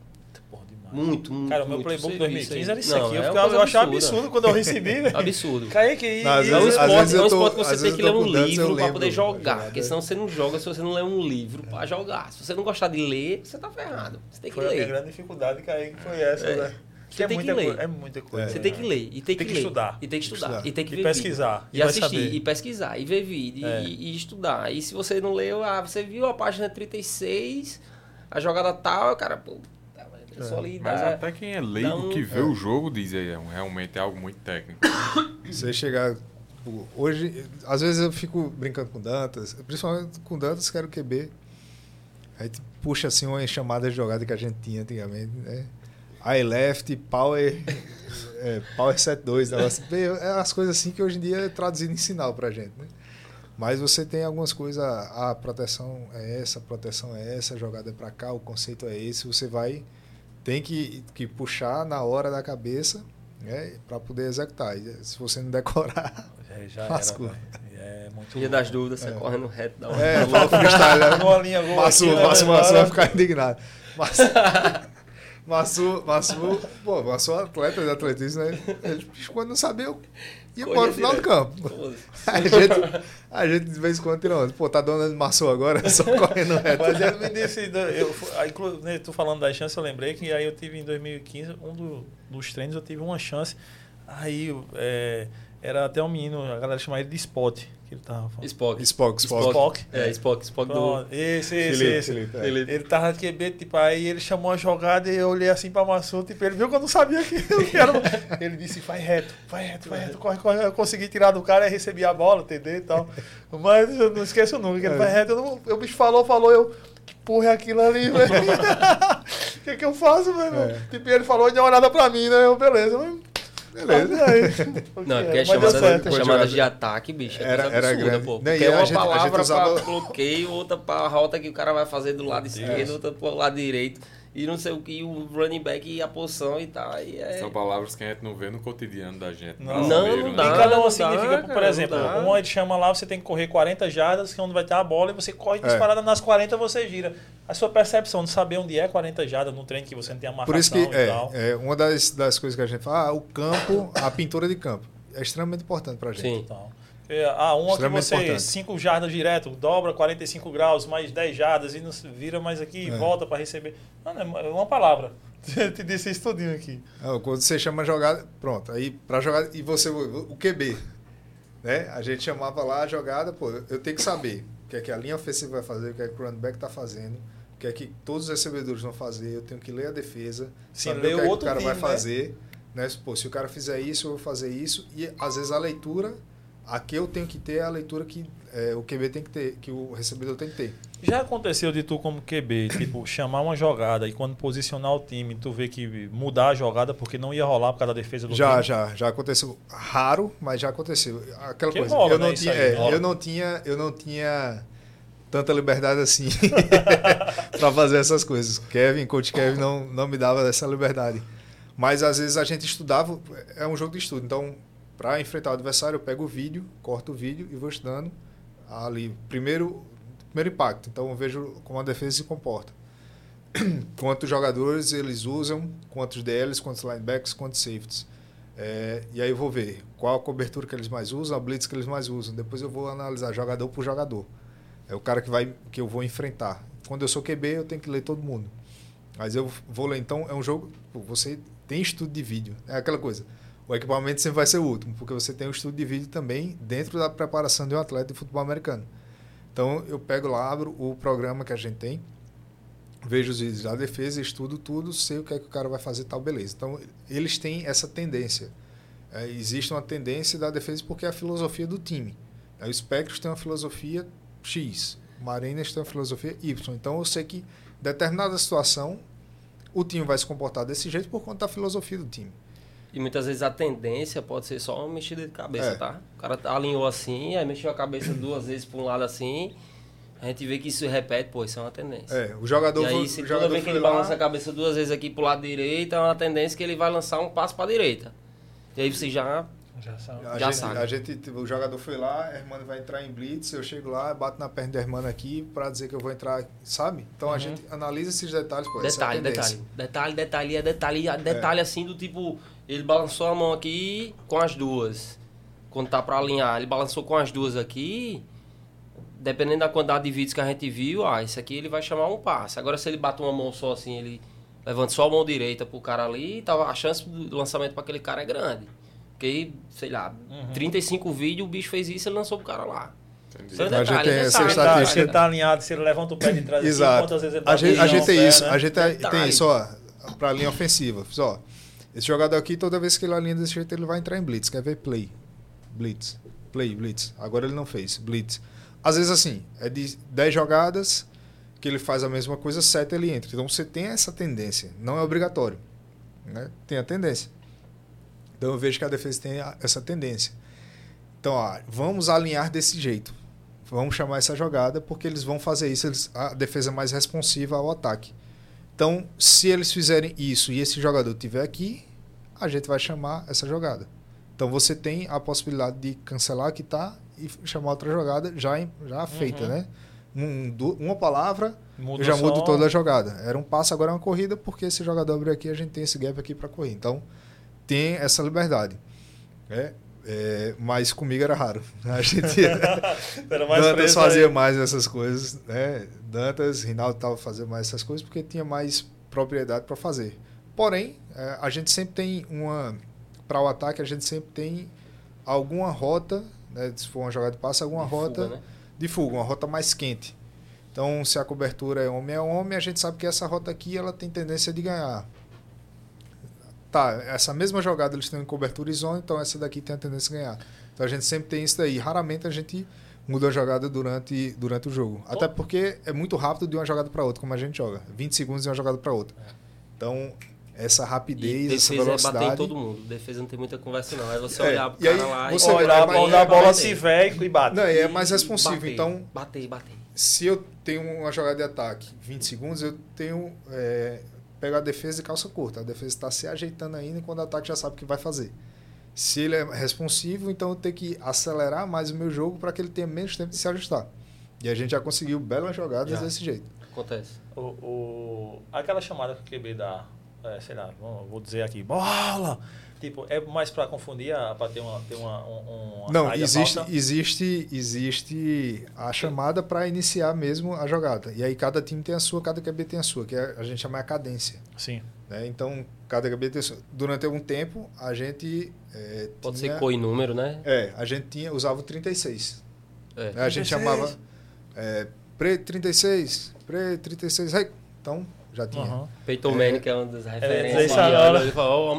Muito, muito. Cara, o meu muito playbook serviço 2015 aí. era isso Não, aqui. Eu, é uma ficava, eu achava absurdo quando eu recebi, velho. Absurdo. Kaique, e, Não, às e- É um vezes- esporte, vezes é um eu esporte que você vezes tem eu que ler um eu livro para lembro poder a jogar. jogada. Porque senão você não joga se você não ler um livro para jogar. Se você não gostar de ler, você tá ferrado. Você tem que foi a ler. grande dificuldade, Kaique, foi essa, É. né? Você é tem que ler. coisa- É muita coisa. Você né? tem que ler. E tem, Tem que ler. estudar. E tem que estudar. E tem que E ver pesquisar. E E, vai assistir. saber. E pesquisar. E ver vídeo. É. E, e estudar. E se você não leu, ah, você viu a página 36, a jogada tal, cara, pô. É só ali Mas dá- até quem é leigo um- que vê o jogo diz aí, é um- realmente é algo muito técnico. Você chegar. tipo, Hoje, às vezes eu fico brincando com Dantas, principalmente com Dantas, quero QB. Aí tu puxa assim uma chamada de jogada que a gente tinha antigamente, né? I left, power, é, power set 2, negócio. É as coisas assim que hoje em dia é traduzido em sinal pra gente, né? Mas você tem algumas coisas, a proteção é essa, a proteção é essa, a jogada é pra cá, o conceito é esse, você vai tem que, que puxar na hora da cabeça né, para poder executar. E se você não decorar, É, já era, velho. É muito Dia das dúvidas, você É. correndo reto da hora. é, fala freestyle, né? Uma linha boa Massu, aqui, né, Massu? Massu vai ficar indignado. Massu, Massu, Massu, pô, Massu é atleta de atletismo, né? Ele, quando não sabia, eu ia Corria no final do campo. A gente, a gente de vez em quando tira onda. Pô, tá dando Massu agora, só correndo reto. Mas ele me disse, eu, aí, inclu- né, tu falando das chances, eu lembrei que aí eu tive em 2015, um do- dos treinos eu tive uma chance. Aí é, era até um menino, a galera chamava ele de Spot, que ele tava falando. Spock. Spock, Spock. Spock. É, Spock, Spock do. Esse, esse, Felipe, esse. Felipe, é. Ele- Ele tava de QB, tipo, aí ele chamou a jogada e eu olhei assim pra Massu, tipo, ele viu que eu não sabia que eu era. Ele disse, vai reto, vai reto, vai reto, corre, corre. Eu consegui tirar do cara e recebi a bola, entendeu? E tal. Mas eu não esqueço nunca, que ele É. vai reto. Eu não, o bicho falou, falou, eu. Que porra é aquilo ali, velho? O que, que eu faço, velho? É. Tipo, ele falou e deu uma olhada pra mim, né? Eu, beleza. mas- Beleza. Aí? Não, é porque certo. as Foi chamadas jogado. de ataque, bicho, é Era- coisa era absurda, grande. pô. Porque e é a uma gente- a gente palavra usava- pra bloqueio, outra pra rota que o cara vai fazer do lado esquerdo, outra pro lado direito. E não sei o que, o running back e a posição e tal. E é... São palavras que a gente não vê no cotidiano da gente. Não. Não, não né? dá. E cada uma significa, dá, por cara, exemplo, uma ele chama lá, você tem que correr 40 jardas, que é onde vai ter a bola, e você corre É. disparada nas 40, você gira. A sua percepção de saber onde é 40 jardas no treino que você não tem a marcação Por isso que e é, tal. é uma das, das coisas que a gente fala, ah, o campo, a pintura de campo, é extremamente importante pra gente. Sim. Então, é, ah, uma que você importante. 5 jardas direto, dobra 45 graus, mais 10 jardas, e não vira mais aqui, e É. volta para receber. Não, é uma palavra. Te disse isso tudinho aqui. Ah, Quando você chama a jogada, pronto. Aí pra jogar e você o QB, né? A gente chamava lá a jogada, pô, eu tenho que saber o que é que a linha ofensiva vai fazer, o que é que o running back tá fazendo, o que é que todos os recebedores vão fazer, eu tenho que ler a defesa, Sim, saber o que, é que o cara vai time, né? fazer, né? Pô, se o cara fizer isso, eu vou fazer isso e às vezes a leitura aqui eu tenho que ter a leitura que é, o QB tem que ter, que o recebedor tem que ter. Já aconteceu de tu como QB, tipo, chamar uma jogada e quando posicionar o time, tu vê que mudar a jogada porque não ia rolar por causa da defesa do Já, time? já, já aconteceu. Raro, mas já aconteceu. Aquela Que coisa. rola, eu, não né, isso tinha, aí, é, eu não tinha, eu não tinha tanta liberdade assim para fazer essas coisas. Kevin, coach Kevin não, não me dava essa liberdade. Mas às vezes a gente estudava, é um jogo de estudo. Então, para enfrentar o adversário, eu pego o vídeo, corto o vídeo e vou estudando ali primeiro primeiro impacto. Então, eu vejo como a defesa se comporta. Quantos jogadores eles usam, quantos DLs, quantos linebackers, quantos safeties. É, e aí eu vou ver qual a cobertura que eles mais usam, a blitz que eles mais usam. Depois eu vou analisar jogador por jogador. É o cara que vai que eu vou enfrentar. Quando eu sou QB, eu tenho que ler todo mundo. Mas eu vou ler, então é um jogo, você tem estudo de vídeo. É aquela coisa. O equipamento sempre vai ser o último, porque você tem o estudo de vídeo também dentro da preparação de um atleta de futebol americano. Então eu pego lá, abro o programa que a gente tem, vejo os vídeos da defesa, estudo tudo, sei o que é que o cara vai fazer tal, beleza. Então eles têm essa tendência. É, existe uma tendência da defesa porque é a filosofia do time. Aí o Spectros tem uma filosofia X, o Mariners tem uma filosofia Y. Então eu sei que determinada situação o time vai se comportar desse jeito por conta da filosofia do time. E muitas vezes a tendência pode ser só uma mexida de cabeça, É. tá? O cara alinhou assim, aí mexeu a cabeça duas vezes para um lado assim. A gente vê que isso se repete, pô, isso é uma tendência. É, o jogador, e aí, se o toda jogador vez que ele lá, balança a cabeça duas vezes aqui pro lado direito, é uma tendência que ele vai lançar um passo pra direita. E aí você já. Já são. A Já gente, sabe. a gente, o jogador foi lá, a Hermano vai entrar em blitz, eu chego lá, bato na perna da Hermano aqui pra dizer que eu vou entrar, sabe? Então a Uhum. gente analisa esses detalhes, pô, essa é a detalhe, tendência. detalhe. Detalhe, detalhe, é detalhe, detalhe assim do tipo. Ele balançou a mão aqui com as duas. Quando tá pra alinhar, ele balançou com as duas aqui. Dependendo da quantidade de vídeos que a gente viu, ah, esse aqui ele vai chamar um passe. Agora se ele bate uma mão só assim, ele levanta só a mão direita pro cara ali, tava, a chance do lançamento pra aquele cara é grande. Porque, sei lá, Uhum. 35 vídeos, o bicho fez isso e ele lançou pro cara lá. Entendi. É A gente detalhe, tem essa Se ele tá- estatística. se ele tá alinhado, se ele levanta o pé de trás aqui, Exato. quantas vezes ele A bate gente, a gente tem pé, isso, né? a gente tem, Detalhe. tem isso, ó, pra linha ofensiva. Fiz, ó, esse jogador aqui, toda vez que ele alinha desse jeito, ele vai entrar em blitz. Quer ver play? Blitz. Play, blitz. Agora ele não fez. Blitz. Às vezes, assim, é de 10 jogadas que ele faz a mesma coisa, 7 ele entra. Então você tem essa tendência. Não é obrigatório. Né? Tem a tendência. Então eu vejo que a defesa tem essa tendência. Então, ó, vamos alinhar desse jeito. Vamos chamar essa jogada porque eles vão fazer isso. Eles, a defesa é mais responsiva ao ataque. Então, se eles fizerem isso e esse jogador estiver aqui, a gente vai chamar essa jogada. Então você tem a possibilidade de cancelar que está e chamar outra jogada já, já feita, né? Um, uma palavra, Muda eu já só- mudo toda a jogada. Era um passo, agora é uma corrida, porque esse jogador abriu aqui, a gente tem esse gap aqui para correr. Então, tem essa liberdade. né? É, mas comigo era raro. A gente Era mais Dantas fazia aí. mais essas coisas, né? Dantas, Rinaldo tava fazendo mais essas coisas porque tinha mais propriedade para fazer. Porém, é, a gente sempre tem uma para o ataque, a gente sempre tem alguma rota, né? Se for uma jogada de passe, alguma De rota fuga, né? de fuga, uma rota mais quente. Então, se a cobertura é homem a homem, a gente sabe que essa rota aqui ela tem tendência de ganhar. Tá, essa mesma jogada eles têm em cobertura e zona, então essa daqui tem a tendência de ganhar. Então a gente sempre tem isso daí. Raramente a gente muda a jogada durante, durante o jogo. Até porque é muito rápido de uma jogada para outra, como a gente joga. 20 segundos de uma jogada para outra. Então, essa rapidez, essa defesa é bater velocidade. em todo mundo. Defesa não tem muita conversa, não. Aí você É, olhar pro e aí cara lá você e Olhar é a bola, a se vê e bate. Não, e é mais responsivo. Bater, Então, Bater, bater. se eu tenho uma jogada de ataque 20 segundos, eu tenho. É, pego a defesa e calça curta. A defesa está se ajeitando ainda enquanto o ataque já sabe o que vai fazer. Se ele é responsivo, então eu tenho que acelerar mais o meu jogo para que ele tenha menos tempo de se ajustar. E a gente já conseguiu belas jogadas Já. desse jeito. Acontece. O, o- aquela chamada que o QB dá, é, sei lá, vou dizer aqui, bola! Tipo, é mais pra confundir, a- pra ter uma, ter uma, um, uma Não, existe, falsa? existe, existe a chamada para iniciar mesmo a jogada. E aí cada time tem a sua, cada QB tem a sua, que é- a gente chama a cadência. Sim. né? Então, cada QB tem a sua. Durante algum tempo, a gente é, Pode tinha, ser cor e número, né? É, a gente tinha, usava o 36. É. né? A gente 36. chamava é, pre 36, pre 36, hey. então já tinha. Uhum. Peyton É. Manning, que é uma das referências. deixa ali, agora. Ele falou.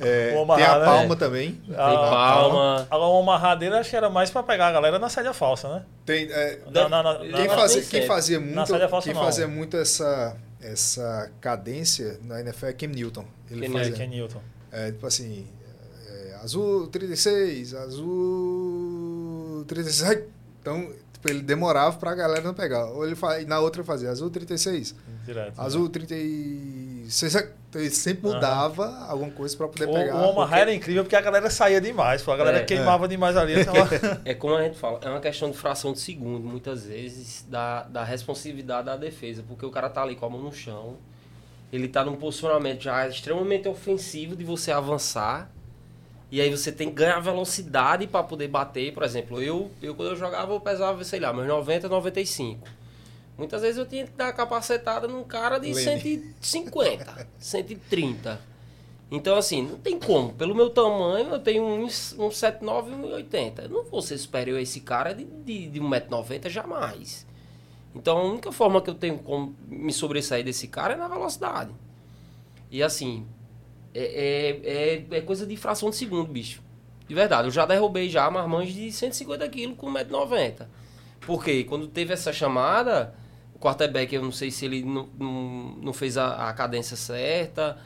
É, O tem amarrar, a né? palma também. Tem Ah, palma. Agora, o amarrar dele acho que era mais pra pegar a galera na saída falsa, né? Tem, é, Na, na, na, quem, fazia, tem quem fazia muito, quem não. fazia muito essa, essa cadência na NFL é Cam Newton. Ele é, fazia, Ken Newton. é, tipo assim, é, azul 36, azul 36, hey. então tipo, ele demorava pra galera não pegar. Ou ele fa- e na outra fazia azul 36, Direto. azul 36, hey. então ele sempre mudava alguma coisa pra poder O, pegar. o amarrar porque- era incrível porque a galera saía demais, pô. a galera É. queimava demais ali. Tava... É como a gente fala, é uma questão de fração de segundo, muitas vezes, da, da responsividade da defesa. Porque o cara tá ali com a mão no chão, ele tá num posicionamento já extremamente ofensivo de você avançar. E aí você tem que ganhar velocidade para poder bater. Por exemplo, eu, eu quando eu jogava, eu pesava, sei lá, meus 90, 95. Muitas vezes eu tinha que dar uma capacetada num cara de Lene. 150, 130. Então, assim, não tem como. Pelo meu tamanho, eu tenho uns, uns 79 e 1,80. Eu não vou ser superior a esse cara de, de, de 1,90m jamais. Então, a única forma que eu tenho como me sobressair desse cara é na velocidade. E, assim, é, é, é, é coisa de fração de segundo, bicho. De verdade, eu já derrubei já marmanjos de 150 quilos com 1,90m. Porque quando teve essa chamada, quarterback, eu não sei se ele não, não, não fez a, a cadência certa,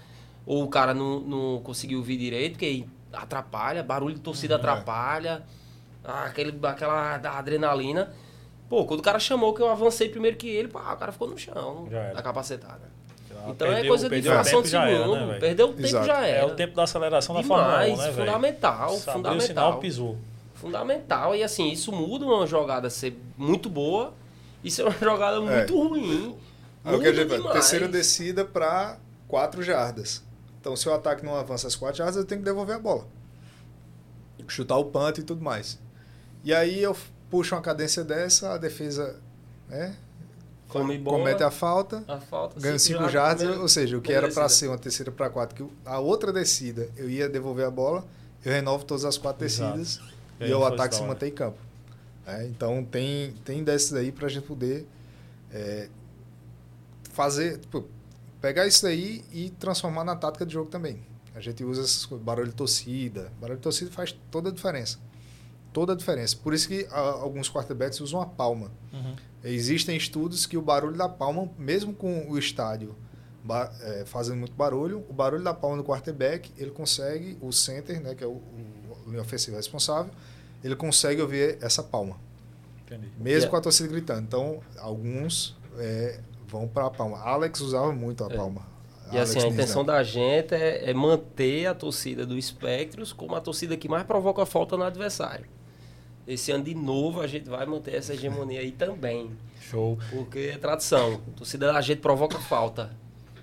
ou o cara não, não conseguiu vir direito, porque atrapalha, barulho de torcida Uhum. atrapalha, ah, aquele, aquela da adrenalina. Pô, quando o cara chamou que eu avancei primeiro que ele, pá, o cara ficou no chão, da capacetada. Então é perdeu- coisa de o fração de era, segundo. né, perdeu o tempo Exato. já era. É o tempo da aceleração da Fórmula 1, Demais, né, fundamental, o fundamental. sinal, pisou. Fundamental. E assim, isso muda uma jogada ser muito boa e ser uma jogada muito ruim. Aí o que Muda a gente vai? demais. Terceira descida para 4 jardas. Então, se o ataque não avança as 4 jardas, eu tenho que devolver a bola. Chutar o punch e tudo mais. E aí eu puxo uma cadência dessa, a defesa né, Come bola, comete a falta, a falta. ganha cinco 5 jardas, primeiro- ou seja, o que era para ser uma terceira para 4, que a outra descida eu ia devolver a bola, eu renovo todas as quatro Exato. descidas E e, o ataque se mantém em campo. É, então tem, tem desses aí para a gente poder é, fazer, tipo, pegar isso aí e transformar na tática de jogo também. A gente usa coisas, barulho de torcida. Barulho de torcida faz toda a diferença. Toda a diferença. Por isso que ah, alguns quarterbacks usam a palma. Uhum. Existem estudos que o barulho da palma, mesmo com o estádio ba- é, fazendo muito barulho, o barulho da palma do quarterback, ele consegue, o center, né, que é o, o linha ofensiva responsável, ele consegue ouvir essa palma, Entendi. mesmo Yeah. com a torcida gritando. Então, alguns é, vão para a palma. Alex usava muito a É. palma. E assim, a Alex intenção Nisner. da gente é, é manter a torcida do Spectros como a torcida que mais provoca falta no adversário. Esse ano, de novo, a gente vai manter essa hegemonia aí também. Show. Porque é tradição. A torcida da gente provoca falta.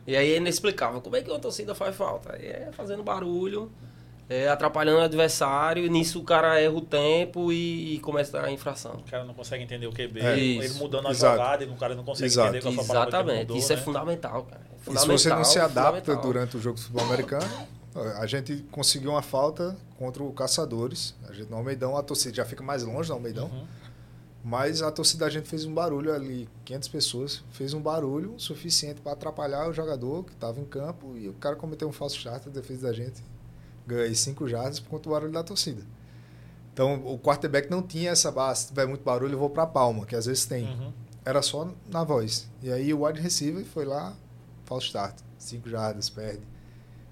E aí é inexplicável. Como é que uma torcida faz falta? É fazendo barulho, é atrapalhando o adversário, e nisso o cara erra o tempo e, e começa a infração. O cara não consegue entender o QB. É. ele Isso. mudando a Exato. jogada, e o cara não consegue Exato. entender qual foi a Exatamente. mudou, Isso é né? fundamental, cara. É E se você não fundamental, se adapta fundamental. durante o jogo de futebol americano, a gente conseguiu uma falta contra o Caçadores. A gente no Almeidão, a torcida já fica mais longe do Almeidão. Uhum. Mas a torcida da gente fez um barulho ali, 500 pessoas, fez um barulho suficiente para atrapalhar o jogador que estava em campo e o cara cometeu um falso start, a defesa da gente aí 5 jardas por conta do barulho da torcida. Então o quarterback não tinha essa base, se tiver muito barulho eu vou para a palma, que às vezes tem. Uhum. Era só na voz. E aí o wide receiver foi lá, falso start, 5 jardas, perde.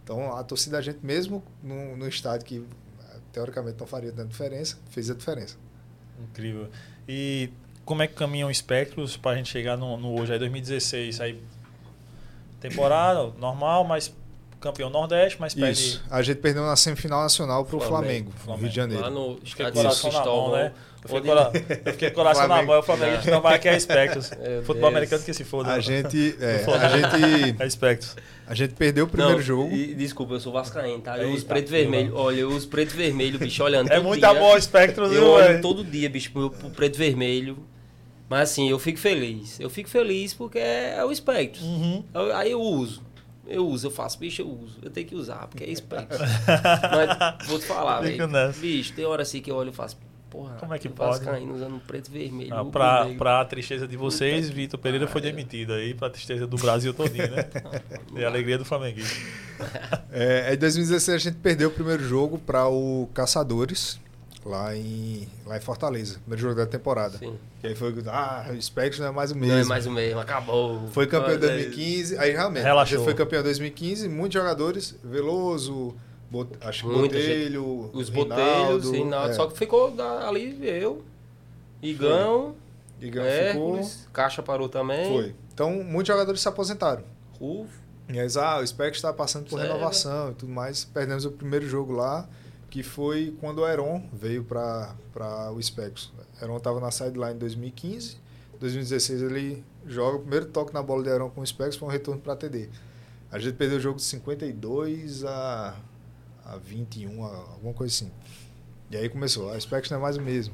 Então a torcida da gente, mesmo no, no estádio que eh, teoricamente não faria tanta diferença, fez a diferença. Incrível. E como é que caminham os espectros para a gente chegar no, no hoje, aí 2016? Aí, temporada normal, mas campeão Nordeste, mas perde Isso. A gente perdeu na semifinal nacional pro Flamengo. Flamengo, no Rio de Janeiro. Lá no estádio o coração São na mão, né? Eu fiquei, cora- eu fiquei o coração na Flamengo. mão. Eu falei, a gente não vai aqui é Spectros. Meu Futebol Deus. americano que se foda. A gente, é, a gente, É Spectros. a gente perdeu o primeiro Não, jogo. e- desculpa, eu sou vascaíno, tá? Eu uso Eita, preto e vermelho. Olha, eu uso preto e vermelho, bicho, olhando É muito amor ao Spectros, Eu olho todo dia, bicho, pro, pro preto e vermelho. Mas assim, eu fico feliz. Eu fico feliz porque é, é o Spectros. Uhum. Eu- Aí eu uso. Eu uso, eu faço, bicho, eu uso. Eu tenho que usar, porque é Spectros. Mas vou te falar, velho. Bicho, tem hora assim que eu olho e faço, porra, Como é que pode? Vascaíno usando preto e vermelho. Ah, pra, negro. pra tristeza de vocês, Vitor Pereira foi demitido aí, pra tristeza do Brasil todinho, né? E a alegria do Flamenguista. É, em 2016 a gente perdeu o primeiro jogo para o Caçadores, lá em, lá em Fortaleza. Primeiro jogo da temporada. Sim. E aí foi, ah, o Spectros não é mais o mesmo. Não é mais o mesmo, acabou. Foi campeão em Mas, é, 2015. Aí realmente, Relaxou. a gente foi campeão em 2015. Muitos jogadores, Veloso, Bot, acho que Muita Botelho, Os Reinaldo, Reinaldo, é, só que ficou ali eu, Igão, Igão ficou. Caixa parou também. Foi. Então, muitos jogadores se aposentaram. Rufo. E aí, ah, o Spectros está passando por Sério? renovação e tudo mais. Perdemos o primeiro jogo lá, que foi quando o Heron veio para o Spectros. O Heron estava na sideline em 2015. Em 2016 ele joga o primeiro toque na bola de Heron com o Spectros para um retorno para TD. A gente perdeu o jogo de 52 a, a 21, a- alguma coisa assim. E aí começou, a Spectros não é mais o mesmo.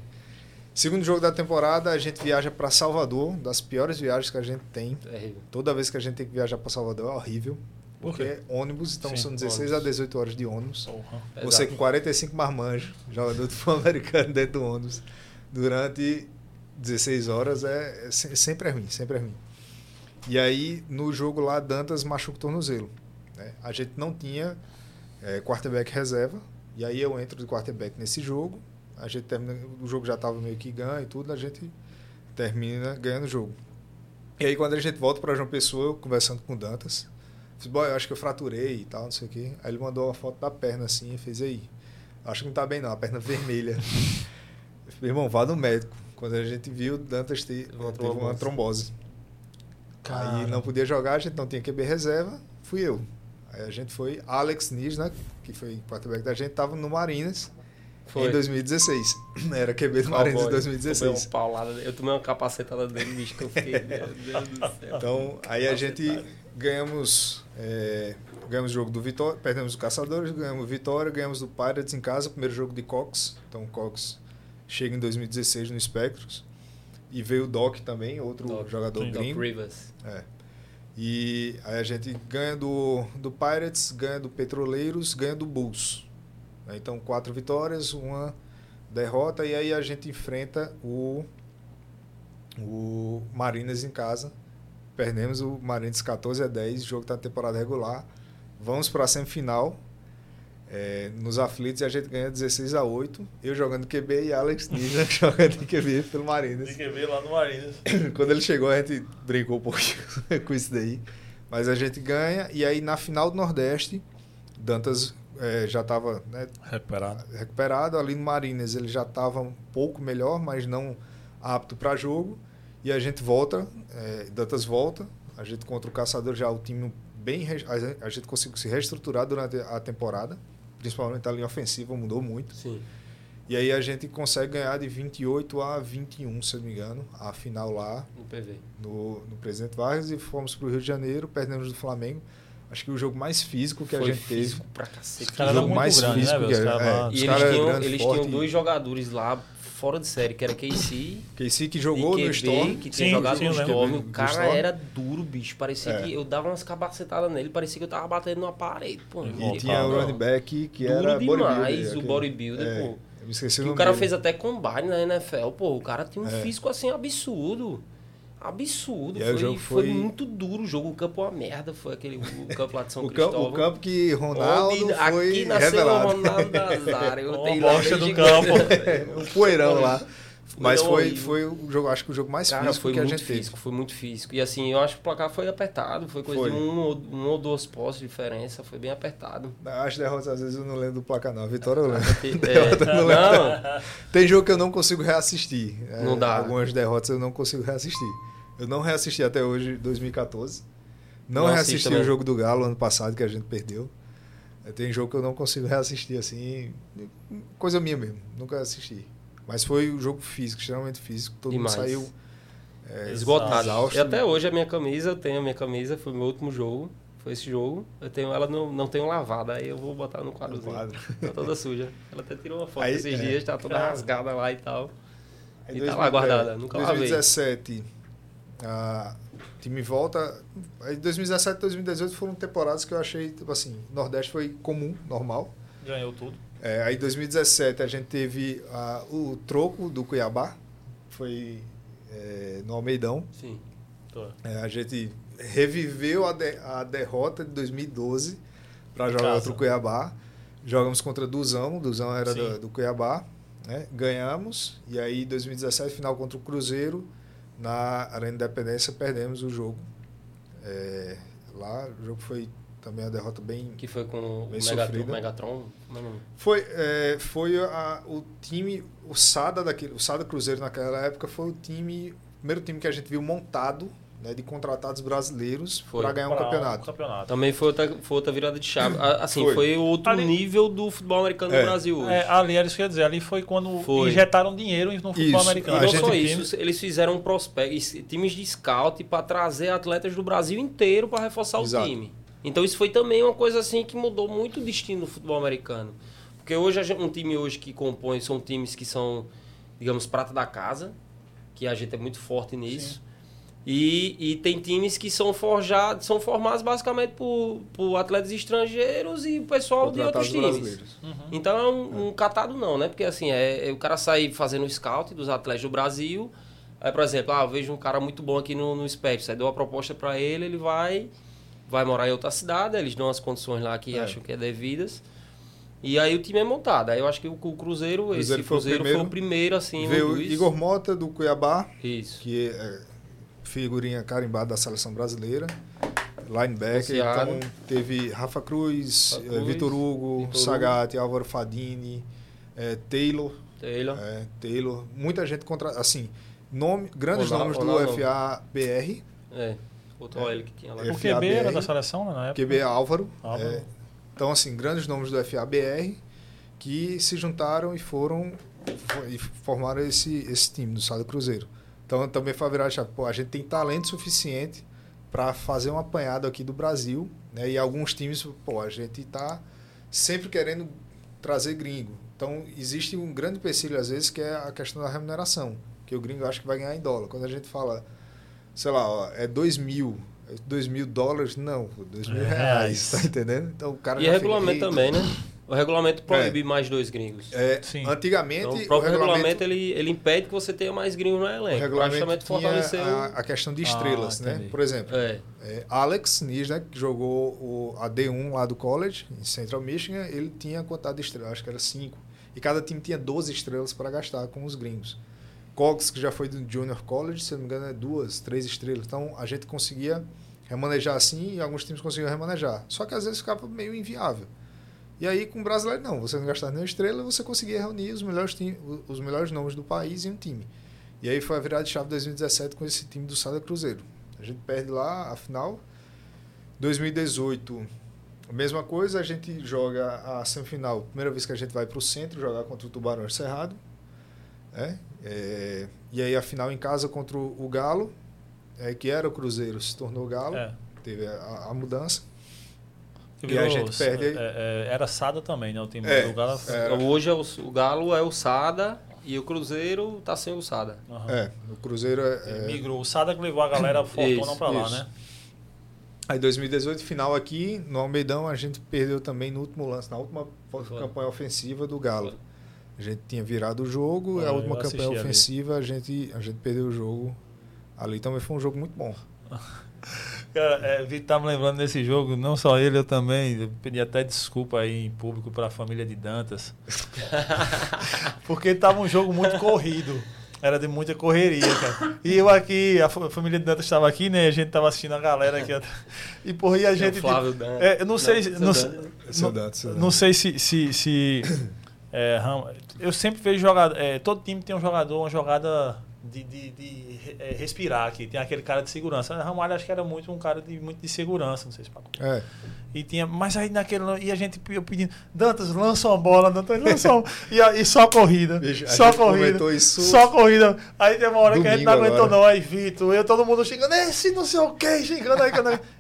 Segundo jogo da temporada, a gente viaja para Salvador, das piores viagens que a gente tem. Terrível. Toda vez que a gente tem que viajar para Salvador é horrível. Por Porque é ônibus, então Sim, são 16 ônibus. a 18 horas de ônibus. Porra. Você com 45 marmanjos, jogador de futebol americano dentro do ônibus, durante 16 horas é, é se- sempre é ruim, sempre é ruim. E aí, no jogo lá, Dantas machuca o tornozelo. né? A gente não tinha é, quarterback reserva, E aí eu entro de quarterback nesse jogo. A gente termina, o jogo já estava meio que ganho e tudo, a gente termina ganhando o jogo. E aí quando a gente volta para João Pessoa, eu conversando com o Dantas, fiz, boy, eu acho que eu fraturei e tal, não sei o quê. Aí ele mandou uma foto da perna assim e fez aí. Acho que não tá bem não, a perna vermelha. Eu falei, irmão, vá no médico. Quando a gente viu, Dantas te, teve uma trombose. trombose. Cara. Aí não podia jogar, a gente não tinha QB reserva, fui eu. Aí a gente foi, Alex Nisna, que foi quarterback da gente, tava no Marinas Foi. em 2016. Era QB do Marinas em Cowboy. 2016. Tomei uma paulada. Eu tomei uma capacetada dele, bicho, que eu fiquei. Meu Deus do céu. Então, aí a gente ganhamos, é, ganhamos o jogo do Vitória, perdemos o Caçadores, ganhamos o Vitória, ganhamos do Pirates em casa, primeiro jogo de Cox. Então, o Cox chega em 2016 no Spectros. E veio o Doc também, outro Doc. jogador Sim. Doc. Rivers. É. E aí a gente ganha do, do Pirates, ganha do Petroleiros, ganha do Bulls. Né? Então, quatro vitórias, uma derrota, e aí a gente enfrenta o, o Marinas em casa. Perdemos o Marinas 14 a 10, jogo da temporada regular. Vamos para a semifinal. é, nos aflitos a gente ganha 16 a 8 eu jogando QB e Alex Nina jogando QB pelo Marinas ver lá no Marinas. quando ele chegou, a gente brincou um pouquinho com isso daí. Mas a gente ganha. E aí, na final do Nordeste, Dantas eh, já estava Recuperado. recuperado. Ali no Marinas, ele já estava um pouco melhor, mas não apto para jogo. E a gente volta, eh, Dantas volta. A gente contra o Caçador já o time bem. A gente- a gente conseguiu se reestruturar durante a temporada. Principalmente a linha ofensiva mudou muito. Sim. E aí a gente consegue ganhar de 28 a 21, se eu não me engano, a final lá No PV. no, no Presidente Vargas e fomos para o Rio de Janeiro, perdemos do Flamengo. Acho que o jogo mais físico que a Foi gente físico teve. pra cacete. Caras jogo mais grandes, físico né, que é- caras lá- é. E eles, tinham, eles forte. tinham dois jogadores lá fora de série, que era Casey Casey que jogou e no QB, Storm. que tinha Sim, jogado sim, no. Storm. O cara Storm. era duro, bicho. Parecia É. que eu dava umas cabacetadas nele, parecia que eu tava batendo numa parede, pô. E tinha o "Não, running back que Duro era demais, o bodybuilder, é, pô. Me esqueci Que o o cara dele. fez até combine na NFL, pô. O cara tinha um É. físico assim absurdo. Absurdo. Foi, jogo foi... foi- muito duro o jogo. O campo é uma merda. Foi aquele o campo lá de São o, campo, Cristóvão. o campo que Ronaldo onde, foi aqui nasceu revelado. o Ronaldo Nazário. Uma bosta do campo. um poeirão lá. Mas foi, e- foi o jogo, acho que o jogo mais Cara, físico foi que a gente físico, foi muito físico. E assim, eu acho que o placar foi apertado, foi coisa Foi. de um, ou- um ou duas posses de diferença, foi bem apertado. teve. As derrotas, às vezes, eu não lembro do placar, não. A vitória eu lembro. É, eu não lembro. não, Tem jogo que eu não consigo reassistir. É, Não dá. Algumas derrotas eu não consigo reassistir. Eu não reassisti até hoje, 2014. Não, Não reassisti o jogo do Galo ano passado, que a gente perdeu. É, Tem jogo que eu não consigo reassistir, assim. Coisa minha mesmo. Nunca assisti. Mas foi um jogo físico, extremamente físico. Todo Demais. mundo saiu é, esgotado. exausto. E até hoje a minha camisa, eu tenho a minha camisa, foi o meu último jogo, foi esse jogo. Eu tenho ela, não, não tenho lavada, aí eu vou botar no no quadrozinho. quadro. Tá toda suja. Ela até tirou uma foto Aí, esses é. dias, tá toda Cara. rasgada lá e tal. Aí E tá lá guardada, é, nunca lavei. 2017, a, o time volta. Aí 2017 e 2018 foram temporadas que eu achei, tipo assim, Nordeste foi comum, normal. Ganhou tudo. É, aí 2017 a gente teve a- o troco do Cuiabá, foi é, no Almeidão. Sim. É, a gente reviveu a, de- a derrota de 2012 para jogar contra o Cuiabá. Jogamos contra Duzão, Duzão era do, do Cuiabá. Né? Ganhamos, e aí 2017, final contra o Cruzeiro, na Arena Independência, perdemos o jogo. É, lá, o jogo foi também uma derrota bem Que foi com o Megatron. Megatron. Foi, é, foi a- o time, o Sada daquele, o Sada Cruzeiro naquela época foi o time, o primeiro time que a gente viu montado, né, de contratados brasileiros para ganhar um Pra campeonato. campeonato. Também foi outra, foi outra virada de chave. A- Assim, Foi. foi, outro Ali- nível do futebol americano É. no Brasil hoje. É, ali era isso que eu ia dizer. Ali foi quando Foi. injetaram dinheiro no futebol Isso. americano. A E não só Time- isso, eles fizeram um prospect, times de scout para trazer atletas do Brasil inteiro para reforçar Exato. o time. Então isso foi também uma coisa assim que mudou muito o destino do futebol americano. Porque hoje a gente- um time hoje que compõe são times que são, digamos, prata da casa, que a gente é muito forte nisso. E, e tem times que são forjados, são formados basicamente por, por atletas estrangeiros e o pessoal de outros times. brasileiros. Uhum. Então é um, um catado não, né? Porque assim, é, é o cara sair fazendo o scout dos atletas do Brasil. Aí, por exemplo, ah, eu vejo um cara muito bom aqui no, no Spectrum, aí dou uma proposta para ele, ele vai vai morar em outra cidade, eles dão as condições lá que É. acham que é devidas. E aí o time é montado. Aí eu acho que o, o Cruzeiro, esse Cruzeiro foi o Cruzeiro foi primeiro. o primeiro, assim. Veio o o. Igor Mota, do Cuiabá, Isso. que é figurinha carimbada da seleção brasileira. Linebacker, então teve Rafa Cruz, Rafa eh, Cruz, Vitor Hugo, Vitor Sagatti, Álvaro Fadini, eh, Taylor, Taylor. é, Taylor, muita gente contra, assim, nome, grandes Olá- nomes olá, do não. FA BR, É. Outro OL que tinha lá. É. O QB era FABR, da seleção né, na época. QB Álvaro, Álvaro. é, então assim, grandes nomes do FA BR que se juntaram e foram fo- e formaram esse esse time do Sado Cruzeiro. Então também foi a virada de chave. Pô, a gente tem talento suficiente para fazer um apanhado aqui do Brasil, né? E alguns times, pô, a gente tá sempre querendo trazer gringo. Então existe um grande empecilho às vezes que é a questão da remuneração, que o gringo acha que vai ganhar em dólar. Quando a gente fala, sei lá, ó, é 2 mil, 2 mil dólares, não, 2 mil É, reais, tá entendendo? Então o cara E regulamento fica, também, né? O regulamento proíbe mais dois gringos. É, Sim. antigamente Então, o o próprio regulamento, regulamento, ele, ele impede que você tenha mais gringos no o elenco. regulamento Justamente tinha fortaleceu. a, a questão de estrelas, Ah, né? entendi. Por exemplo, É. É, Alex Nis, né, que jogou o, a D1 lá do college, em Central Michigan, ele tinha quantidade de estrelas, acho que era 5. E cada time tinha 12 estrelas para gastar com os gringos. Cox, que já foi do Junior College, se não me engano, é duas, três estrelas. Então a gente conseguia remanejar assim e alguns times conseguiam remanejar. Só que às vezes ficava meio inviável. E aí com o brasileiro não, você não gastava nenhuma estrela, você conseguia reunir os melhores, os melhores nomes do país em um time. E aí foi a virada de chave 2017 com esse time do Sada Cruzeiro. A gente perde lá a final. 2018, a mesma coisa, a gente joga a semifinal. Primeira vez que a gente vai para o centro jogar contra o Tubarão Cerrado. né? É, e aí a final em casa contra o o Galo, é, que era o Cruzeiro, se tornou o Galo. É. Teve a, a mudança. Que E a gente perde- é, é, era Sada também, né? O time É, do Galo. Então, hoje é o, o Galo é o Sada e o Cruzeiro tá sem o Sada. Aham. É, o Cruzeiro é, é, Migrou. O Sada que levou a galera fortuna pra lá, isso. né? Aí 2018, final aqui, no Almeidão, a gente perdeu também no último lance, na última Foi. campanha ofensiva do Galo. A gente tinha virado o jogo, Ah, a última campanha ali. ofensiva, a gente, a gente perdeu o jogo. Ali também foi um jogo muito bom. Cara, é, Vitor tá me lembrando desse jogo, não só ele, eu também. Eu pedi até desculpa aí em público pra família de Dantas. Porque tava um jogo muito corrido. Era de muita correria, cara. E eu aqui, a fa- família de Dantas estava aqui, né? A gente tava assistindo a galera aqui. E porra, e a gente. o Flávio Dan- É, eu não sei. Não, não, não- sei se. se, se é, eu sempre vejo jogador. é, todo time tem um jogador, uma jogada de, de, de, é, respirar aqui. Tem aquele cara de segurança. Ramalho acho que era muito um cara de, muito de segurança, não sei se Paco. É, E tinha, mas aí naquele. E a gente pedindo, Dantas, lança uma bola, Dantas, lança uma. e, e só corrida. Bicho, a só corrida. isso Só corrida. Aí tem uma hora que a gente não aguentou, agora. não. Aí, Vitor, eu todo mundo xingando, esse não sei o que, xingando aí.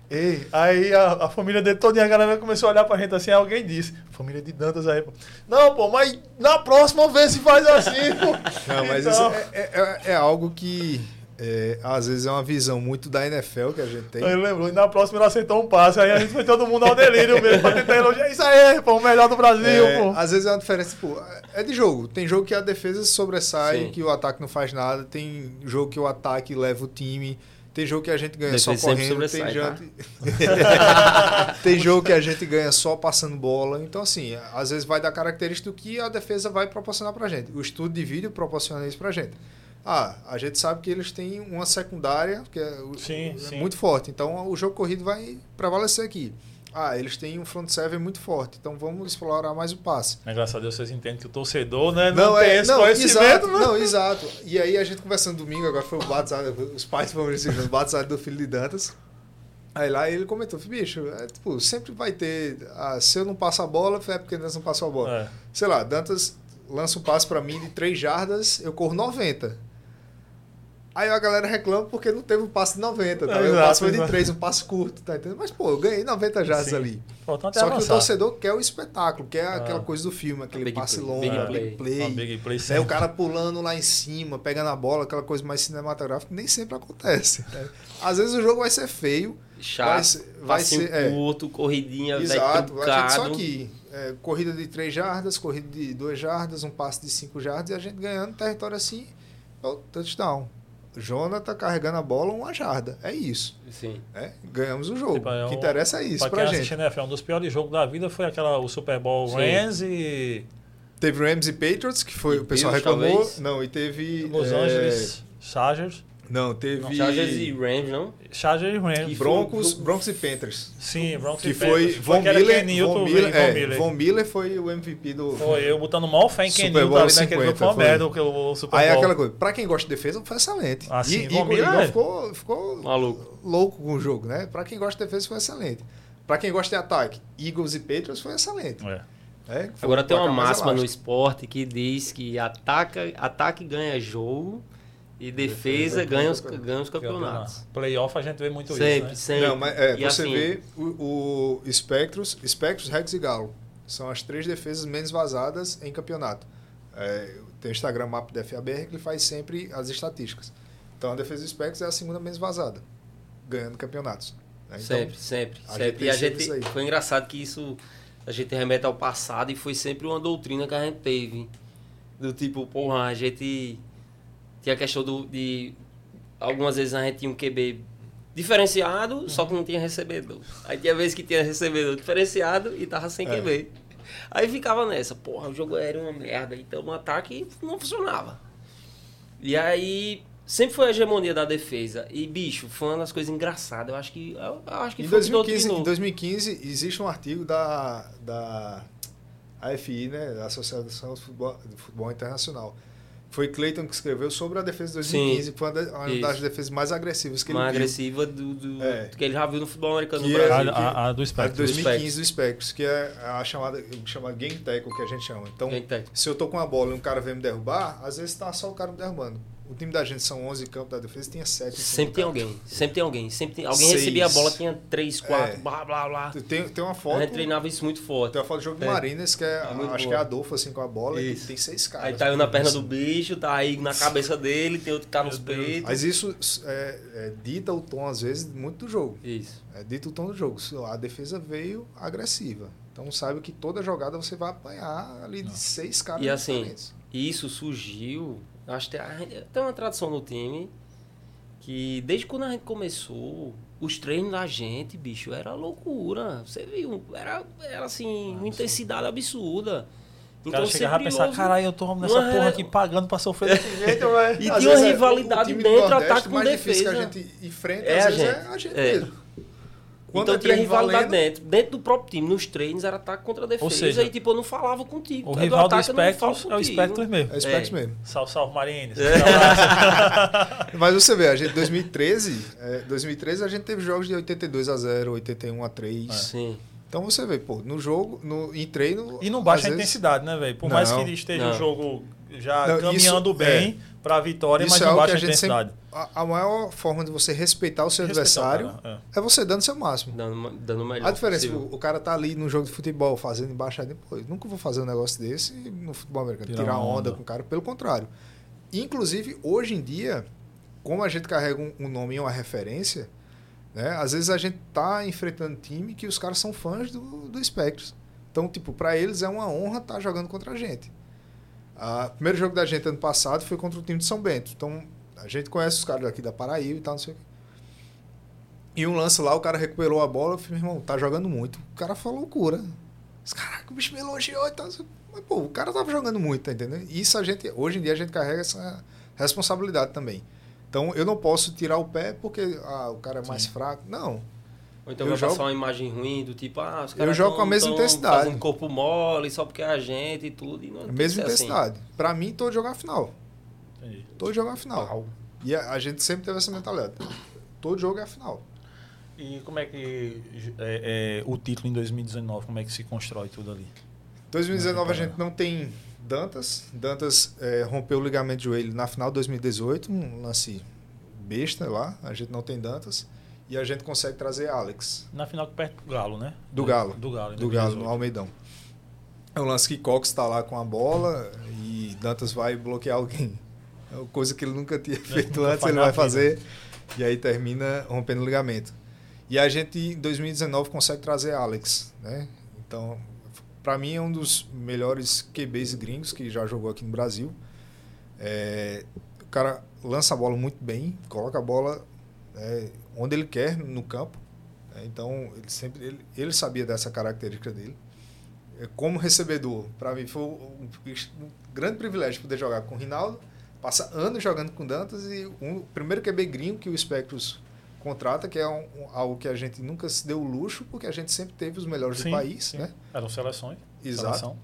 Ei, aí a, a família dele toda, a galera começou a olhar pra gente assim, aí alguém disse, família de Dantas aí, pô. Não, pô, mas na próxima vez se faz assim, pô. não, mas Então, isso é, é- é algo que é, às vezes é uma visão muito da NFL que a gente tem. Ele lembrou, e na próxima ele aceitou um passe, aí a gente foi todo mundo ao delírio mesmo, pra tentar elogiar. Isso aí, pô, o melhor do Brasil, É, pô. às vezes é uma diferença, tipo, é de jogo. Tem jogo que a defesa se sobressai, Sim. que o ataque não faz nada. Tem jogo que o ataque leva o time. Tem jogo que a gente ganha só correndo. Tem, tá? tem jogo que a gente ganha só passando bola. Então, assim, às vezes vai dar característica do que a defesa vai proporcionar pra gente. O estudo de vídeo proporciona isso pra gente. Ah, a gente sabe que eles têm uma secundária que é, Sim, é sim. muito forte. Então, o jogo corrido vai prevalecer aqui. Ah, eles têm um front seven muito forte. Então, vamos explorar mais o passe. Mas, graças a Deus vocês entendem que o torcedor, né, não, Não, tem é, esse não, conhecimento, exato, né? não, exato. E aí a gente conversando domingo, agora foi o batizado, os pais foram esse o batizado do filho de Dantas. Aí lá ele comentou, bicho, é, tipo, sempre vai ter, ah, se eu não passo a bola, é porque Dantas não passou a bola. É. Sei lá, Dantas lança um passe pra mim de 3 jardas, eu corro 90. Aí a galera reclama porque não teve um passe de 90, tá? É, o exato, passe foi de exato. 3, um passe curto, tá entendendo? Mas, pô, eu ganhei 90 jardas ali. É Só que o avançar. torcedor quer o espetáculo, quer Ah. aquela coisa do filme, aquele Big passe play, longo, big big play. play. Big play Né, sempre. o cara pulando lá em cima, pegando a bola, aquela coisa mais cinematográfica, nem sempre acontece. né? Às vezes o jogo vai ser feio, Chato, vai ser, vai ser é, curto, corridinha, exato, vai ser só que é, corrida de 3 jardas, corrida de 2 jardas, um passe de 5 jardas e a gente ganhando território assim, é o touchdown. Jonathan carregando a bola uma jarda. É isso. Sim. né? Ganhamos o jogo. Tipo, é o que um- interessa é isso pra pra, quem gente. assiste NFL, um dos piores jogos da vida foi aquela, o Super Bowl Sim. Rams e Teve Rams e Patriots, que foi E o pessoal Bills, reclamou. talvez? Não, e teve. Los é, Angeles Chargers. Não, teve. Chargers e Rams, não? Chargers e Rams. Que Broncos, foi- Broncos e Panthers. Sim, Broncos Que e foi Panthers. Von aquele Miller, Ken Newton, Von Von Miller, é, Miller. Von Miller foi o MVP do. Foi eu botando mal fé em Ken Newton ali naquele jogo. 50, Foi uma foi. merda o, o Super Aí Bowl. aquela coisa, pra quem gosta de defesa, foi excelente. Ah, sim, e Von Igor, Miller é. ficou, ficou Maluco. louco com o jogo, né? Pra quem gosta de defesa, foi excelente. Pra quem gosta de ataque, Eagles e Patriots foi excelente. É. né? Foi Agora um tem uma máxima no esporte que diz que ataca, ataque ganha jogo e defesa, Defesa ganha, os, ganha os campeonatos. Playoff a gente vê muito Sempre, isso, né? sempre. Mas é, você assim, vê o, o Spectros, Spectros, Rex e Galo. São as três defesas menos vazadas em campeonato. É, tem o Instagram Map da FABR que ele faz sempre as estatísticas. Então a defesa do Spectros é a segunda menos vazada, ganhando campeonatos. né? Então, Sempre, sempre, a sempre. gente E a gente isso aí. foi engraçado que isso a gente remete ao passado e foi sempre uma doutrina que a gente teve. Do tipo, porra, a gente tinha a questão do, de algumas vezes a gente tinha um QB diferenciado, só que não tinha recebedor. Aí tinha vezes que tinha recebedor diferenciado e tava sem É. QB. Aí ficava nessa, porra, o jogo era uma merda, então o ataque não funcionava. E aí sempre foi a hegemonia da defesa. E bicho, foi uma das coisas engraçadas. Eu acho que eu, eu acho que Em foi o que 2015, em doutrinou. 2015 existe um artigo da, da AFI, né, Associação de Futebol, de Futebol Internacional. Foi Clayton que escreveu sobre a defesa de 2015, que foi uma, Isso. das defesas mais agressivas que ele mais viu. agressiva do, do- É. que ele já viu no futebol americano Que no é- Brasil. A, a, a do A de Spectre. 2015 do Spectros, que é a chamada, chama game tackle, que a gente chama. Então, é. se eu tô com a bola e um cara vem me derrubar, às vezes tá só o cara me derrubando. O time da gente são 11 campos da defesa, tinha 7 em cima Sempre do tem alguém, sempre tem alguém. Sempre tem, alguém Seis. recebia a bola, tinha 3, 4, É. blá blá blá. Tem, tem uma A foto, gente treinava isso muito forte. tem uma foto do jogo do É. Marinas, que é, É acho boa. que é Adolfo, assim, com a bola, e Isso. tem seis caras. Aí tá eu na perna do bicho, tá aí na cabeça dele, tem outro cara nos peitos. Mas isso é, é, dita o tom, às vezes, muito do jogo. Isso. É dita o tom do jogo. A defesa veio agressiva. Então sabe que toda jogada você vai apanhar ali de seis caras E assim, diferentes. E isso surgiu, eu acho que tem, tem uma tradição no time que desde quando a gente começou, os treinos da gente, bicho, era loucura. Você viu, era, era assim, uma intensidade absurda. O cara chegava a pensar, caralho, eu tô nessa porra aqui pagando pra sofrer desse jeito, velho. E tinha uma é rivalidade do dentro, Nordeste, ataque o com mais difícil que a defesa. gente enfrenta, É às a vezes, gente. é a gente É. mesmo. Quando então é tinha rivalidade valendo, dentro. Dentro do próprio time, nos treinos era ataque contra defesa. Ou seja, e tipo, eu não falava contigo. O é rival do ataque, eu não falo Spectros é o. Spectros mesmo. É o Specs É. mesmo. Salve, salve, Marines. Mas você vê, a gente 2013, é, 2013 a gente teve jogos de 82 a 0, 81 a 3. Sim. Então você vê, pô, no jogo, no, em treino. E não baixa às a vezes- intensidade, né, velho? Por mais Não, que esteja não. o jogo já Não, caminhando isso- bem pra vitória, Isso mas é não baixa a a gente sempre. A, a maior forma de você respeitar o seu Respeitar adversário cara, é. você dando seu máximo. Dando, dando o melhor. A diferença, o, o cara tá ali no jogo de futebol fazendo embaixadinha, pô, eu nunca vou fazer um negócio desse no futebol americano, Tirar tirar, onda. onda com o cara, pelo contrário. Inclusive, hoje em dia, como a gente carrega um, um nome e uma referência, né, às vezes a gente tá enfrentando time que os caras são fãs do, do Spectros. Então, tipo, para eles é uma honra estar jogando contra a gente. Ah, O primeiro jogo da gente ano passado foi contra o time de São Bento. Então, a gente conhece os caras daqui da Paraíba e tal, não sei o quê. E um lance lá, o cara recuperou a bola, eu falei, meu irmão, tá jogando muito. O cara falou loucura. Caraca, o bicho me elogiou e tal. Mas, pô, o cara tava jogando muito, tá entendendo? Isso a gente, hoje em dia, a gente carrega essa responsabilidade também. Então, eu não posso tirar o pé porque ah, o cara é mais fraco. Não. Ou então Eu vai jogo- passar uma imagem ruim do tipo, ah, os Eu caras jogo tão- com a mesma intensidade. Fazendo corpo mole só porque é a gente e tudo. E não Mesma assim. intensidade. Pra mim, todo jogo a final. Entendi. Todo jogo é a final. E a, a gente sempre teve essa mentalidade. Todo jogo é a final. E como é que é, é, o título em 2019, como é que se constrói tudo ali? 2019 a gente não tem Dantas. Dantas é, rompeu o ligamento de joelho na final de 2018, um lance besta lá. A gente não tem Dantas. E a gente consegue trazer Alex, Na final perde pro Galo, né? Do Galo. Do Galo. do Galo, 2018. no Almeidão. É um lance que Cox está lá com a bola e Dantas vai bloquear alguém. É uma coisa que ele nunca tinha feito nunca antes, ele vai fazer. E aí termina rompendo o ligamento. E a gente, em 2019, consegue trazer Alex, né? Então, para mim, é um dos melhores QBs gringos que já jogou aqui no Brasil. É, o cara lança a bola muito bem, coloca a bola né, onde ele quer no campo. né? Então, ele sempre ele, ele sabia dessa característica dele. É, Como recebedor, para mim foi um, um grande privilégio poder jogar com o Rinaldo, passar anos jogando com o Dantas e um, o primeiro QB gringo que o Spectros contrata, que é um- um- algo que a gente nunca se deu o luxo, porque a gente sempre teve os melhores Sim, do país, sim. né? Eram seleções. Exato. Seleção.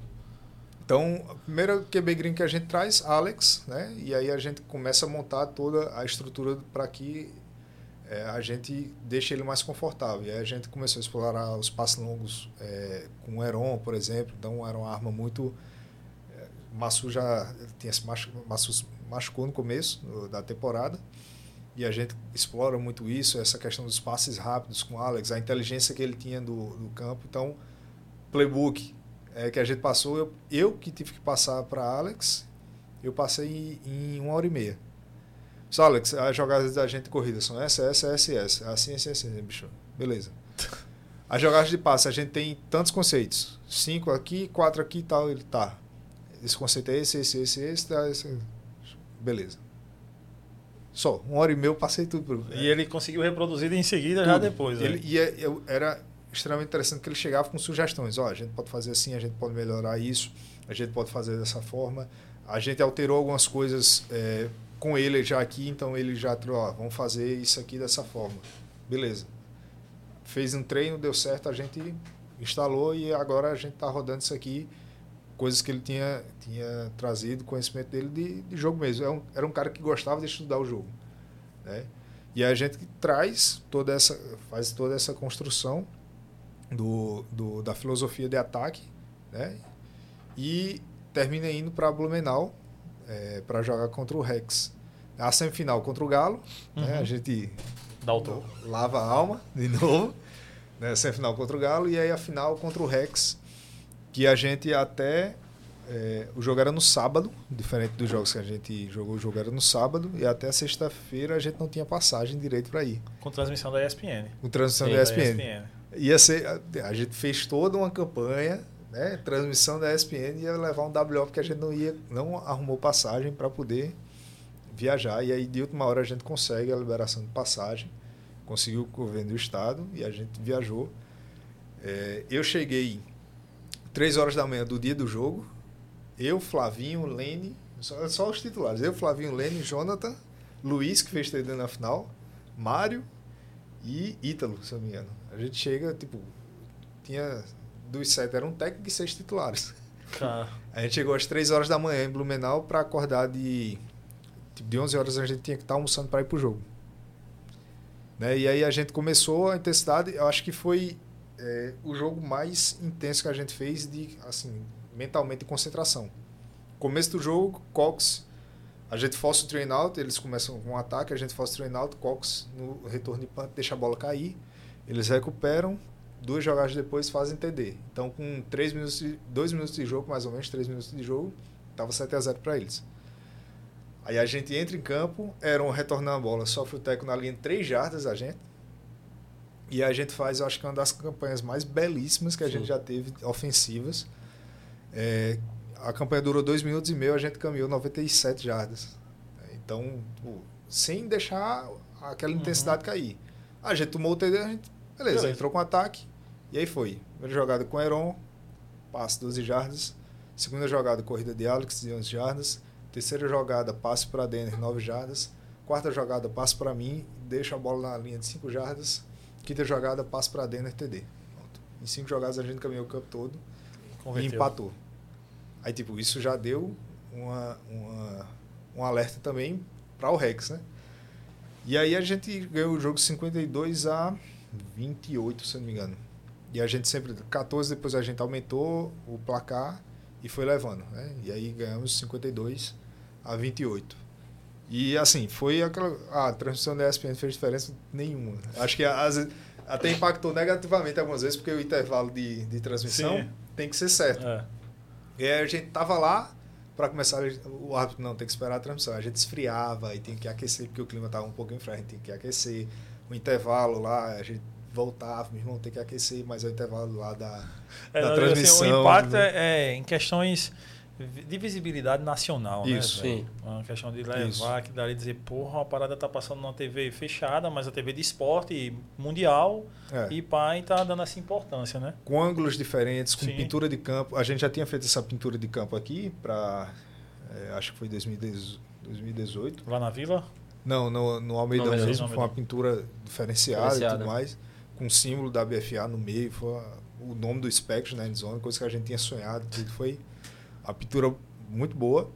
Então, a primeira QB Green que a gente traz, Alex, né? E aí a gente começa a montar toda a estrutura para que eh, a gente deixe ele mais confortável. E aí a gente começou a explorar os passos longos eh, com o Heron, por exemplo. Então, era uma arma muito... eh, Massu já tinha se machu, Massu machucou no começo da temporada. E a gente explora muito isso, essa questão dos passes rápidos com o Alex, a inteligência que ele tinha do, do campo. Então, playbook é, que a gente passou, eu, eu que tive que passar para Alex, eu passei em, em uma hora e meia. Só, Alex, as jogadas da gente de corrida são essa, essa, essa essa. Assim, assim, assim, bicho. Beleza. As jogadas de passe, a gente tem tantos conceitos. Cinco aqui, quatro aqui e tal. Ele tá. Esse conceito é esse, esse, esse, esse, tá, esse. Beleza. Só, uma hora e meia eu passei tudo. Pro, E ele conseguiu reproduzir em seguida, já tudo. depois. né? Ele, e é- eu- era extremamente interessante que ele chegava com sugestões. Ó, a gente pode fazer assim, a gente pode melhorar isso, a gente pode fazer dessa forma. A gente alterou algumas coisas é, com ele já aqui, então ele já trouxe, ó, vamos fazer isso aqui dessa forma. Beleza. Fez um treino, deu certo, a gente instalou e agora a gente está rodando isso aqui. Coisas que ele tinha, tinha trazido, conhecimento dele de, de jogo mesmo. Era um, era um cara que gostava de estudar o jogo. Né? E a gente traz toda essa, faz toda essa construção do, do, da filosofia de ataque, né? E termina indo para Blumenau para jogar contra o Rex. A semifinal contra o Galo, né? Uhum. A gente Dá o troco. lava a alma de novo, né? Semifinal contra o Galo e aí a final contra o Rex, que a gente até é, o jogo era no sábado, diferente dos jogos que a gente jogou, o jogo era no sábado e até sexta-feira a gente não tinha passagem direito para ir. Com transmissão da ESPN. Com transmissão da Da ESPN. Ia ser, a, a gente fez toda uma campanha, né? Transmissão da ESPN ia levar um WO porque a gente não ia, não arrumou passagem para poder viajar e aí de última hora a gente consegue a liberação de passagem, conseguiu o governo do estado e a gente viajou. É, eu cheguei três horas da manhã do dia do jogo, eu, Flavinho, Lene, só, só os titulares, eu, Flavinho, Lene, Jonathan, Luiz que fez TD na final, Mário e Ítalo, se eu não me engano. A gente chega, tipo, tinha dos sete eram técnico e seis titulares. Tá. A gente chegou às três horas da manhã em Blumenau para acordar de tipo, de 11 horas a gente tinha que estar almoçando para ir pro jogo. Né? E aí a gente começou a intensidade, eu acho que foi é, o jogo mais intenso que a gente fez de assim, mentalmente de concentração. Começo do jogo, Cox a gente força o train out, eles começam com um ataque, a gente força o train out, Cox no retorno de punt deixa a bola cair, eles recuperam, duas jogadas depois fazem TD. Então com três minutos, dois minutos de jogo, mais ou menos três minutos de jogo, tava 7 a 0 para eles. Aí a gente entra em campo, Heron retornando a bola, sofre o teco na linha 3 jardas a gente. E a gente faz, eu acho que uma das campanhas mais belíssimas que a Sim. gente já teve, ofensivas. É, a campanha durou 2 minutos e meio, a gente caminhou 97 jardas. Então, sem deixar aquela Uhum. intensidade cair. A gente tomou o TD, a gente, beleza, Beleza. entrou com ataque, e aí foi. Primeira jogada com Heron, passe 12 jardas. Segunda jogada, corrida de Alex, de 11 jardas. Terceira jogada, passe para Denner, 9 jardas. Quarta jogada, passe para mim, deixa a bola na linha de 5 jardas. Quinta jogada, passe para Denner, TD. Pronto. Em 5 jogadas a gente caminhou o campo todo e Converteu. empatou. Aí, tipo, isso já deu uma, uma, um alerta também para o Rex, né? E aí a gente ganhou o jogo 52 a 28, se não me engano. E a gente sempre, 14, depois a gente aumentou o placar e foi levando, né? E aí ganhamos 52 a 28. E assim, foi aquela. A transmissão da ESPN fez diferença nenhuma. Acho que às vezes, até impactou negativamente algumas vezes, porque o intervalo de, de transmissão Sim. tem que ser certo. É. E aí a gente tava lá para começar, o árbitro não tem que esperar a transmissão. A gente esfriava e tinha que aquecer, porque o clima tava um pouco a gente tinha que aquecer. O intervalo lá, a gente voltava, meu irmão tem que aquecer, mas é o intervalo lá da, É, da não, assim, transmissão. o impacto é, é em questões de visibilidade nacional, Isso. né? Sim. Uma questão de levar, Isso. que dali dizer, porra, a parada tá passando numa TV fechada, mas a TV de esporte mundial É. e pai tá dando essa importância, né? com ângulos diferentes, com Sim. pintura de campo. A gente já tinha feito essa pintura de campo aqui para, acho que foi 2010 2018. Lá na vila. Não, no, no Almeida Almeida, mesmo, foi uma pintura diferenciada, e Diferenciada. tudo mais, com o símbolo da BFA no meio, foi a- o nome do Spectrum na Endzone, coisa que a gente tinha sonhado, tudo foi a pintura muito boa,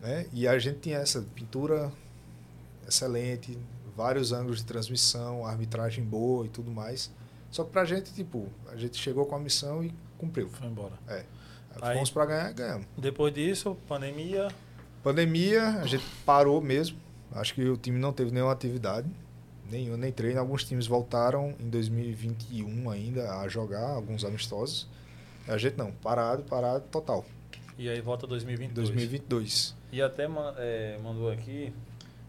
né? E a gente tinha essa pintura excelente, vários ângulos de transmissão, arbitragem boa e tudo mais. Só que pra gente, tipo, a gente chegou com a missão e cumpriu. Foi embora. É. Aí- Fomos pra ganhar, ganhamos. Depois disso, pandemia. Pandemia, a gente parou mesmo. Acho que o time não teve nenhuma atividade, nenhum, nem treino. Alguns times voltaram em 2021 ainda a jogar, alguns amistosos. A gente não, parado, parado total. E aí volta 2022. 2022. E até é, mandou aqui,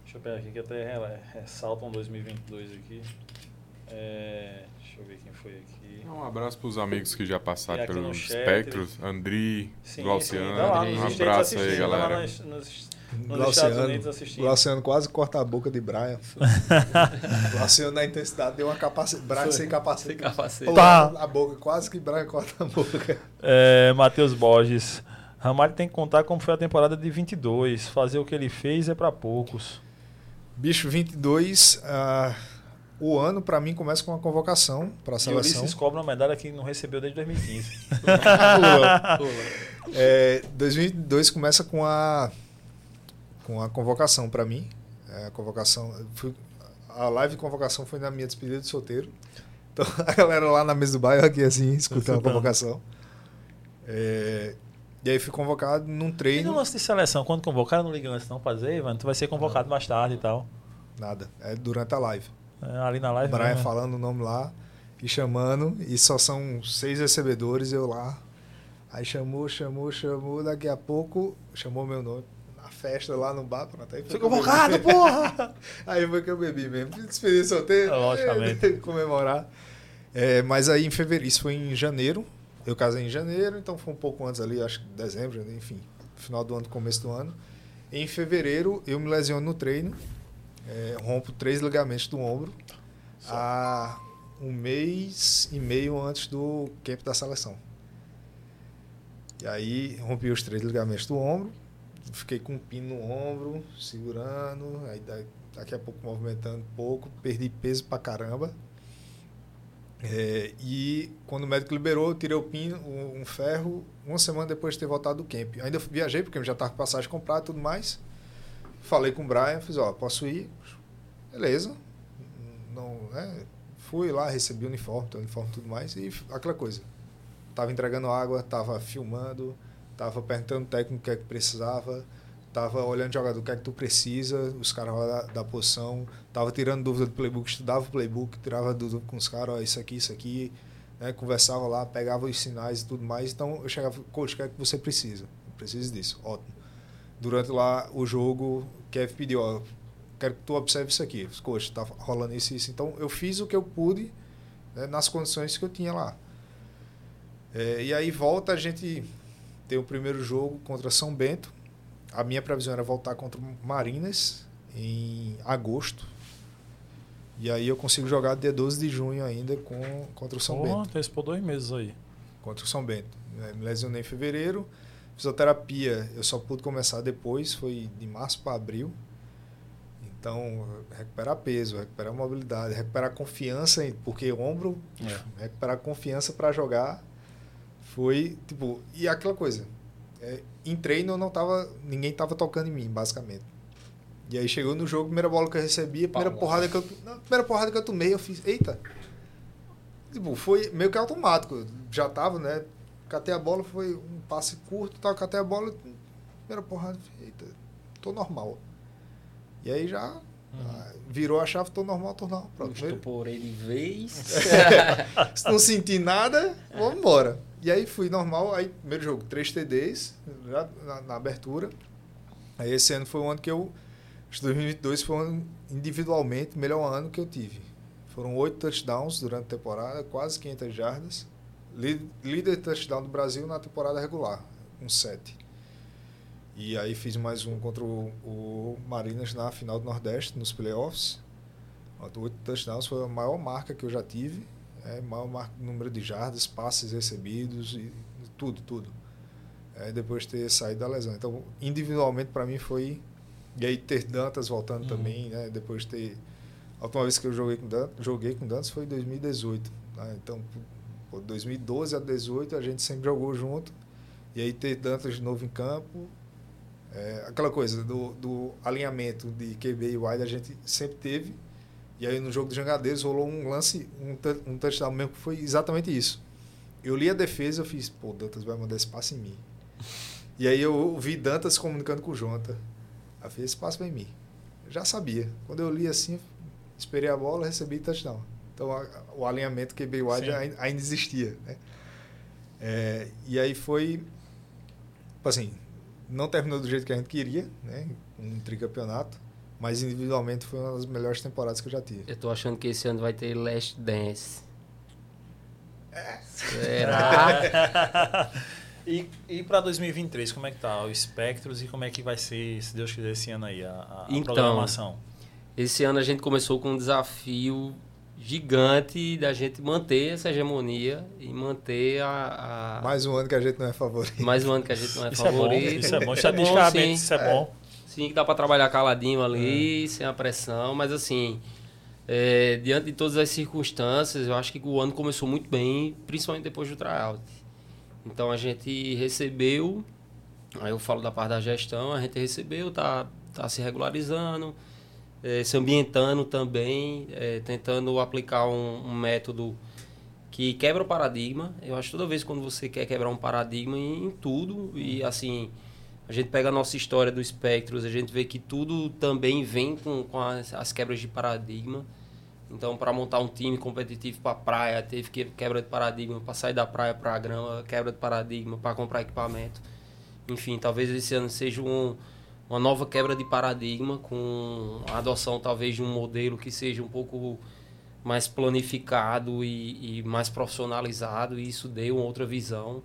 deixa eu pegar aqui que até re- ressaltam 2022 aqui. É, deixa eu ver quem foi aqui. Um abraço para os amigos que já passaram pelo Spectros, Andri, Sim, Glauciano. sim, lá um abraço aí, tá lá galera. nos, nos, nos Glauciano, Estados Unidos assistindo. Glauciano quase corta a boca de Brian. Glauciano na intensidade deu uma capacete. Brian sem capacete. Sem capacete. Pô. A boca, quase que Brian corta a boca. É, Matheus Borges. Ramalho tem que contar como foi a temporada de 22. Fazer o que ele fez é pra poucos. Bicho 22, ah, o ano pra mim começa com uma convocação para a E seleção. Ulisses cobra uma medalha que não recebeu desde 2015. É, 2002 começa com a com a convocação para mim. É, a convocação, fui- a live de convocação foi na minha despedida de solteiro. Então a galera lá na mesa do bairro aqui assim escutando a convocação. É, e aí fui convocado num E no treino. lance de seleção, quando convocar, não liga antes não dizer, mano, tu vai ser convocado mais tarde e tal. Nada, é durante a live. É, ali na live. Brian mesmo. falando o nome lá e chamando, e só são seis recebedores, eu lá. Aí chamou, chamou, chamou, daqui a pouco chamou meu nome. Na festa lá no bar, pronto. Aí foi convocado, porra! Aí foi que eu bebi mesmo. Fui despedir solteiro. É, logicamente. comemorar. É, mas aí em fevereiro, isso foi em janeiro. Eu casei em janeiro, então foi um pouco antes ali, acho que dezembro, enfim, final do ano, começo do ano. Em fevereiro, eu me lesiono no treino, é, rompo três ligamentos do ombro, há um mês e meio antes do camp da seleção. E aí rompi os três ligamentos do ombro, fiquei com um pino no ombro, segurando, aí da- daqui a pouco movimentando um pouco, perdi peso pra caramba. É, e quando o médico liberou, eu tirei o pino, um, um ferro, uma semana depois de ter voltado do camp. Ainda viajei, porque eu já estava com passagem comprada e tudo mais. Falei com o Brian, fiz, ó, posso ir? Beleza. Não, né? Fui lá, recebi o uniforme, o uniforme e tudo mais, e aquela coisa. Tava entregando água, tava filmando, tava perguntando o técnico o que é que precisava, tava olhando o jogador o que é que tu precisa, os caras da, da posição, tava tirando dúvida do playbook, estudava o playbook, tirava dúvida com os caras, ó, isso aqui, isso aqui, né? conversava lá, pegava os sinais e tudo mais. Então eu chegava, coach, o que é que você precisa? Eu preciso disso, ótimo. Durante lá o jogo, Kev pediu, ó, quero que tu observe isso aqui. Coach, tá rolando isso isso. Então eu fiz o que eu pude né, nas condições que eu tinha lá. É, e aí volta a gente ter o primeiro jogo contra São Bento. A minha previsão era voltar contra o Marinas em agosto. E aí eu consigo jogar dia 12 de junho ainda com, contra o São Porra, Bento. antecipou dois meses aí. Contra o São Bento. né? Me lesionei em fevereiro. Fisioterapia eu só pude começar depois, foi de março para abril. Então, recuperar peso, recuperar mobilidade, recuperar confiança, porque ombro, É. recuperar confiança para jogar foi tipo. E aquela coisa, é, em treino eu não tava, ninguém tava tocando em mim, basicamente. E aí chegou no jogo, primeira bola que eu recebi, a primeira Palmas. porrada que eu, primeira porrada que eu tomei, eu fiz, eita. Tipo, foi meio que automático. Já tava, né? Catei a bola, foi um passe curto, tal, catei a bola, primeira porrada, eita, tô normal. E aí já ah, virou a chave, tô normal, tô normal. Pronto. Estuporei de vez. se não sentir nada, vamos embora. E aí fui normal, aí primeiro jogo, 3 TDs, já na, na abertura. Aí esse ano foi o ano que eu. Acho que 2022 foi o ano, individualmente, melhor ano que eu tive. Foram oito touchdowns durante a temporada, quase 500 jardas. Lí- Líder de touchdown do Brasil na temporada regular, com sete. E aí fiz mais um contra o, o Marinas na final do Nordeste, nos playoffs. Oito touchdowns foi a maior marca que eu já tive. É, maior marca, número de jardas, passes recebidos e tudo, tudo. É, depois de ter saído da lesão. Então, individualmente, para mim foi. E aí ter Dantas voltando Uhum. também, né? Depois de ter. A última vez que eu joguei com Dantas, joguei com Dantas foi em 2018. né? Então, pô, 2012 a 2018 a gente sempre jogou junto. E aí ter Dantas de novo em campo. é, aquela coisa do, do alinhamento de QB e wide a gente sempre teve. E aí no jogo dos Jangadeiros rolou um lance, um, um touchdown mesmo que foi exatamente isso. Eu li a defesa eu fiz, pô, Dantas vai mandar esse passe em mim. E aí eu vi Dantas comunicando com o Jonta. Aí eu fiz, esse passe vai em mim. Eu já sabia. Quando eu li assim, esperei a bola, recebi touchdown. Então a- o alinhamento QB wide ainda, ainda existia. Né? É, e aí foi, tipo assim, não terminou do jeito que a gente queria, né? Um tricampeonato. Mas individualmente foi uma das melhores temporadas que eu já tive. Eu tô achando que esse ano vai ter Last Dance. É. Será? e e para 2023, como é que tá o Spectros e como é que vai ser, se Deus quiser, esse ano aí, a, a Então, programação? Esse ano a gente começou com um desafio gigante da gente manter essa hegemonia e manter a. a- Mais um ano que a gente não é favorito. mais um ano que a gente não é Isso é bom, favorito. isso é bom. bom, Estatisticamente, sim. isso é, bom. Sim, que dá para trabalhar caladinho ali, sem a pressão, mas assim, é, diante de todas as circunstâncias, eu acho que o ano começou muito bem, principalmente depois do tryout. Então a gente recebeu, aí eu falo da parte da gestão, a gente recebeu, tá, tá se regularizando, é, se ambientando também, é, tentando aplicar um, um método que quebra o paradigma. Eu acho que toda vez quando você quer quebrar um paradigma em, em tudo, e assim, a gente pega a nossa história do Spectros, a gente vê que tudo também vem com, com as, as quebras de paradigma. Então, para montar um time competitivo para praia, teve que quebra de paradigma, para sair da praia para a grama, quebra de paradigma, para comprar equipamento. Enfim, talvez esse ano seja um, uma nova quebra de paradigma, com a adoção talvez de um modelo que seja um pouco mais planificado e, e mais profissionalizado, e isso deu outra visão,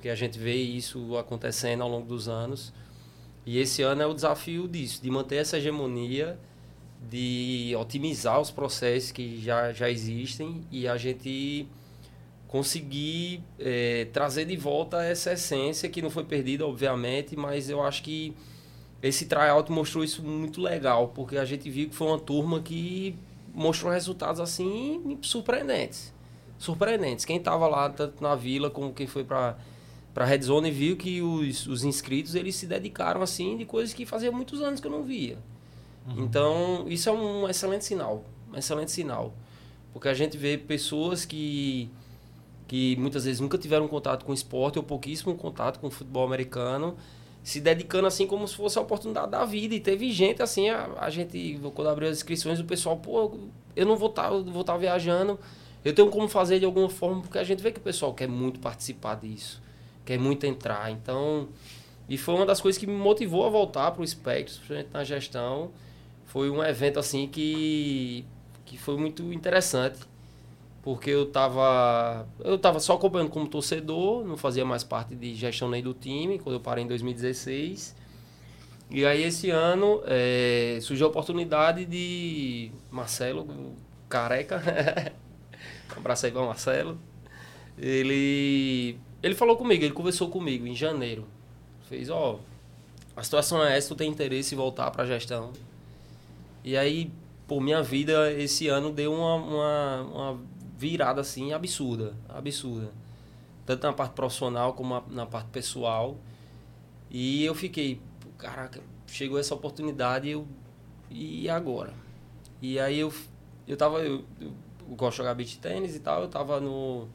porque a gente vê isso acontecendo ao longo dos anos. E esse ano é o desafio disso, de manter essa hegemonia, de otimizar os processos que já, já existem e a gente conseguir eh, trazer de volta essa essência que não foi perdida, obviamente, mas eu acho que esse tryout mostrou isso muito legal, porque a gente viu que foi uma turma que mostrou resultados assim surpreendentes. Surpreendentes. Quem estava lá, tanto na vila como quem foi para para Red Zone, viu que os, os inscritos eles se dedicaram assim de coisas que fazia muitos anos que eu não via. Então, isso é um excelente sinal. Um excelente sinal. Porque a gente vê pessoas que, que muitas vezes nunca tiveram contato com esporte ou pouquíssimo contato com futebol americano, se dedicando assim como se fosse a oportunidade da vida. E teve gente assim, a, a gente, quando abriu as inscrições, o pessoal, pô, eu não vou estar vou tá viajando, eu tenho como fazer de alguma forma, porque a gente vê que o pessoal quer muito participar disso, quer muito entrar. Então, e foi uma das coisas que me motivou a voltar para o Spectrum, principalmente na gestão. Foi um evento assim que, que foi muito interessante, porque eu estava eu tava só acompanhando como torcedor, não fazia mais parte de gestão nem do time, quando eu parei em 2016. E aí esse ano eh, surgiu a oportunidade de Marcelo, careca, um abraço aí para Marcelo, ele, ele falou comigo, ele conversou comigo em janeiro. Fez, ó, a situação é essa, tu tem interesse em voltar para a gestão. E aí, por minha vida, esse ano deu uma, uma, uma virada assim absurda, absurda. Tanto na parte profissional como na, parte pessoal. E eu fiquei, caraca, chegou essa oportunidade eu, e agora? E aí eu, eu tava, eu, eu gosto de jogar beach tênis e tal, eu tava no,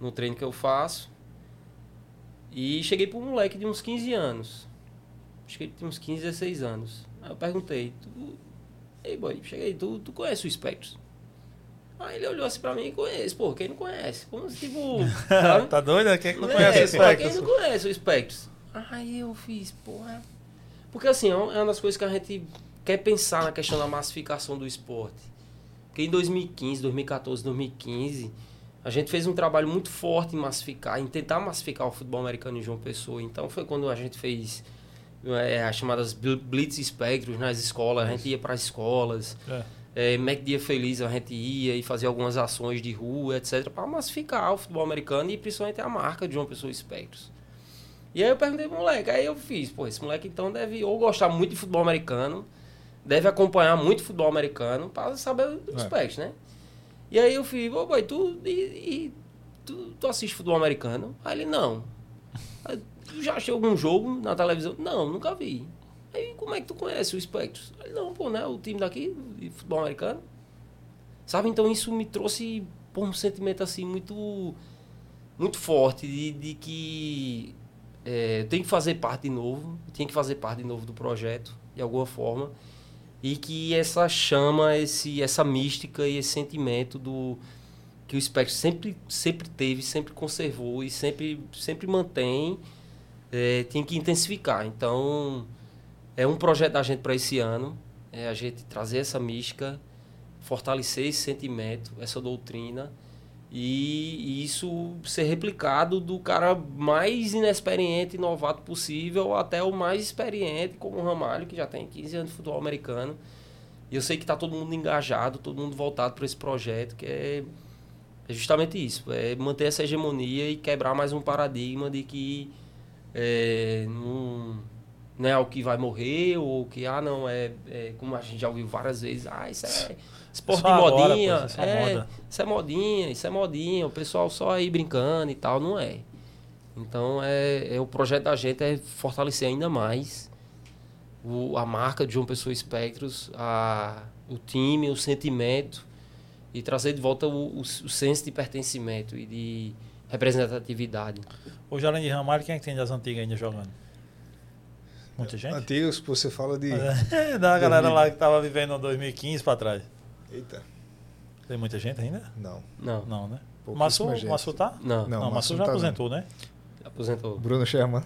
no treino que eu faço. E cheguei para um moleque de uns 15 anos. Acho que ele tinha uns 15, 16 anos. Aí eu perguntei, tu, ei boy, cheguei, tu, tu conhece o Spectros? Aí ele olhou assim pra mim e conhece, pô, quem não conhece? Como se, tipo. tá doido? Quem é que não É, conhece pô, Quem Spectros? não conhece o Spectros? Aí eu fiz, porra. Porque assim, é uma das coisas que a gente quer pensar na questão da massificação do esporte. Porque em 2015, 2014, 2015, a gente fez um trabalho muito forte em massificar, em tentar massificar o futebol americano em João Pessoa. Então foi quando a gente fez é, as chamadas bl- Blitz Spectros nas escolas, a gente ia para as escolas. É. É, Mac Dia Feliz a gente ia e fazia algumas ações de rua, etc, para massificar o futebol americano e principalmente a marca de João Pessoa Espectros. E aí eu perguntei pro moleque, aí eu fiz, pô, esse moleque então deve ou gostar muito de futebol americano, deve acompanhar muito futebol americano para saber os É. specs, né? E aí eu fiz, ô boy, tu, e, e tu, tu assiste futebol americano? Aí ele, não. Aí, tu já achou algum jogo na televisão? Não, nunca vi. Aí como é que tu conhece o Spectros? Aí, não, pô, né? O time daqui de futebol americano. Sabe, então isso me trouxe pô, um sentimento assim muito muito forte de, de que é, eu tenho que fazer parte de novo, eu tenho que fazer parte de novo do projeto, de alguma forma, e que essa chama, esse, essa mística e esse sentimento do que o Spectrum sempre, sempre teve, sempre conservou e sempre, sempre mantém, é, tem que intensificar. Então, é um projeto da gente para esse ano, é a gente trazer essa mística, fortalecer esse sentimento, essa doutrina, e, isso ser replicado do cara mais inexperiente e novato possível até o mais experiente, como o Ramalho, que já tem 15 anos de futebol americano. E eu sei que está todo mundo engajado, todo mundo voltado para esse projeto, que é, é justamente isso, é manter essa hegemonia e quebrar mais um paradigma de que é, não, não é o que vai morrer, ou que, ah, não, é, é como a gente já ouviu várias vezes, ah, isso é esporte Só de agora, modinha, pô, isso é é, moda. isso é modinha, isso é modinha, o pessoal só aí brincando e tal, não é. Então, é, é o projeto da gente é fortalecer ainda mais o, a marca de João Pessoa Espectros, a, o time, o sentimento e trazer de volta o, o, o senso de pertencimento e de representatividade. Hoje, além de Ramalho, quem é que tem das antigas ainda jogando? Muita gente? Antigos, você fala de. É, da galera lá que tava vivendo em 2015 pra trás. Eita, Tem muita gente ainda? não. Não, Não, né? Massu. Massu tá? não, Não, Não, Massu já tá não. aposentou, né? aposentou. Bruno Sherman.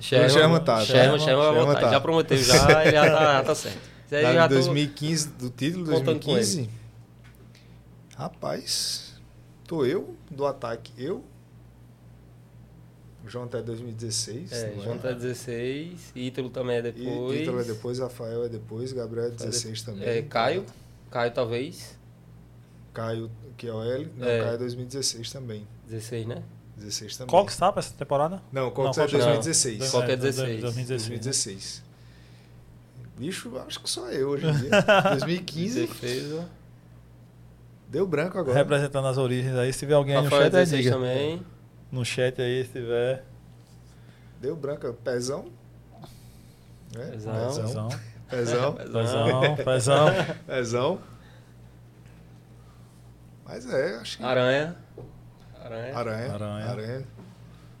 Sherman, Sherman tá, tá. Sherman, Sherman Sherman tá. Já prometeu, já, ele já tá, já tá certo. Tô- 2015, do título contando com 2015. Rapaz, tô eu do ataque. Eu. O João até 2016. É, não João tá 16, Ítalo também é E depois. Ítalo é depois, Rafael é depois, Gabriel é 16 também. É, Caio, Caio talvez, Caio, que é o L. Não, É. Caio é 2016 também. 16, né? 16 também. Qual que está pra essa temporada? Não, qual que Não, é qual- 2016. Não. Qual que é 16? 2016. 2016. Bicho, acho que só eu hoje em dia. 2015, Defesa. deu branco agora. Representando as origens aí. Se tiver alguém aí no chat, aí 16 diga. também. No chat aí, se tiver. Deu branco. Pezão. É, Pezão. Pezão. Pezão, Pezão. pezão, pezão. Pezão. Mas é, acho que. Aranha. Aranha. Aranha. Aranha. Aranha.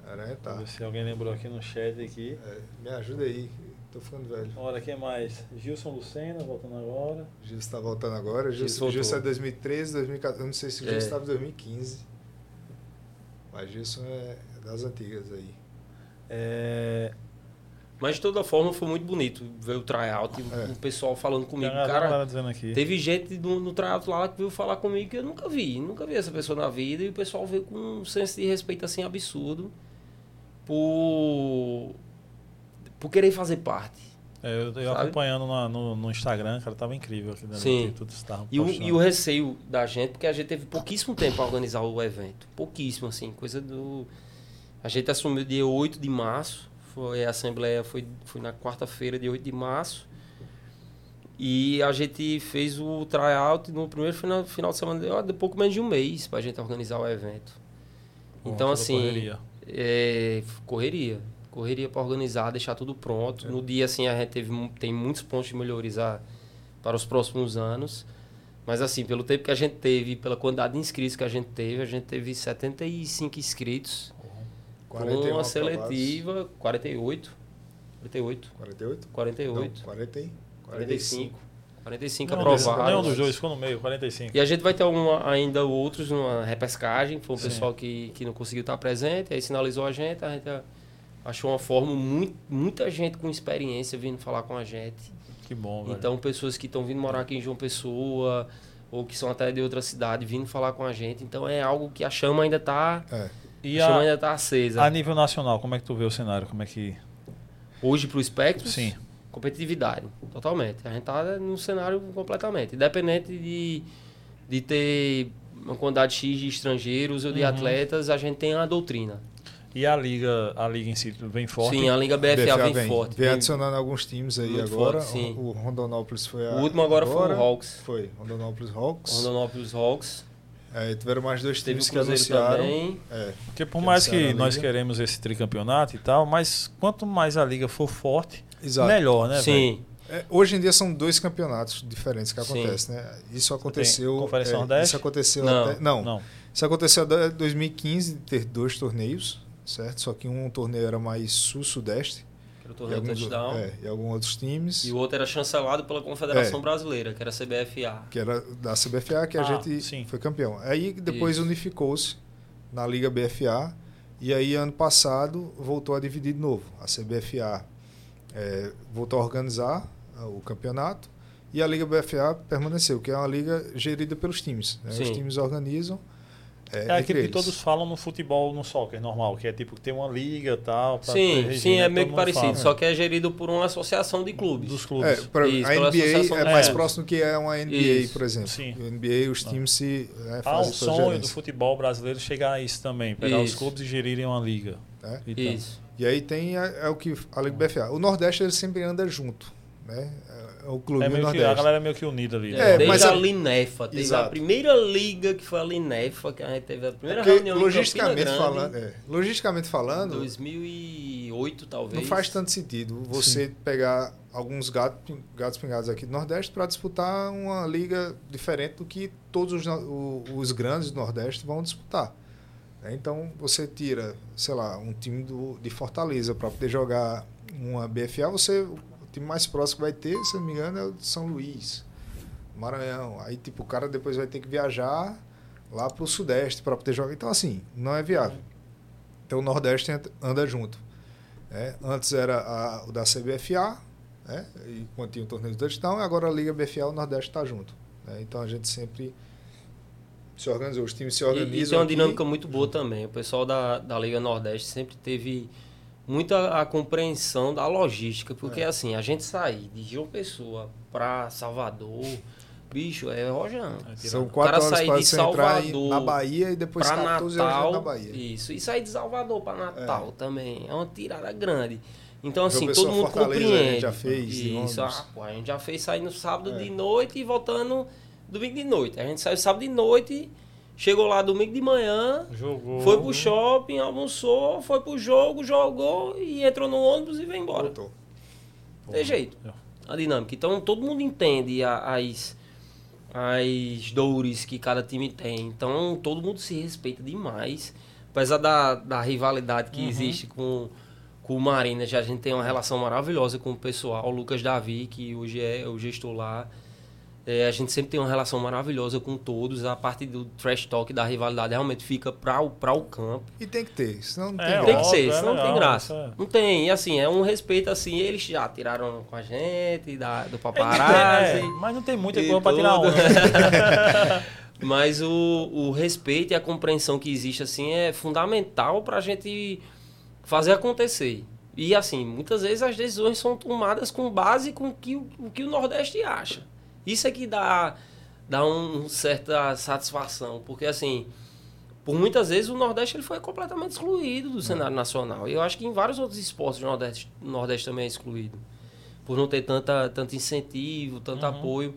Aranha tá. Vamos ver se alguém lembrou aqui no chat aqui. É, me ajuda aí. Tô ficando velho. Olha, quem mais? Gilson Lucena, voltando agora. Gilson tá voltando agora. O Gilson Gilson. Gilson é 2013, 2014. Eu não sei se o Gilson É. estava em 2015. Mas Gilson é das antigas aí. É, Mas de toda forma foi muito bonito ver o tryout É. o pessoal falando comigo. Cara, dizendo aqui. teve gente no, no tryout lá que veio falar comigo que eu nunca vi. Nunca vi essa pessoa na vida. E o pessoal veio com um senso de respeito assim absurdo por, por querer fazer parte. É, eu, eu acompanhando na- no, no Instagram, cara, tava incrível aqui dentro. Sim. Tudo estava E o, e o receio da gente, porque a gente teve pouquíssimo tempo para organizar o evento. Pouquíssimo, assim, coisa do. A gente assumiu dia 8 de março. Foi, a assembleia foi, foi na quarta-feira, dia 8 de março. E a gente fez o tryout no primeiro final, final de semana, de, de pouco menos de um mês para a gente organizar o evento. Pô, então, assim, correria. é, correria. Correria para organizar, deixar tudo É. pronto. No dia, assim, a gente teve, tem muitos pontos de melhorizar para os próximos anos. Mas, assim, pelo tempo que a gente teve, pela quantidade de inscritos que a gente teve, a gente teve 75 inscritos. Com 41 uma aprovados. seletiva, 48. 48. 48? 48. Não, 40 e 45. 45 Nenhum dos- aprovados. Nenhum dos dois ficou no meio, 45. E a gente vai ter uma- ainda outros numa repescagem. Foi um Sim. pessoal que, que não conseguiu estar presente, aí sinalizou a gente, a gente achou uma forma, muito, muita gente com experiência vindo falar com a gente. Que bom, velho. Então, pessoas que estão vindo morar aqui em João Pessoa, ou que são até de outra cidade, vindo falar com a gente. Então, é algo que a chama ainda está É. e a chama a, ainda tá acesa. a nível nacional, como é que tu vê o cenário? Como é que. Hoje pro Espectro, Sim. competitividade, totalmente. A gente tá num cenário completamente. Independente de, de ter uma quantidade X de estrangeiros ou de Uhum. atletas, a gente tem a doutrina. E a liga, a liga em si vem forte. Sim, a Liga BFA, vem, forte. Vem Vem- adicionando alguns times aí Muito agora. forte, sim. O Rondonópolis foi a, o último agora, foi o Hawks. Foi, Rondonópolis Hawks. Rondonópolis Hawks. É, tiveram mais dois Teve times o que anunciaram. É, Porque por Que mais que nós queremos esse tricampeonato e tal, mas quanto mais a liga for forte, exato. melhor, né? Sim. É, hoje em dia são dois campeonatos diferentes que acontecem, né? Isso aconteceu. Conferência é, Nordeste? Isso aconteceu Não. até. Não, Não. Isso aconteceu até 2015 de ter dois torneios, certo? Só que um torneio era mais sul-sudeste. Que era o E, torneio alguns, touchdown. é, e alguns outros times. E o outro era chancelado pela Confederação É. Brasileira, que era a CBFA. que era da CBFA, que a Ah, gente sim. foi campeão. Aí depois unificou-se na Liga BFA e aí ano passado voltou a dividir de novo. A CBFA eh, voltou a organizar ah, o campeonato e a Liga BFA permaneceu, que é uma liga gerida pelos times. né? Os times organizam. É entre aquilo que todos falam no futebol, no soccer normal, que é tipo ter uma liga e tal. Sim, regime, sim, é todo meio que parecido. fala. Só que é gerido por uma associação de clubes. Dos clubes. É, pra- Isso, a NBA é mais próximo que é uma NBA, Isso. por exemplo. Sim. O NBA, os times se né, Há um fazem sua sonho do futebol brasileiro chegar a isso também, pegar os Isso. clubes e gerirem uma liga. né? e tal. Isso. E aí tem a- é o que a Liga BFA. O Nordeste ele sempre anda junto, né? É o clube É do meio que, Nordeste. a galera é meio que unida ali. É, né? desde mas a a- Linefa, teve a Exato. primeira liga que foi a Linefa, que a gente teve a primeira Porque reunião logisticamente em Campina Grande, falando, é, logisticamente falando, 2008 talvez. não faz tanto sentido você pegar alguns gatos, gatos pingados aqui do Nordeste para disputar uma liga diferente do que todos os, os grandes do Nordeste vão disputar. né? Então você tira, sei lá, um time do, de Fortaleza para poder jogar uma BFA, você time mais próximo que vai ter, se não me engano, é o de São Luís, Maranhão. Aí tipo o cara depois vai ter que viajar lá para o Sudeste para poder jogar. Então assim, não é viável. Então o Nordeste anda- junto. né? Antes era a, o da CBFA, né? e quando tinha o torneio do touchdown, agora a Liga BFA, o Nordeste está junto. né? Então a gente sempre se organizou, os times se E, organizam. e tem uma aqui. dinâmica muito boa também. O pessoal da, da Liga Nordeste sempre teve muita a compreensão da logística, porque É. assim, a gente sair de João Pessoa para Salvador, bicho, é rojão. É São quatro cara horas sair para de Salvador na Bahia e depois Para 14 horas Natal, na Bahia. isso. E sair de Salvador para Natal também. É uma tirada grande. Então, assim, todo mundo Fortaleza, a compreende. gente já fez Isso, ah, pô, a gente já fez sair no sábado É. de noite e voltando domingo de noite. A gente saiu sábado de noite, chegou lá domingo de manhã, Jogou. foi pro shopping, almoçou, foi pro jogo, jogou e entrou no ônibus e veio embora. Voltou. Tem jeito. A dinâmica. Então todo mundo entende as, as dores que cada time tem. Então todo mundo se respeita demais. Apesar da, da rivalidade que Uhum. existe com, com o Marina, já a gente tem uma relação maravilhosa com o pessoal. O Lucas Davi, que hoje é o gestor lá. É, a gente sempre tem uma relação maravilhosa com todos. A parte do trash talk da rivalidade realmente fica para o, pra o campo. E tem que ter, senão não É, tem. Tem graça. que Óbvio, ser, é senão não tem legal, graça. é. Não tem, e assim, é um respeito assim, eles já tiraram com a gente, da, do É, paparazzi. mas não tem muita coisa pra tirar onda. Mas o, o respeito e a compreensão que existe assim é fundamental pra gente fazer acontecer. E assim, muitas vezes as decisões são tomadas com base com que o que o Nordeste acha. Isso é que dá, dá um certa satisfação, porque assim, por muitas vezes o Nordeste ele foi completamente excluído do cenário nacional. E eu acho que em vários outros esportes o Nordeste, o Nordeste também é excluído. Por não ter tanta, tanto incentivo, tanto Uhum. apoio.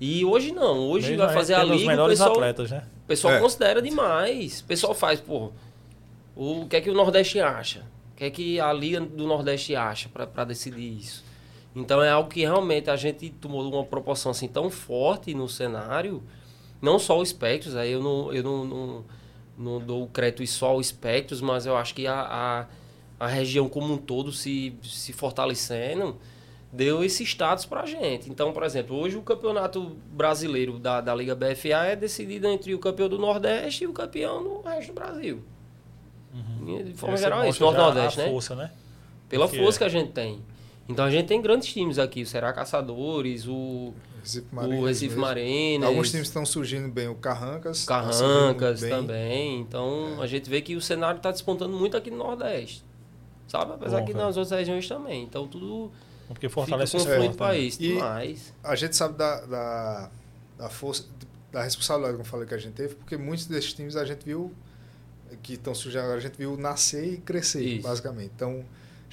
E hoje não. Hoje Mesmo vai fazer a liga, o pessoal, atletas, né? o pessoal É. considera demais. O pessoal faz, pô, o que é que o Nordeste acha? O que é que a Liga do Nordeste acha para decidir isso? Então é algo que realmente a gente tomou uma proporção assim tão forte no cenário, não só o Spectros, aí eu não, eu não, não, não dou crédito só ao Spectros, mas eu acho que a, a, a região como um todo se, se fortalecendo deu esse status pra gente. Então, por exemplo, hoje o campeonato brasileiro da, da Liga BFA é decidido entre o campeão do Nordeste e o campeão do resto do Brasil. E, De forma Esse geral, é isso. a né? força, né? Pela que força é. que a gente tem. Então a gente tem grandes times aqui, o Será Caçadores, o, Recife o Mariners Recife. Marinas, Alguns times estão surgindo bem, o Carrancas. tá Carrancas bem. também. Então a gente vê que o cenário está despontando muito aqui no Nordeste. Sabe? Apesar Bom, que cara. nas outras regiões também. Então tudo Porque fica fortalece o né? isso. E- Mas. A gente sabe da, da, da força, da responsabilidade, como eu falei, que a gente teve, porque muitos desses times a gente viu, que estão surgindo agora, a gente viu nascer e crescer, Isso. basicamente. Então,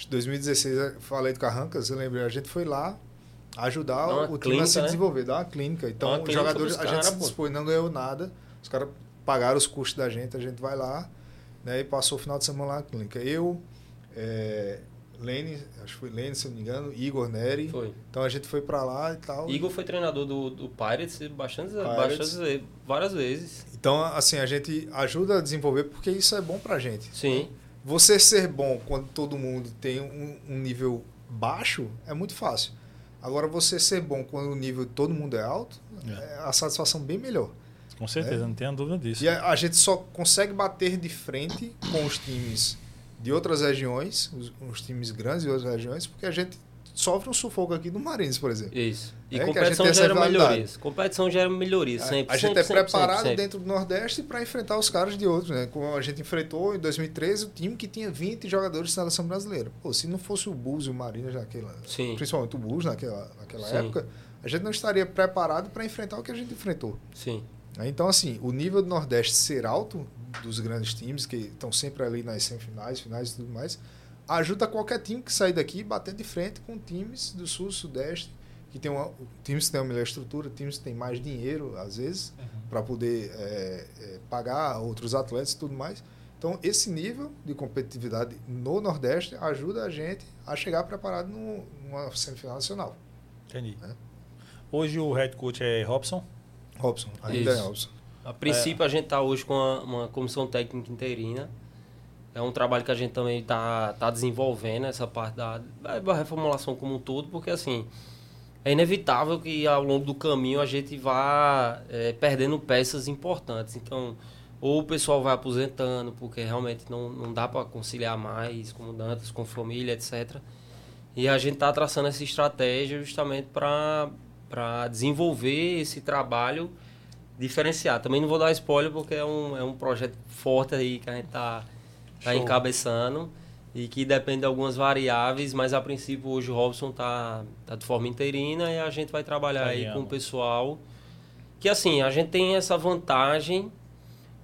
2016, eu falei do Carrancas, eu lembrei, a gente foi lá ajudar o time a clínica, se né? desenvolver, dar uma clínica. Então, uma os clínica jogadores, pros a gente cara, se pô. dispôs, não ganhou nada, os caras pagaram os custos da gente, a gente vai lá, né, e passou o final de semana lá na clínica. Eu, é, Lene, acho que foi Lene, se não me engano, Igor Neri, Foi. então a gente foi pra lá e tal. Igor foi treinador do, do Pirates bastante, Pirates. várias vezes. Então, assim, a gente ajuda a desenvolver porque isso é bom pra gente. Sim. Você ser bom quando todo mundo tem um, um nível baixo é muito fácil. Agora, você ser bom quando o nível de todo mundo é alto, é a satisfação bem melhor. Com certeza, É. não tenha dúvida disso. E a, a gente só consegue bater de frente com os times de outras regiões, os, os times grandes de outras regiões, porque a gente sofre um sufoco aqui no Marines, por exemplo. Isso. E É competição gera melhorias. Competição gera melhorias, sempre. a gente sempre, é sempre, preparado sempre, dentro do Nordeste para enfrentar os caras de outros, né? Como a gente enfrentou em 2013 o time que tinha 20 jogadores de seleção brasileira. Pô, se não fosse o Bulls e o Marinas naquela, Sim. principalmente o Bulls naquela, naquela Sim. época, a gente não estaria preparado para enfrentar o que a gente enfrentou. Sim. né? Então, assim, o nível do Nordeste ser alto dos grandes times que estão sempre ali nas semifinais, finais e tudo mais, ajuda qualquer time que sair daqui a bater de frente com times do Sul, Sudeste, que tem uma, times que têm uma melhor estrutura, times que têm mais dinheiro, às vezes, para poder é, é, pagar outros atletas e tudo mais. Então, esse nível de competitividade no Nordeste ajuda a gente a chegar preparado no- numa semifinal nacional. Entendi. É. Hoje o head coach é Robson. Robson, ainda Isso. é Robson. A princípio, a gente está hoje com uma, uma comissão técnica interina. É um trabalho que a gente também está tá desenvolvendo, essa parte da, da reformulação como um todo, porque assim, é inevitável que ao longo do caminho a gente vá é, perdendo peças importantes. Então, ou o pessoal vai aposentando, porque realmente não, não dá para conciliar mais com mudanças, com família, etc. E a gente está traçando essa estratégia justamente para desenvolver esse trabalho diferenciar. Também não vou dar spoiler porque é um, é um projeto forte aí que a gente tá, tá Show. encabeçando e que depende de algumas variáveis, mas a princípio hoje o Robson tá, tá de forma interina e a gente vai trabalhar aí com o pessoal. Que assim, a gente tem essa vantagem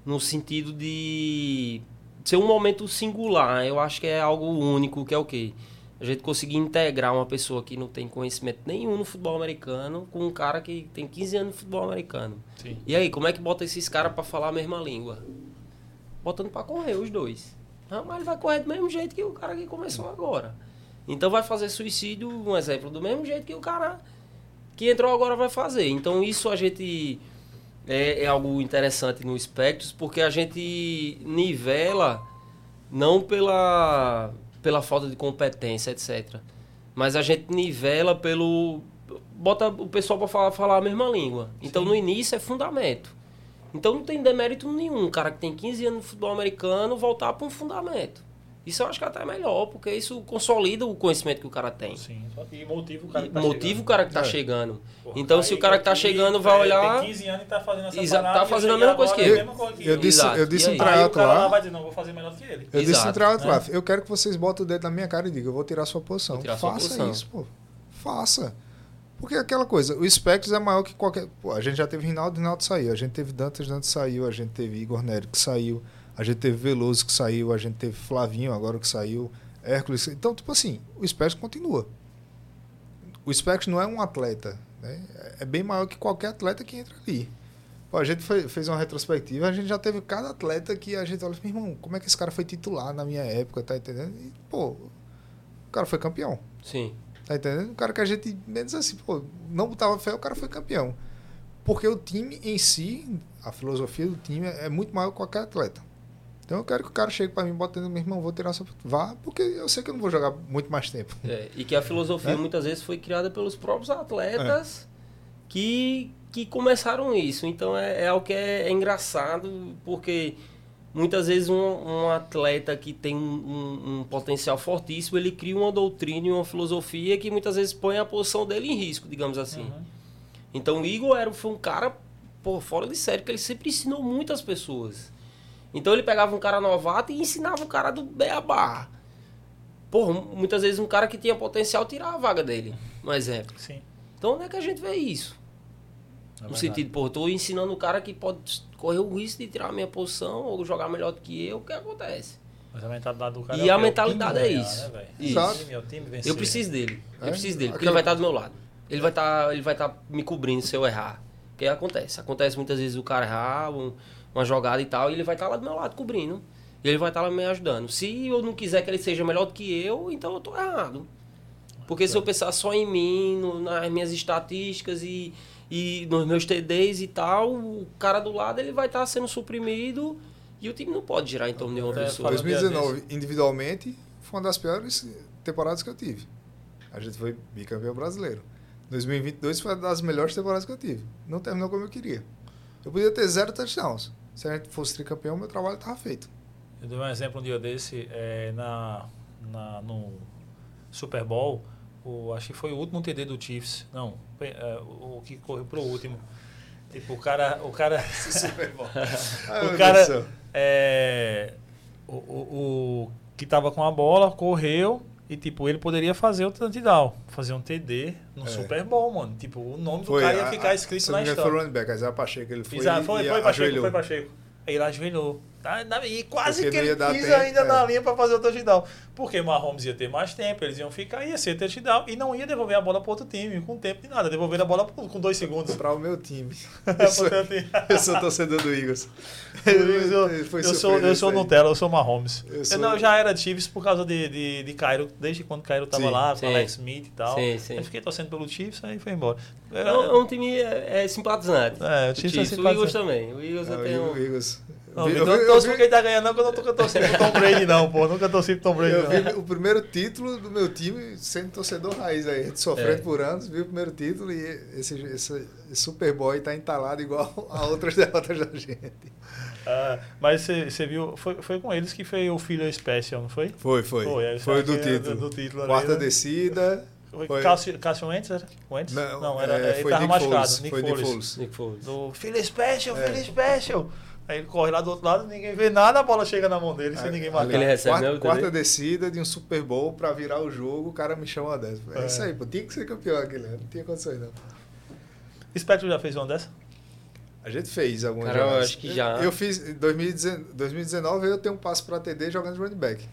no sentido de ser um momento singular. Eu acho que é algo único, que é o quê? A gente conseguir integrar uma pessoa que não tem conhecimento nenhum no futebol americano com um cara que tem 15 anos no futebol americano. Sim. E aí, como é que bota esses caras pra falar a mesma língua? Botando pra correr os dois. Não, mas ele vai correr do mesmo jeito que o cara que começou agora. Então vai fazer suicídio, um exemplo, do mesmo jeito que o cara que entrou agora vai fazer. Então isso a gente é, é algo interessante no Spectros, porque a gente nivela não pela, pela falta de competência, etc. Mas a gente nivela pelo. bota o pessoal para falar, falar a mesma língua. Então no início é fundamento. Então não tem demérito nenhum, um cara que tem 15 anos de futebol americano voltar para um fundamento. Isso eu acho que até é melhor, porque isso consolida o conhecimento que o cara tem. Sim. Só que motiva o cara E que tá motiva chegando. o cara que tá É. chegando. Porra, Então, se o cara que tá chegando vai é, olhar- Tem 15 anos e tá fazendo essa Exa- parada, tá e fazendo a chega mesma coisa que é a ele. Eu ele. disse, Exato. eu disse E em aí? Aí o tryout cara lá lá, vai dizer, não, vou fazer melhor que ele. eu disse Exato, tryout né? lá, eu quero que vocês botem o dedo na minha cara e digam, eu vou tirar sua posição. Tirar sua Faça posição. isso, pô. Faça. Porque é aquela coisa, o Spectros é maior que qualquer. Pô, a gente já teve Rinaldo, Rinaldo saiu. A gente teve Dantas, Dantas saiu. A gente teve Igor Nery que saiu. A gente teve Veloso que saiu. A gente teve Flavinho agora que saiu. Hércules. Então, tipo assim, o Spectros continua. O Spectros não é um atleta. Né? É bem maior que qualquer atleta que entra ali. Pô, a gente foi- fez uma retrospectiva, a gente já teve cada atleta que a gente olha fala, irmão, como é que esse cara foi titular na minha época, tá entendendo? E, pô, o cara foi campeão. Sim. Tá entendendo? O cara que a gente menos assim, pô, não botava fé, o cara foi campeão. Porque o time em si, a filosofia do time é muito maior que qualquer atleta. Então eu quero que o cara chegue pra mim botando, meu irmão, vou tirar essa. Vá, porque eu sei que eu não vou jogar muito mais tempo. É, e que a filosofia Né? muitas vezes foi criada pelos próprios atletas que, que começaram isso. Então é, é algo que é, é engraçado, porque muitas vezes um, um atleta que tem um, um- potencial fortíssimo, ele cria uma doutrina e uma filosofia que muitas vezes põe a posição dele em risco, digamos assim. Uhum. Então o Igor era, foi um cara pô, fora de série, que ele sempre ensinou muitas pessoas. Então ele pegava um cara novato e ensinava o cara do beabá. Porra, muitas vezes um cara que tinha potencial tirar a vaga dele. Um exemplo. Sim. Então onde é que a gente vê isso? é no verdade. sentido, pô, eu tô ensinando o cara que pode correr o risco de tirar a minha posição ou jogar melhor do que eu, o que acontece? Mas a mentalidade do cara E é a mentalidade é ganhar, isso. Né? Isso. O time, meu time vencer. Eu preciso dele. É? Eu preciso dele, porque ele vai estar do meu lado. Ele vai estar, ele vai estar me cobrindo se eu errar. Porque acontece. Acontece muitas vezes o cara errar um- uma jogada e tal, e ele vai estar lá do meu lado cobrindo. E ele vai estar lá me ajudando. Se eu não quiser que ele seja melhor do que eu, então eu tô errado. Porque se eu pensar só em mim, no- nas minhas estatísticas e, e nos meus TDs e tal, o cara do lado ele vai estar sendo suprimido e o time não pode girar em torno de uma É, pessoa. falando 2019, individualmente, foi uma das piores temporadas que eu tive. A gente foi bicampeão brasileiro. 2022 foi uma das melhores temporadas que eu tive. Não terminou como eu queria. Eu podia ter zero touchdowns. Se a gente fosse tricampeão, meu trabalho estava feito. Eu dei um exemplo um dia desse é, na, na, no Super Bowl. O, acho que foi o último TD do Chiefs. Não, foi, é, o, o que correu pro último. Tipo, o cara. O cara. Ah, o cara. É, o, o, o que tava com a bola correu e, tipo, ele poderia fazer o touchdown. Fazer um TD no É. Super Bowl, mano. Tipo, o nome Foi, do cara ia a- ficar a- escrito na engano, foi o história. running back, Isaiah Pacheco, ele foi Exato, e, foi, e foi Pacheco, foi Pacheco. Aí ele ajoelhou. Tá, na- E quase Porque que ele quis tempo, ainda é. na linha pra fazer o touchdown. Porque o Mahomes ia ter mais tempo, eles iam ficar, ia ser touchdown e não ia devolver a bola pro outro time com tempo de nada. Devolver a bola pro- com dois segundos. Para o meu time. Eu sou, eu sou torcedor do Eagles. eu, foi eu sou, eu sou. Nutella, eu sou Mahomes. Eu Eu, sou- não, eu já era Chiefs por causa de, de, de Cairo, desde quando Cairo tava Sim, lá, com sim. Alex Smith e tal. Sim, sim. Eu fiquei torcendo pelo Chiefs, aí foi embora. É um, é um time é, é simpatizante. É, o O Chiefs é Chiefs, o Eagles simpatizante. também. O Eagles Ah, eu o. Eagles. Não, Eu vi- vi- eu torço vi- por quem tá ganhando, não, que eu não tô torcendo pro Tom Brady, não, pô. Nunca torci pro Tom Brady, Eu não. vi o primeiro título do meu time sendo torcedor raiz aí. A gente sofrendo É. por anos, viu o primeiro título e esse, esse, esse Superboy tá entalado igual a outras derrotas da gente. Ah, mas você viu, foi, foi com eles que foi o Filho Special, não foi? Foi, foi. Foi, Foi do que é título. do- do título ali, Quarta né? descida. Foi, Foi- Cássio, Cássio Wentz, era? Wentz? Não, era, é, ele foi tava Nick machucado. Foles. Nick Foi Nick Foles. Foles. Nick Foles. Do Filho Special, É. Filho Special. Aí ele corre lá do outro lado, ninguém vê nada, a bola chega na mão dele sem ninguém marcar. Ele recebe, quarta, o quarta descida de um Super Bowl pra virar o jogo, o cara me chama dessa. É, É. isso aí, pô. Tinha que ser campeão aquele ano. Não tinha condições, não. Spectro já fez uma dessa? A gente fez algumas Cara, eu acho que já. Eu fiz em 2019, 2019 eu tenho um passo para TD jogando de running back.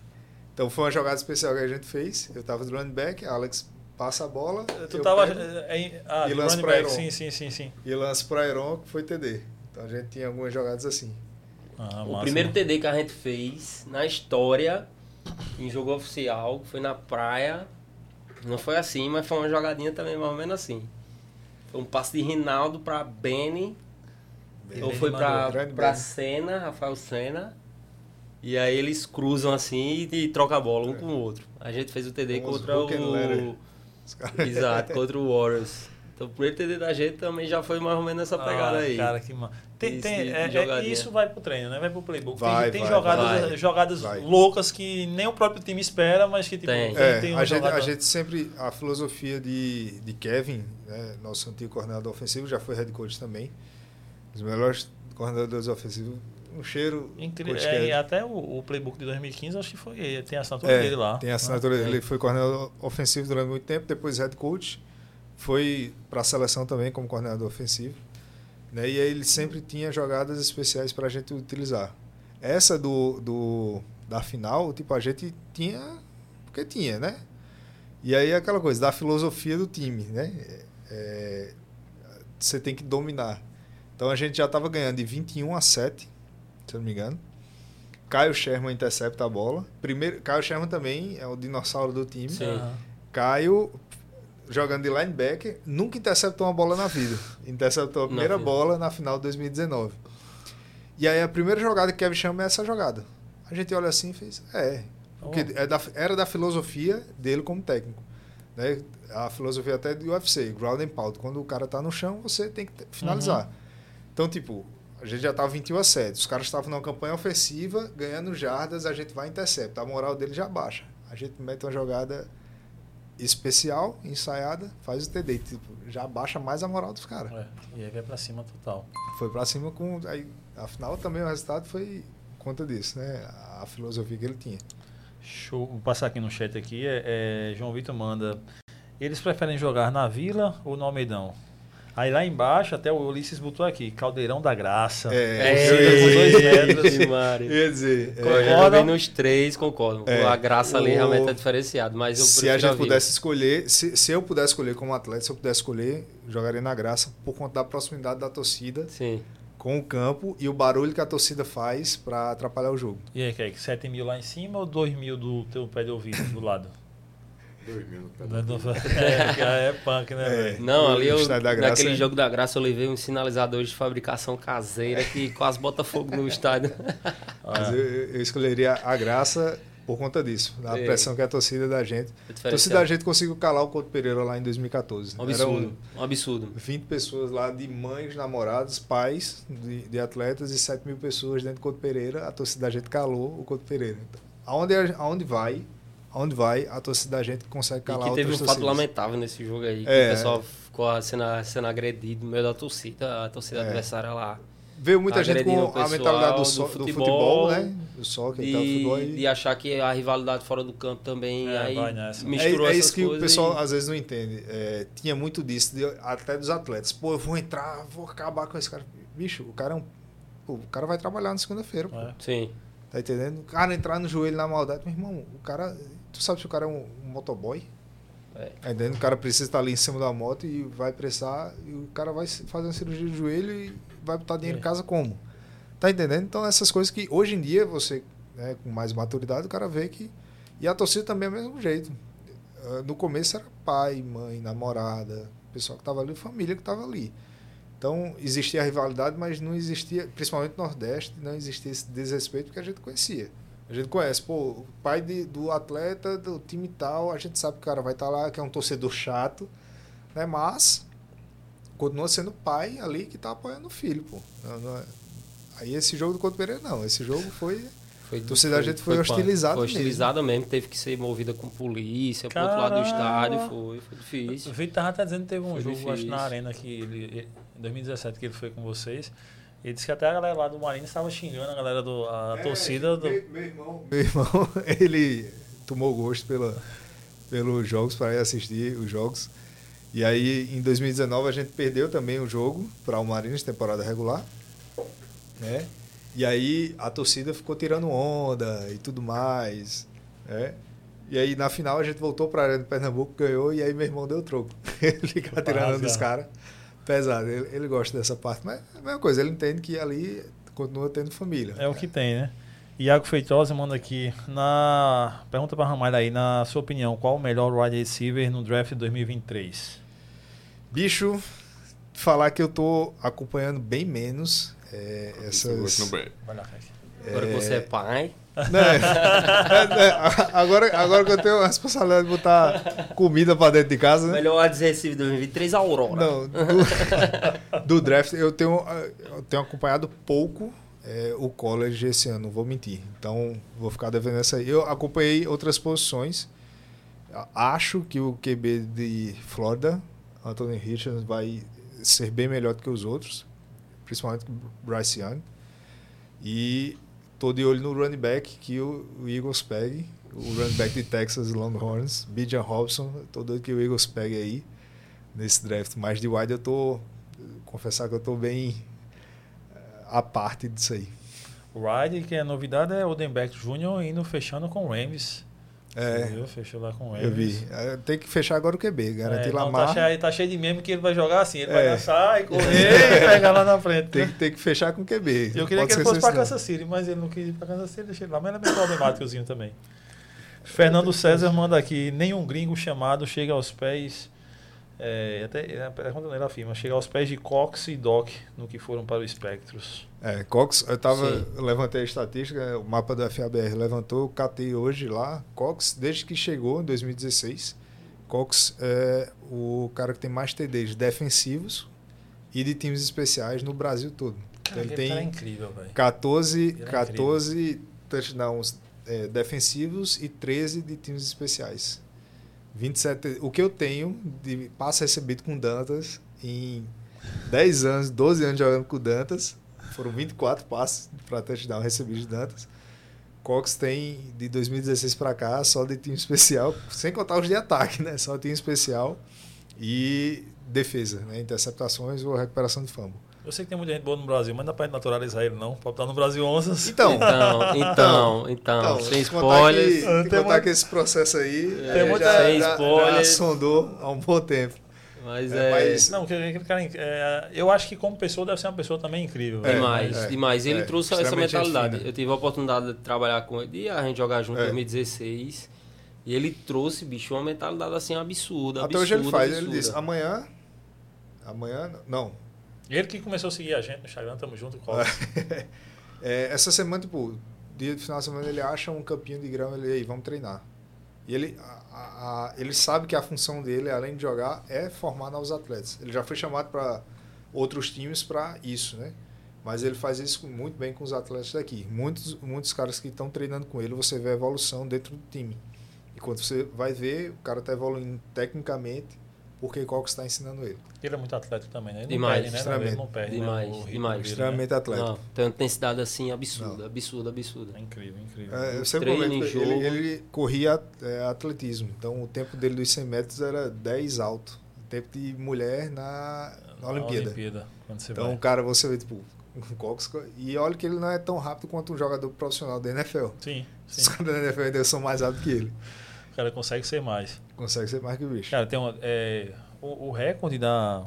Então foi uma jogada especial que a gente fez. Eu tava de running back, Alex passa a bola. Tu eu tava. pego é, em- ah, e de lança running pra back. Iron. Sim, sim, sim, sim. E lance para Iron, que foi TD. Então a gente tinha algumas jogadas assim. Ah, O massa. primeiro TD que a gente fez na história, em jogo oficial, foi na praia. Não foi assim, mas foi uma jogadinha também mais ou menos assim. Foi um passe de Rinaldo pra Benny, ou foi Benny. Senna, Rafael Senna. E aí eles cruzam assim e, e trocam a bola um com o outro. A gente fez o TD Famoso contra o. Os caras- Exato, contra o Warriors. Então o primeiro TD da gente também já foi mais ou menos essa pegada Ah, aí. Cara, que ma... tem, tem, de é, é, jogadinha. isso vai pro treino, né? Vai pro playbook. Tem- Vai, tem vai, jogadas, vai. jogadas Vai. loucas que nem o próprio time espera, mas que tipo, Tem. tem, É, tem um a, gente, a gente sempre. A filosofia de, de Kevin, né, nosso antigo coordenador ofensivo, já foi head coach também. Os melhores coordenadores ofensivos. Um cheiro. Incrível. É, e até o, o playbook de 2015, acho que foi. Tem a assinatura É, dele lá. Tem a assinatura. Ah, ele é. foi coordenador ofensivo durante muito tempo, depois head coach. Foi para a seleção também como coordenador ofensivo. Né? E aí ele sempre tinha jogadas especiais para a gente utilizar. Essa do, do da final, tipo, a gente tinha porque tinha, né? E aí aquela coisa da filosofia do time, né? É, você tem que dominar. Então a gente já estava ganhando de 21 a 7, se eu não me engano. Caio Sherman intercepta a bola. Primeiro, Caio Sherman também é o dinossauro do time. Sim. Caio jogando de linebacker, nunca interceptou uma bola na vida. Interceptou a Na primeira vida. bola na final de 2019. E aí a primeira jogada que Kevin chama é essa jogada. A gente olha assim e fez, é, porque Oh. é da- era da filosofia dele como técnico. Né? A filosofia até do UFC, ground and pound. Quando o cara tá no chão, você tem que finalizar. Então, tipo, a gente já tava 21 a 7. Os caras estavam numa campanha ofensiva, ganhando jardas, a gente vai e intercepta. A moral dele já baixa. A gente mete uma jogada especial, ensaiada, faz o TD. Tipo, já baixa mais a moral dos caras. É, e aí vai pra cima total. Foi pra cima com. Aí, afinal, também o resultado foi conta disso, né? A filosofia que ele tinha. Show. Vou passar aqui no chat aqui. É, é, João Vitor manda. Eles preferem jogar na Vila ou no Almeidão? Aí lá embaixo, até o Ulisses botou aqui, Caldeirão da Graça. É, É, dois metros ia dizer, é, nos três, concordo. É. A graça ali O- realmente é diferenciado, mas eu se a gente pudesse escolher, se, se eu pudesse escolher como atleta, se eu pudesse escolher, jogaria na graça por conta da proximidade da torcida Sim. com o campo e o barulho que a torcida faz para atrapalhar o jogo. E aí, Kaique, 7 mil lá em cima ou 2 mil do teu pé de ouvido do lado? Dois mil no pé é, porque é punk, né, É. velho? Não, ali eu, Estádio da Graça naquele é- jogo da graça eu levei uns sinalizadores de fabricação caseira que quase bota fogo no estádio. Mas eu, eu escolheria a graça por conta disso, da É. pressão que a torcida da gente. É A torcida da gente conseguiu calar o Couto Pereira lá em 2014. Um absurdo. Eram Um absurdo. 20 pessoas lá de mães, namorados, pais de, de atletas e 7 mil pessoas dentro do Couto Pereira. A torcida da gente calou o Couto Pereira. Então, aonde, aonde vai, aonde vai, a torcida da gente consegue E calar que teve um fato lamentável nesse jogo aí. Que É. o pessoal ficou sendo, sendo agredido no meio da torcida, a torcida É. adversária lá. Veio muita gente com a pessoal mentalidade do, do so- do futebol, futebol, né? Do soccer e tal, De, futebol. E... de achar que a rivalidade fora do campo também É, aí vai nessa. É, misturou é essas isso que o pessoal e- às vezes não entende. É, tinha muito disso, de- até dos atletas. Pô, eu vou entrar, vou acabar com esse cara. Bicho, o cara é um. pô, o cara vai trabalhar na segunda-feira. É. Sim. Tá entendendo? O cara entrar no joelho na maldade, meu irmão, o cara. Tu sabe se o cara é um, um motoboy? É. Tá entendendo? O cara precisa estar ali em cima da moto e vai pressar, e o cara vai fazer uma cirurgia de joelho e vai botar dinheiro É. em casa como? Tá entendendo? Então essas coisas que hoje em dia você, né, com mais maturidade, o cara vê que. E a torcida também é o mesmo jeito. Ah, No começo era pai, mãe, namorada, pessoal que estava ali, família que estava ali. Então existia a rivalidade, mas não existia, principalmente no Nordeste, não existia esse desrespeito que a gente conhecia. A gente conhece, pô, o pai de- do atleta, do time tal, a gente sabe que o cara vai estar lá, que é um torcedor chato, né? Mas continua sendo o pai ali que tá apoiando o filho, pô. Não- não é- Aí esse jogo do Couto Pereira não, esse jogo foi Foi, A torcida da gente foi punk. hostilizada Foi mesmo. hostilizada mesmo. Teve que ser movida com polícia pro outro lado do Caramba. estádio. Foi, foi O difícil. Vitor tava até dizendo que teve um Foi jogo, acho, difícil. na Arena, que ele, ele- em 2017, que ele foi com vocês. Ele disse que até a galera lá do Marinho estava xingando a galera do. a É, torcida do. Meu, meu irmão, meu irmão, ele tomou gosto pela, pelos jogos para ir assistir os jogos. E aí, em 2019, a gente perdeu também o jogo para o Marinos, temporada regular. Né? E aí, a torcida ficou tirando onda e tudo mais. Né? E aí, na final, a gente voltou para a Arena de Pernambuco, ganhou, e aí meu irmão deu troco. ele ficava tirando onda dos caras. Pesado, ele, ele gosta dessa parte. Mas é a mesma coisa, ele entende que ali continua tendo família. É o que tem, né? Iago Feitosa manda aqui. Na... Pergunta para Ramalho aí, na sua opinião, qual o melhor wide receiver no draft de 2023? Bicho, falar que eu tô acompanhando bem menos é, essas. Agora que você é pai, Né? É, né? agora, agora que eu tenho a responsabilidade de botar comida pra dentro de casa, né? melhor wide receiver 2023, Aurora. Não, do, do draft eu tenho, eu tenho acompanhado pouco é, o college esse ano, não vou mentir. Então vou ficar devendo essa aí. Eu acompanhei outras posições. Acho que o QB de Florida, Anthony Richards, vai ser bem melhor do que os outros, principalmente Bryce Young. E tô de olho no running back que o, o Eagles pegue. O running back de Texas Longhorns, Bijan Robson. Tô doido que o Eagles pegue aí nesse draft. Mas de wide eu tô. Confessar que eu tô bem eh, à parte disso aí. O Ride, que a novidade é Odenbeck Jr. indo fechando com o Rams. É, Viu? Fechou lá com o eu vi. Tem que fechar agora o QB, garantir É, não, Lamar. tá, cheio, tá cheio de meme que ele vai jogar assim. Ele É. vai dançar e correr e pegar lá na frente. Tem, né? que- tem que fechar com o QB. Eu queria pode que ele fosse pra senão. Kansas City, mas ele não quis ir pra Kansas City, deixei ele lá. Mas ele é bem problemáticozinho também. Fernando César manda aqui: nenhum gringo chamado chega aos pés. É, até a pergunta dele afirma: chega aos pés de Cox e Doc no que foram para o Spectros. É, Cox, eu tava, Sim. levantei a estatística, o mapa da FABR levantou, eu catei hoje lá, Cox, desde que chegou em 2016, Cox é o cara que tem mais TDs defensivos e de times especiais no Brasil todo. Cara, ele aquele cara é tem incrível, velho. 14, Ele é 14 touchdowns é, defensivos e 13 de times especiais. 27, o que eu tenho de passe recebido com Dantas em 10 anos, 12 anos jogando com Dantas, foram 24 passes para touchdown recebidos de Dantas. Cox tem de 2016 pra cá só de time especial, sem contar os de ataque, né? Só time especial e defesa, né? Interceptações ou recuperação de fumble. Eu sei que tem muita gente boa no Brasil, mas não dá pra gente naturalizar ele, não. Pode estar no Brasil onças. Então, Então, então, então, sem se contar que- spoilers. Tem contar muito- que esse processo aí Tem é, muita- já, sem já, já spoilers. sondou há um bom tempo. Mas É, é. mas- Não, cara, é, eu acho que como pessoa deve ser uma pessoa também incrível. É, Demais, é, demais. Ele é, trouxe essa mentalidade. Eu tive a oportunidade de trabalhar com ele e a gente jogar junto em É. 2016. E ele trouxe, bicho, uma mentalidade assim absurda. Até hoje ele absurda, faz. Ele absurda. disse, amanhã. Amanhã. Não. Ele que começou a seguir a gente no Instagram, tamo junto, Cox. É, essa semana, tipo, dia de final de semana, ele acha um campinho de grama ele aí, vamos treinar. E ele, a- a- ele sabe que a função dele, além de jogar, é formar novos atletas. Ele já foi chamado para outros times para isso, né? Mas ele faz isso muito bem com os atletas daqui. Muitos, muitos caras que estão treinando com ele, você vê a evolução dentro do time. E quando você vai ver, o cara está evoluindo tecnicamente, porque Cox está ensinando ele. Ele é muito atlético também, né? Ele Demais, não perde, né? extremamente. Ele não perde, Demais, né? O ritmo demais. dele, né? Extremamente atlético. Não, tem uma intensidade assim absurda, Não. absurda, absurda. É incrível, incrível. É, eu sempre treino, comento, que ele, jogo. ele corria é, atletismo, então o tempo dele dos 100 metros era 10 alto. O tempo de mulher na, na Olimpíada. Olimpíada, quando você Então, vai. cara, você vê, tipo, o Cox. E olha que ele não é tão rápido quanto um jogador profissional da NFL. Sim, sim. Os caras da NFL ainda são mais rápidos que ele. O cara consegue ser mais. Consegue ser mais que o bicho. Cara, tem uma, é, o, o recorde da.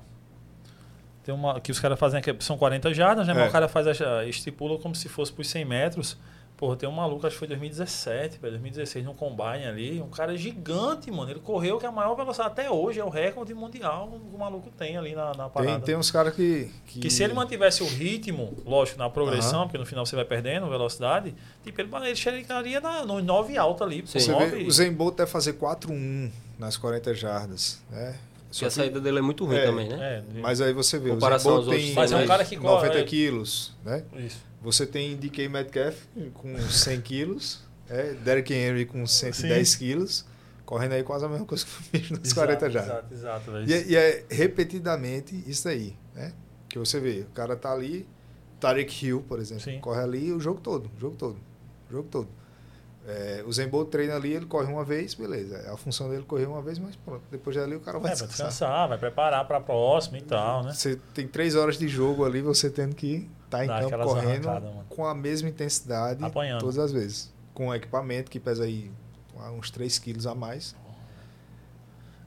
Tem uma. Que os caras fazem aqui, são 40 jardas, né? Mas É. o cara faz a, estipula como se fosse por 100 metros. Porra, tem um maluco, acho que foi 2017, velho, 2016, no Combine ali. Um cara gigante, mano. Ele correu que a maior velocidade até hoje é o recorde mundial que o maluco tem ali na, na parada. Tem, tem uns caras que, que. Que se ele mantivesse o ritmo, lógico, na progressão, Aham. porque no final você vai perdendo velocidade, tipo, ele, ele chegaria na, no 9 alto ali. Você 9, vê, o Zen Bolt deve fazer 4-1 nas 40 jardas, né? Porque a que- saída dele é muito ruim É, também, né? é, Mas aí você vê, o Zen Comparação Bolt aos outros tem Mas é um cara que corre, 90 é. quilos, né? Isso. Você tem DK Metcalf com 100 quilos, é, Derrick Henry com 110 quilos, correndo aí quase a mesma coisa que o bicho nos 40 já. Exato, exato. E, é- e é repetidamente isso aí, né? Que você vê, o cara tá ali, Tarek Hill, por exemplo, Sim. corre ali o jogo todo, o jogo todo, o jogo todo. É, o Zembo treina ali, ele corre uma vez, beleza. É a função dele correr uma vez, mas pronto. Depois dali o cara vai É, vai descansar. descansar, vai preparar para a próxima e tal, né? Você tem três horas de jogo ali, você tendo que estar em Dá campo aquelas correndo com a mesma intensidade Apanhando. todas as vezes. Com equipamento que pesa aí uns 3 quilos a mais.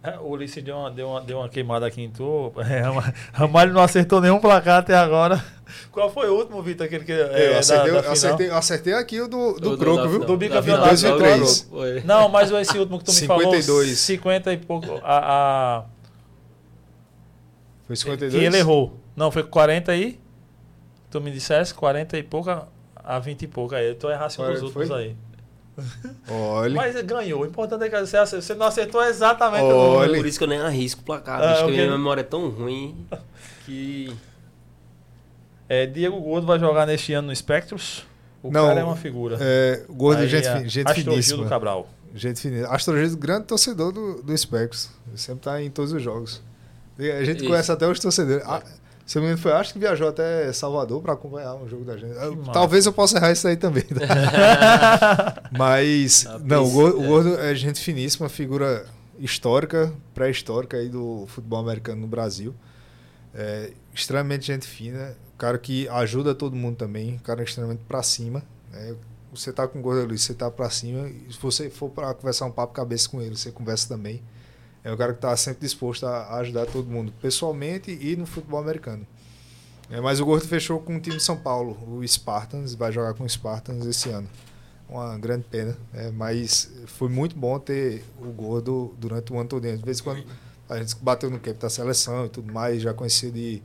É, O Ulisses deu uma, deu, uma, deu uma queimada aqui em tu. É, Rama- Ramalho não acertou nenhum placar até agora. Qual foi o último, Vitor? Aquele que, é, eu da- acertei, da final? acertei, eu acertei aqui o do, do Do- Croco, da- viu? da- Do da bicampeonato final, agora. do Croco, foi. Não, mas esse último que tu me 52. falou, 50 e pouco. A, a, Foi 52? que ele errou. Não, foi 40 aí. Tu me dissesse 40 e pouco a- a 20 e pouco. Aí eu tô errado dos últimos foi? aí. Olha. Mas ganhou. O importante é que você, acertou, você não acertou exatamente o número. Por isso que eu nem arrisco o placar, Ah, ok. minha memória é tão ruim que. É, Diego Gordo vai jogar neste ano no Spectros. O Não, cara é uma figura. É, gordo, Aí, gente, fi- gente finíssima. Cabral. Gente finíssima. Astrogildo, grande torcedor do, do Specs. Ele sempre tá em todos os jogos. A gente Isso. conhece até os torcedores. Ah, se eu me engano, foi, acho que viajou até Salvador para acompanhar um jogo da gente. Massa. talvez eu possa errar isso aí também. tá? Mas, Ah, não, o gordo, é. é gente finíssima, figura histórica, pré-histórica aí do futebol americano no Brasil. É, extremamente gente fina, cara que ajuda todo mundo também, cara extremamente pra cima. né? Você tá com o Gordo Luiz, você tá pra cima, se você for para conversar um papo cabeça com ele, você conversa também. É um cara que tá sempre disposto a ajudar todo mundo, pessoalmente e no futebol americano. É, mas o Gordo fechou com o time de São Paulo, o Spartans, vai jogar com o Spartans esse ano. Uma grande pena, né? mas foi muito bom ter o Gordo durante o ano todo. De vez em quando a gente bateu no campo da seleção e tudo mais, já conhecia de,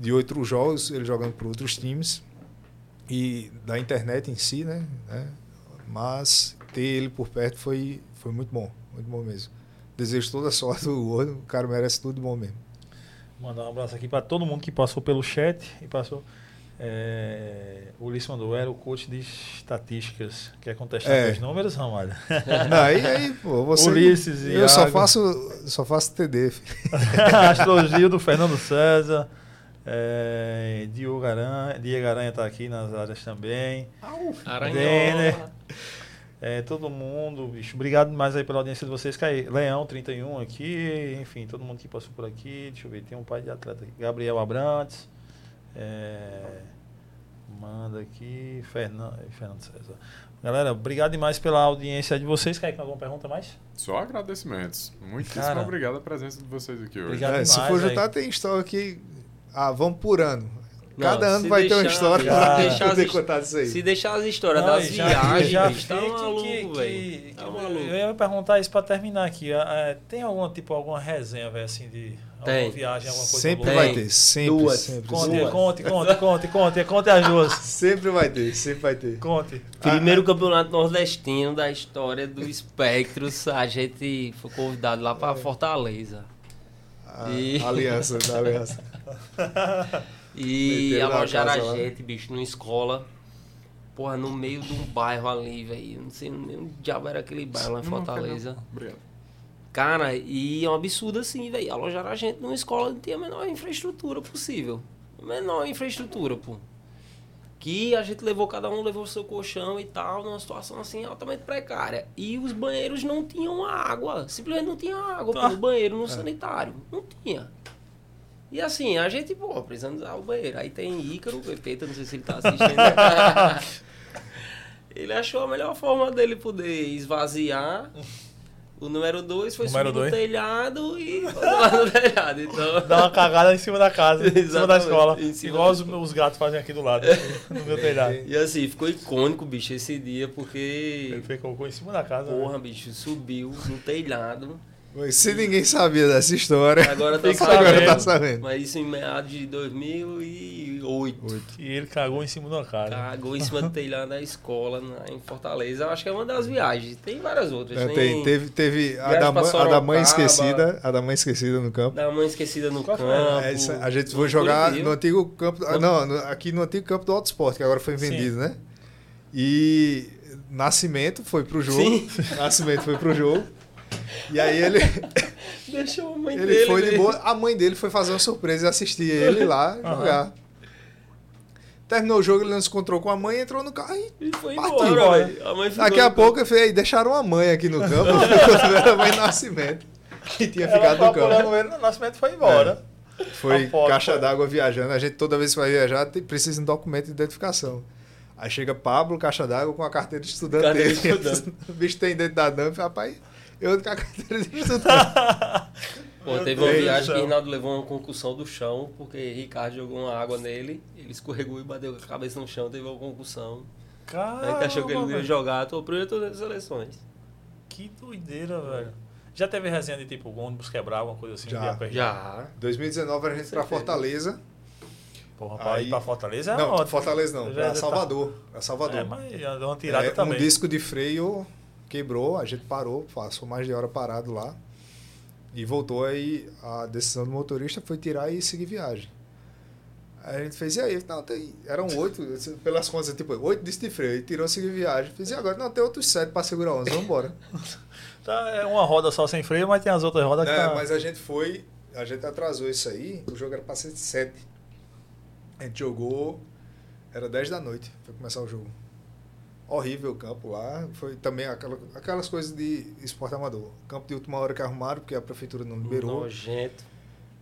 de outros jogos, ele jogando por outros times e da internet em si, né? né? Mas ter ele por perto foi, foi muito bom, muito bom mesmo. Desejo toda a sorte do Gordo, o cara merece tudo de bom mesmo. Mandar um abraço aqui para todo mundo que passou pelo chat e passou. É, o Ulisses mandou, era o coach de estatísticas. Quer contestar É. os números, Ramalho? Não, aí, aí, pô, você. Ulisses, eu só faço, só faço TD. filho. Astrogildo, Fernando César. É, Diogo Aranha, Diego Aranha tá aqui nas áreas também. Aranhola. É, todo mundo, bicho. Obrigado mais aí pela audiência de vocês. Cai, Leão 31 aqui, enfim, todo mundo que passou por aqui. Deixa eu ver, tem um pai de atleta aqui. Gabriel Abrantes. É, manda aqui. Fernando, Fernando César. Galera, obrigado demais pela audiência de vocês. Quer alguma pergunta mais? Só agradecimentos. Muitíssimo Cara. obrigado a presença de vocês aqui hoje. Obrigado. É, se demais, for velho. juntar, tem história aqui. Ah, vamos por ano. Não, Cada ano vai ter uma deixar- história se pra deixar poder as- contar disso aí. Se deixar as histórias Não, das e já- viagens, já bicho, tá maluco, velho. Tá eu- maluco. Eu ia perguntar isso pra terminar aqui. Ah, é, tem alguma, tipo, alguma resenha, velho, assim, de alguma Tem. viagem, alguma coisa Sempre boa? vai ter, sempre, Duas. sempre. Conte, sempre. conte, conte, conte, conte, conte as duas. Sempre vai ter, sempre vai ter. Conte. Primeiro campeonato nordestino da história do Espectros, a gente foi convidado lá pra Fortaleza. A, E- aliança, da aliança. E alojaram a lá. gente, bicho, numa escola. Porra, no meio de um bairro ali, velho. Não sei nem onde diabo era aquele bairro lá em Fortaleza. Obrigado. Cara, e é um absurdo assim, velho. Alojaram a gente numa escola que não tinha a menor infraestrutura possível. A menor infraestrutura, pô. Que a gente levou, cada um levou o seu colchão e tal, numa situação assim altamente precária. E os banheiros não tinham água. Simplesmente não tinha água Tá. pelo banheiro no sanitário. Não tinha. E assim, a gente, pô, precisando usar o banheiro. Aí tem Ícaro, o Pepeta, não sei se ele tá assistindo. ele achou a melhor forma dele poder esvaziar. O número 2 foi Número subir dois. no telhado e lá no telhado. Então, Dá uma cagada em cima da casa, em cima da escola. cima Igual da os, os gatos fazem aqui do lado, no meu telhado. e assim, ficou icônico, bicho, esse dia, Ele porque. fez cocô em cima da casa. né? Porra, bicho, subiu no telhado. Se ninguém sabia dessa história, Agora tá sabendo. agora tá sabendo. Mas isso em meados de 2008. E ele cagou em cima da casa. Cagou em cima do telhado da escola na- em Fortaleza. Eu acho que é uma das viagens. Tem várias outras. É, tem, teve teve a, da, mãe- a da mãe esquecida, a da mãe esquecida no campo. Da mãe esquecida no Qual campo. É, essa- a gente foi jogar Curitiba. no antigo campo. ah, Não, no- aqui no antigo campo do Auto Sport, que agora foi Sim. vendido, né? E Nascimento foi pro jogo. Sim. Nascimento foi pro jogo. E aí ele, Deixou a mãe ele dele. foi de boa. A mãe dele foi fazer uma surpresa e assistir ele lá jogar. Terminou o jogo, ele não se encontrou com a mãe, entrou no carro e E foi Partiu. embora. A Daqui a pouco eu falei, deixaram a mãe aqui no campo, era a mãe nascimento, que tinha Ela ficado no campo. ele, nascimento foi embora. Foi A foto, caixa foi. d'água viajando. A gente toda vez que vai viajar tem- precisa de um documento de identificação. Aí chega Pablo, caixa d'água, com a carteira de estudante Carteira dele. de estudante. o bicho tem dentro da dump, rapaz, eu com a carteira de estudante. Pô, teve uma viagem que céu. o Reinaldo levou uma concussão do chão, porque Ricardo jogou uma água nele, ele escorregou e bateu com a cabeça no chão, teve uma concussão. Aí Caramba, que achou que ele não ia jogar, tô primeiro todas as seleções. Que doideira, velho. Já teve resenha de tipo ônibus quebrar, alguma coisa assim? Já. Já. 2019 a gente pra. Fortaleza. Porra, pra Aí- ir pra Fortaleza é não, ótimo. Fortaleza não, Já pra tá- Salvador. Pra Salvador. É, mas já deu uma tirada É, também. Um disco de freio quebrou, a gente parou, passou mais de hora parado lá. E voltou aí, a decisão do motorista foi tirar e seguir viagem. Aí a gente fez, e aí? Não, tem, eram oito, pelas contas, tipo, oito discos de freio, e tirou e seguiu viagem. Fiz, e agora? Não, tem outros sete pra segurar onze, vamos embora. Tá, é uma roda só sem freio, mas tem as outras rodas que É, tá... mas a gente foi, a gente atrasou isso aí, o jogo era pra ser sete. A gente jogou, era 10 da noite, foi começar o jogo. Horrível o campo lá, foi também aquela, aquelas coisas de esporte amador. Campo de última hora que arrumaram, porque a prefeitura não liberou. Nojento.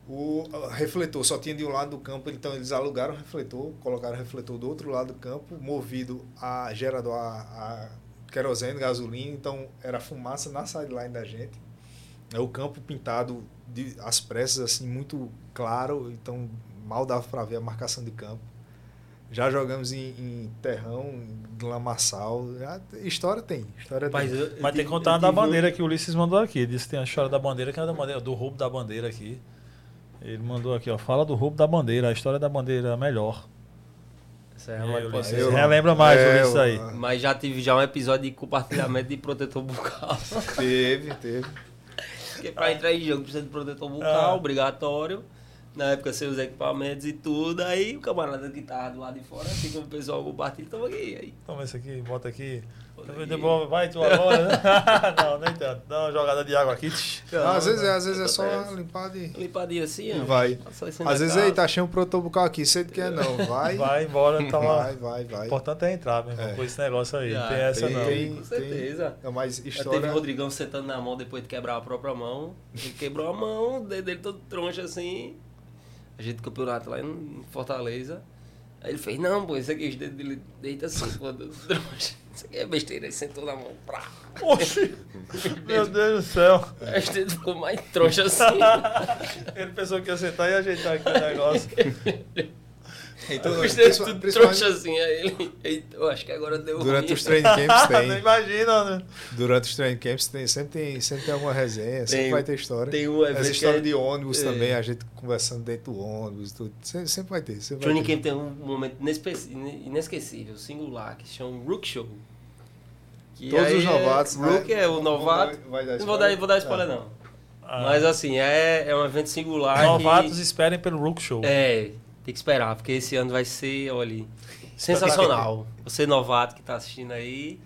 O refletor só tinha de um lado do campo, então eles alugaram o refletor, colocaram o refletor do outro lado do campo, movido a gerador a, a querosene, gasolina, então era fumaça na sideline da gente. É o campo pintado de, às pressas, assim, muito claro, então mal dava para ver a marcação de campo. Já jogamos em, em terrão, em lamaçal. Já, história tem, história Mas, tem. eu- eu Mas tem tive- que contar eu uma da bandeira que o Ulisses mandou aqui. Disse que tem a história da bandeira, que é da bandeira, do roubo da bandeira aqui. Ele mandou aqui, ó. Fala do roubo da bandeira, a história da bandeira melhor. É mais Ulisses, possível. relembra mais, É, Ulisses, aí. Mas já tive já um episódio de compartilhamento de protetor bucal. Teve, teve. Porque pra entrar em jogo precisa de protetor bucal, Ah. obrigatório. Na época sem os equipamentos e tudo, aí o camarada que tava do lado de fora, assim como o pessoal compartilha, tava aqui. Aí, Toma esse aqui, bota aqui. bota aqui. Devolve, vai tu agora. né? não, nem tanto. Dá uma jogada de água aqui. tch. Não, às vezes é, às vezes é só Acontece. limpar de. Limpadinho assim, E ó. vai. Assim Às vezes aí tá cheio um protobucal aqui, sei do que é não. Vai, vai, Vai embora, tá lá. vai, vai. O importante é entrar, meu irmão, É. com esse negócio aí. Ah, tem essa tem- não. tem- Com certeza. Não, mas Já teve história. o Rodrigão sentando na mão depois de quebrar a própria mão. Ele quebrou a mão, o dedo dele todo troncho assim. A gente campeonato lá em Fortaleza. Aí ele fez, não, pô, isso aqui, os dedos dele deita assim, pô, do. Isso aqui é besteira. Ele sentou na mão, prá. Oxi! Meu Deus do céu. Aí os dedos ficou mais troncho assim. Ele pensou que ia sentar e ajeitar aqui o negócio. Então, os principal- tudo principalmente assim. Ele, eu acho que agora deu durante ruim. os training camps Não tem. imagina, né? Durante os training camps tem, sempre, tem, sempre tem alguma resenha, sempre Tem- vai ter história. Tem um evento Essa que história é- de ônibus é. também, a gente conversando dentro do ônibus, tudo. Sempre, sempre vai ter. Sempre vai Training ter. Camp tem um momento inesquecível, singular, que se chama Rook Show. Que Todos aí os novatos, É, né? Rook é o novato. vai dar não vou dar, spoiler? vou dar spoiler, É. não. Ah, Mas assim, é, é um evento singular. Novatos que, esperem pelo Rook Show. É, tem que esperar, porque esse ano vai ser, olha, sensacional. Você novato que tá assistindo aí,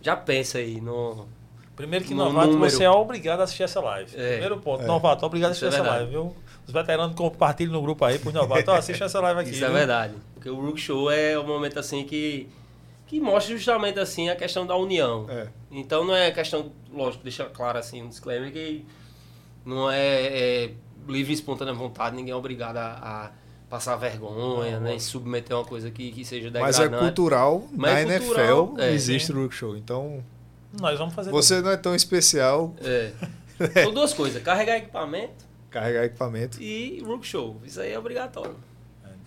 já pensa aí no. Primeiro que No novato, número. você é obrigado a assistir essa live. É. Primeiro ponto, É. novato, obrigado a assistir é essa live, viu? Os veteranos compartilham no grupo aí pros novatos. Ó, assiste essa live aqui. Isso é viu? verdade. Porque o Rook Show é um momento assim que. que mostra justamente assim a questão da união. É. Então não é questão, lógico, deixa claro assim um disclaimer que não é, é livre e espontânea vontade, ninguém é obrigado a, a passar vergonha, né? E submeter uma coisa que, que seja Mas degradante. é cultural, Mas na é NFL cultural, é. existe o Rook Show. Então, Nós vamos fazer. você não é tão especial É. São duas coisas, carregar equipamento carregar equipamento. e Rook Show. Isso aí é obrigatório.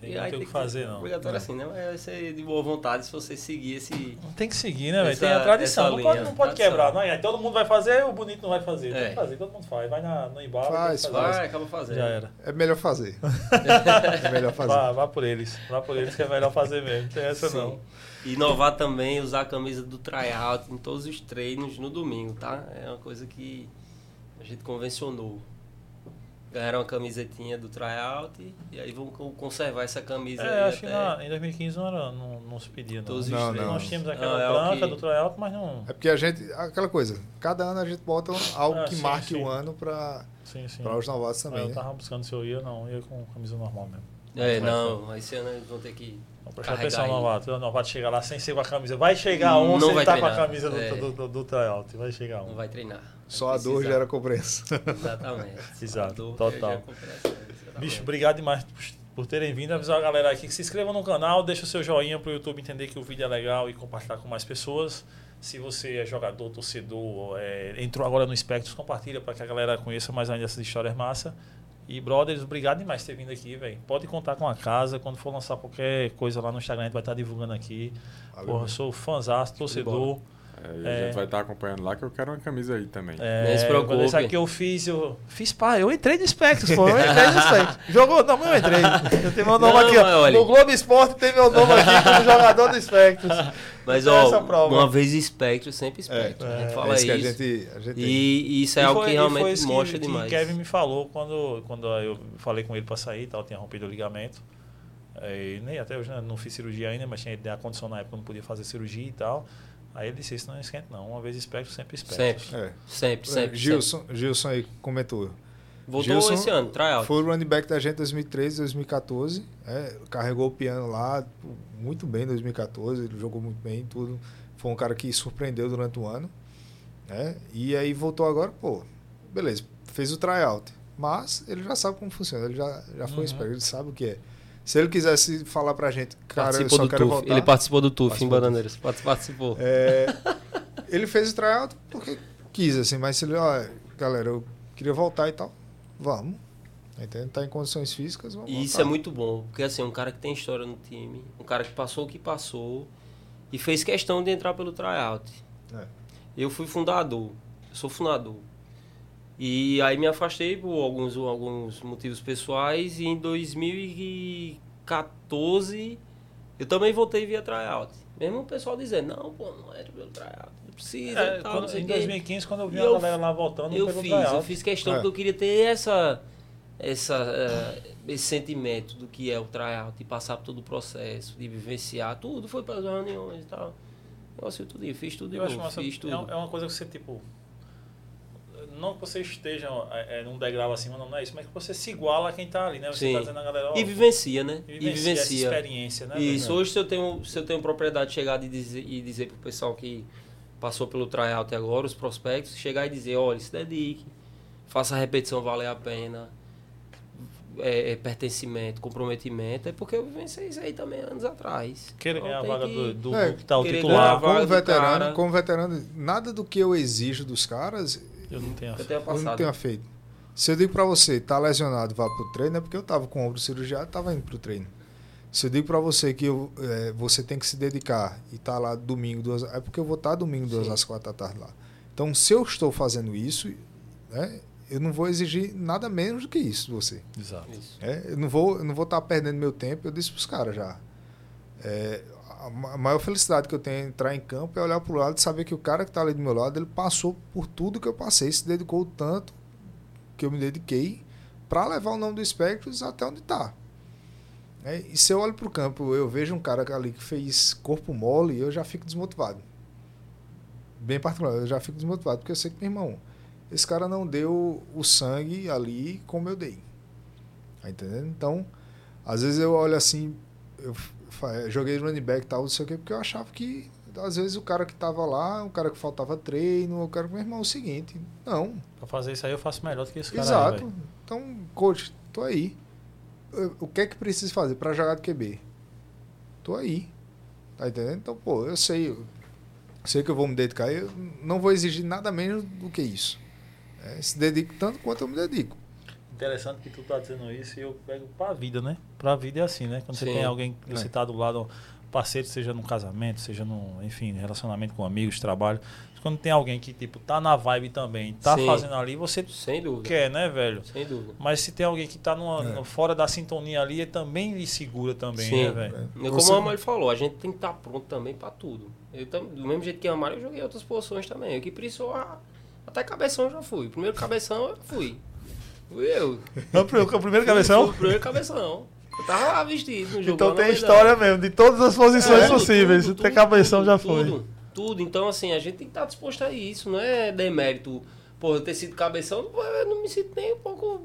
É, Não tem aí muito o que fazer, não. Obrigatório assim, né? Mas vai ser de boa vontade se você seguir esse... Não tem que seguir, né, velho? Tem a tradição. Não pode, não pode tradição. quebrar. Não, aí todo mundo vai fazer, o bonito não vai fazer. Tem É. que fazer, todo mundo faz. Vai na, no embalo. Faz, tem fazer. Vai, acaba fazendo. Já era. É melhor fazer. é melhor fazer. Vá, vá por eles. Vá por eles que é melhor fazer mesmo. Não tem essa Sim. não. Inovar também, usar a camisa do tryout em todos os treinos no domingo, tá? É uma coisa que a gente convencionou. Ganharam uma camisetinha do tryout e aí co- conservar essa camisa É, aí acho que até... na- em 2015 não, era, não, não se pedia, não. Todos os Não, não. Nós tínhamos aquela Ah, é branca que- do tryout, mas não. É porque a gente, aquela coisa, cada ano a gente bota algo Ah, que sim, marque sim. o ano para os novatos Mas também. eu né? tava buscando se eu ia, não. Eu ia com camisa normal mesmo. É, Mas, não, esse ano eles vão ter que Não, prestar carregar atenção no novato. O novato chega lá sem ser com a camisa. Vai chegar Não um, se ele vai tá com a treinar. camisa do, É. do, do, do tryout. Vai chegar Não um. vai treinar. Só a dor precisar. gera compreensão. Exatamente. Exato, dor total. exatamente. Bicho, obrigado demais por- por terem vindo. Avisar a galera aqui que se inscrevam no canal, deixa o seu joinha pro YouTube entender que o vídeo é legal e compartilhar com mais pessoas. Se você é jogador, torcedor, é, entrou agora no Spectros, compartilha para que a galera conheça mais ainda essas histórias massa. E, brothers, obrigado demais por ter vindo aqui, velho. Pode contar com a casa. Quando for lançar qualquer coisa lá no Instagram, a gente vai estar divulgando aqui. Valeu, Porra, sou fãzaço, torcedor. É, a É. gente vai estar acompanhando lá que eu quero uma camisa aí também. É, Nem se preocupe. Isso aqui eu fiz, eu fiz pá, eu entrei no Spectros, pô, eu entrei no Spectros. Jogou? Não, mas eu entrei. Eu tenho meu nome Não, aqui, ó. olha. No Globo Esporte tem meu nome aqui como jogador do Spectros. Mas, ó, uma vez espectro, sempre espectro. a gente é, fala é isso que a gente, a gente. E, e isso é E algo foi- que realmente foi isso que- mostra que demais. Kevin me falou quando, quando eu falei com ele pra sair, tal, tinha rompido o ligamento. É, e nem até hoje né, não fiz cirurgia ainda, mas tinha a condição na época, não podia fazer cirurgia e tal. Aí ele disse, isso não esquenta não, uma vez espectro, sempre espectro. Sempre, É. sempre, sempre. Gilson, Gilson aí comentou. sempre. Voltou Gilson esse ano, tryout. Foi o running back da gente em 2013, 2014. é, carregou o piano lá muito bem em 2014. Ele jogou muito bem tudo. Foi um cara que surpreendeu durante o ano. né? E aí voltou agora, pô, beleza, fez o tryout. Mas ele já sabe como funciona, ele já, já foi Uhum. esperto, ele sabe o que é. Se ele quisesse falar pra gente, cara, eu participou só do quero voltar. Ele participou do TUF em Bananeiras. Part- Participou. É, ele fez o tryout porque quis, assim, mas se ele, ó, galera, eu queria voltar e tal, vamos. Entende? Tá em condições físicas, vamos E isso voltar. é muito bom, porque assim, um cara que tem história no time, um cara que passou o que passou e fez questão de entrar pelo tryout. É. Eu fui fundador, eu sou fundador. E aí me afastei por alguns, alguns motivos pessoais e em 2014 eu também voltei via tryout. Mesmo o pessoal dizendo, não, pô, não entra pelo tryout, não precisa É, e tal, quando- em o quê. 2015, quando eu vi E a eu- galera lá voltando, Eu fiz, tryout. eu fiz questão É. porque eu queria ter essa essa, eh, esse sentimento do que é o tryout, de passar por todo o processo, de vivenciar tudo, foi para as reuniões e tal. Eu assim, tudo, fiz tudo de Eu acho novo, massa. fiz É, tudo. é uma coisa que você, tipo. Não que você esteja é, é, num degrau acima, não, não é isso, mas que você se iguala a quem tá ali, né? Você Sim. tá dizendo a galera, ó, E vivencia, né? e E vivencia, essa vivencia. experiência, né? Isso, velho? hoje se eu tenho, se eu tenho propriedade de chegar e dizer, e dizer pro pessoal que passou pelo tryout agora, os prospectos, chegar e dizer, olha, se dedique, faça a repetição valer a pena, é, é pertencimento, comprometimento, é porque eu vivenciei isso aí também anos atrás. Querer Então ganhar a vaga que- do, do, É, do que tá o titular. como veterano, como veterano, nada do que eu exijo dos caras Eu não tenho. Eu tenho eu não passado. tenha feito. Se eu digo pra você, tá lesionado, vá pro treino, é porque eu tava com o ombro cirurgiado, tava indo pro treino. Se eu digo pra você que eu, é, você tem que se dedicar e tá lá domingo, duas, é porque eu vou estar domingo, duas Sim. às quatro da tarde lá. Então, se eu estou fazendo isso, né, eu não vou exigir nada menos do que isso de você. Exato. É, eu não vou, eu não vou estar perdendo meu tempo. Eu disse para os caras já. É, a ma- a maior felicidade que eu tenho em entrar em campo é olhar para o lado e saber que o cara que está ali do meu lado, ele passou por tudo que eu passei, se dedicou tanto que eu me dediquei para levar o nome do Spectros até onde está. e se eu olho para o campo, eu vejo um cara ali que fez corpo mole, eu já fico desmotivado. Bem particular, eu já fico desmotivado, porque eu sei que, meu irmão, esse cara não deu o sangue ali como eu dei. Tá entendendo? Então, às vezes eu olho assim, eu joguei running back e tal, não sei o quê, porque eu achava que, às vezes, o cara que tava lá, o cara que faltava treino, o cara que, meu irmão, é o seguinte, não, Pra fazer isso aí eu faço melhor do que esse cara. aí, exato. velho. então, coach, tô aí. Eu- O que é que precisa fazer para jogar de QB? Tô aí. Tá entendendo? Então, pô, eu sei, eu sei que eu vou me dedicar, eu não vou exigir nada menos do que isso. É, se dedico tanto quanto eu me dedico. Interessante que tu tá dizendo isso e eu pego pra vida, né? Pra vida é assim, né? Quando você Sim. tem alguém que É. você tá do lado, parceiro, seja num casamento, seja num, enfim, relacionamento com amigos, trabalho. Quando tem alguém que, tipo, tá na vibe também, tá Sim. fazendo ali, você Sem dúvida. quer, né, velho? Sem dúvida. Mas se tem alguém que tá numa, É. fora da sintonia ali, ele também lhe segura também, Sim. né, velho? E Como Você- o Amário falou, a gente tem que estar pronto também pra tudo. Eu, do mesmo jeito que o Amário, eu joguei outras posições também. Eu que precisou, a- até cabeção eu já fui. Primeiro cabeção eu fui. Fui eu. Não, o primeiro Fui o primeiro cabeção. Eu tava lá vestido no jogo. Então tem história mesmo, de todas as posições É, possíveis. tudo, tudo, cabeção, tudo, já tudo, foi. Tudo. Então, assim, a gente tem que estar disposto a isso. Não é demérito. Pô, eu ter sido cabeção, não- eu não me sinto nem um pouco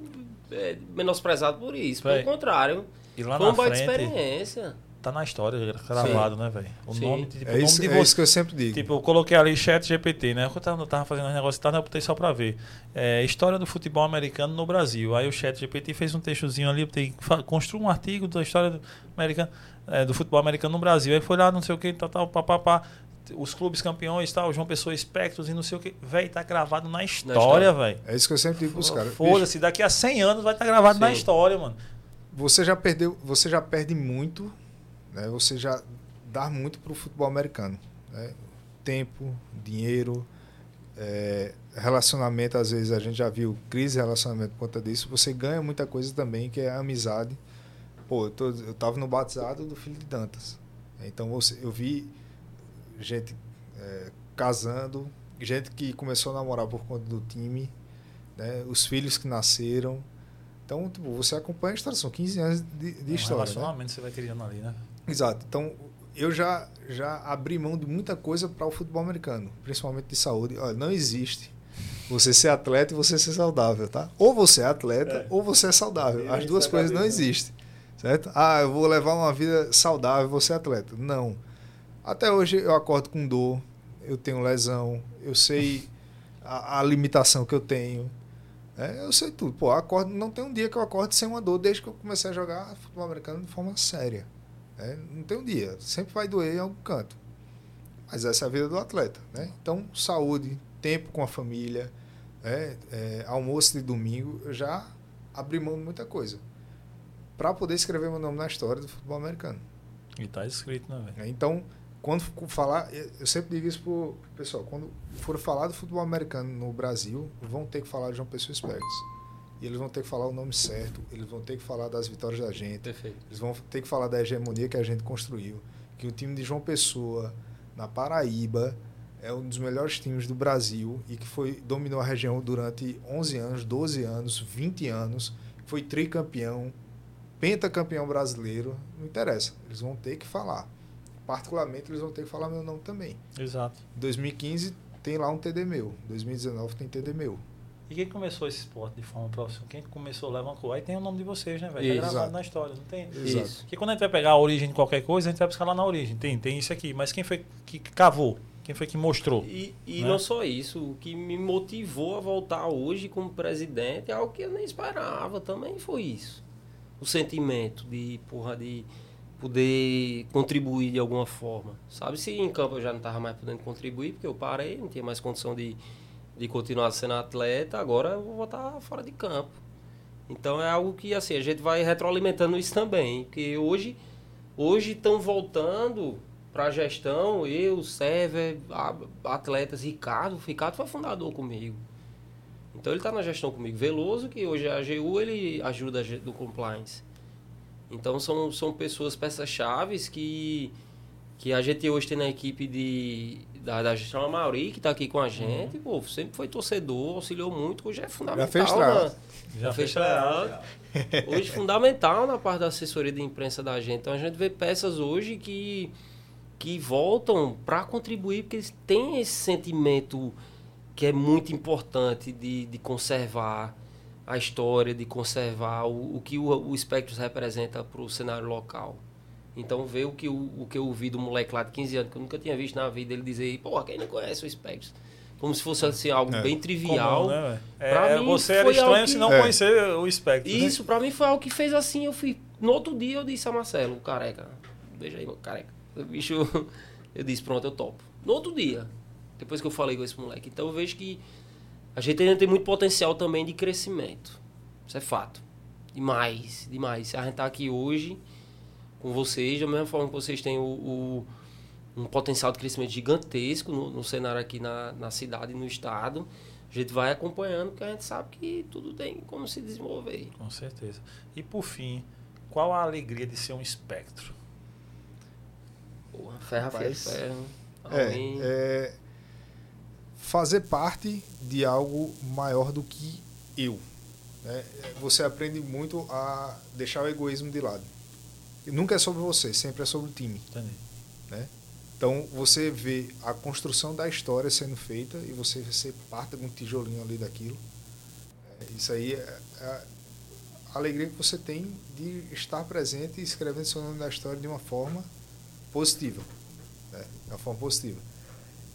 é, menosprezado por isso. Pelo contrário. E lá Foi na uma baita frente, experiência. Tá na história, gravado, né, velho? O Sim. nome, tipo, É nome isso, de é você. isso que eu sempre digo. Tipo, eu coloquei ali chat GPT, né? Eu tava, fazendo um negócio, tá, eu botei só pra ver. É, história do futebol americano no Brasil. Aí o chat GPT fez um textozinho ali, botei, construa um artigo da história do, americano, é, do futebol americano no Brasil. Aí foi lá, não sei o que, tal, tal, papapá. Os clubes campeões, tal, João Pessoa Espectros e não sei o que. Véi, tá gravado na história, velho. É isso que eu sempre digo pros caras. Foda-se, daqui a 100 anos vai estar gravado na Sim. história, mano. Você já perdeu, você já perde muito, né? Você já dá muito pro futebol americano, né? Tempo, dinheiro, é, relacionamento, às vezes a gente já viu crise de relacionamento por conta disso. Você ganha muita coisa também, que é a amizade. Pô, eu, tô, eu tava no batizado do filho de Dantas. Então você, eu vi gente é, casando, gente que começou a namorar por conta do time, né? os filhos que nasceram. Então, tipo, você acompanha a história, são 15 anos de, de um história. Né? relacionamento você vai criando ali, né? Exato. Então, eu já, já abri mão de muita coisa para o futebol americano, principalmente de saúde. Olha, não existe você ser atleta e você ser saudável, tá? Ou você é atleta É. ou você é saudável. As isso duas é coisas não cabeça. existem, certo? Ah, eu vou levar uma vida saudável, vou ser atleta. Não. Até hoje eu acordo com dor, eu tenho lesão, eu sei a, a limitação que eu tenho. É, eu sei tudo. Pô, acordo, não tem um dia que eu acorde sem uma dor desde que eu comecei a jogar futebol americano de forma séria. É, não tem um dia. Sempre vai doer em algum canto. Mas essa é a vida do atleta. Né? Então, saúde, tempo com a família, é, é, almoço de domingo, eu já abri mão de muita coisa. Para poder escrever meu nome na história do futebol americano. E tá escrito, né, velho? né? Então, quando for falar, eu sempre digo isso pro pro pessoal, quando for falar do futebol americano no Brasil, vão ter que falar de João Pessoa Specs. E eles vão ter que falar o nome certo, eles vão ter que falar das vitórias da gente, Perfeito. eles vão ter que falar da hegemonia que a gente construiu, que o time de João Pessoa, na Paraíba, é um dos melhores times do Brasil e que foi dominou a região durante 11 anos, 12 anos, 20 anos, foi tricampeão, pentacampeão brasileiro, não interessa. Eles vão ter que falar. Particularmente, eles vão ter que falar meu nome também. Exato. Em 2015 tem lá um TD meu. 2019 tem TD meu. E quem começou esse esporte de forma profissional? Quem começou levantou? Aí tem o nome de vocês, né, velho? Tá gravado na história, não tem? Exato. Isso. Porque quando a gente vai pegar a origem de qualquer coisa, a gente vai buscar lá na origem. Tem, tem isso aqui. Mas quem foi que cavou? Quem foi que mostrou? E, e Né? não só isso, o que me motivou a voltar hoje como presidente é algo que eu nem esperava também foi isso. O sentimento de, porra, de poder contribuir de alguma forma. Sabe, se em campo eu já não estava mais podendo contribuir, porque eu parei, não tinha mais condição de, de continuar sendo atleta, agora eu vou voltar fora de campo. Então é algo que assim, a gente vai retroalimentando isso também, porque hoje hoje estão voltando para a gestão, eu, Sever, atletas, Ricardo, Ricardo foi fundador comigo. Então ele está na gestão comigo. Veloso, que hoje é a AGU, ele ajuda do compliance. Então são, são pessoas, peças-chaves que, que a gente hoje tem na equipe de, da, da gestão, a Mauri, que está aqui com a gente, pô, sempre foi torcedor, auxiliou muito, hoje é fundamental. fez na- trás. Já fez hoje fundamental na parte da assessoria de imprensa da gente. Então a gente vê peças hoje que, que voltam para contribuir, porque eles têm esse sentimento que é muito importante de, de conservar a história, de conservar o, o que o, o Spectros representa para o cenário local. Então ver o que, o, o que eu ouvi do moleque lá de 15 anos, que eu nunca tinha visto na vida, ele dizer, pô, quem não conhece o Spectros? Como se fosse assim, algo É. bem trivial. Comum, né, é, mim, você era foi estranho algo se que- não É. conhecer o espectro. né? Isso, pra mim foi algo que fez assim, eu fui. No outro dia eu disse a Marcelo, careca, veja aí, meu careca. O bicho, eu disse, pronto, eu topo. No outro dia, depois que eu falei com esse moleque. Então eu vejo que a gente ainda tem muito potencial também de crescimento. Isso é fato. Demais, demais. Se a gente tá aqui hoje com vocês, da mesma forma que vocês têm o, o- um potencial de crescimento gigantesco no, no cenário aqui na, na cidade e no estado, a gente vai acompanhando, porque a gente sabe que tudo tem como se desenvolver. Com certeza. E por fim, qual a alegria de ser um espectro? Porra, ferra, Rapaz, ferro, ferro. É, Alguém- é fazer parte de algo maior do que eu. né? Você aprende muito a deixar o egoísmo de lado. Nunca é sobre você, sempre é sobre o time. Entendi. Então você vê a construção da história sendo feita e você ser parte de um tijolinho ali daquilo. É, Isso aí é é a alegria que você tem de estar presente e escrevendo seu nome na história de uma forma positiva. né? De uma forma positiva.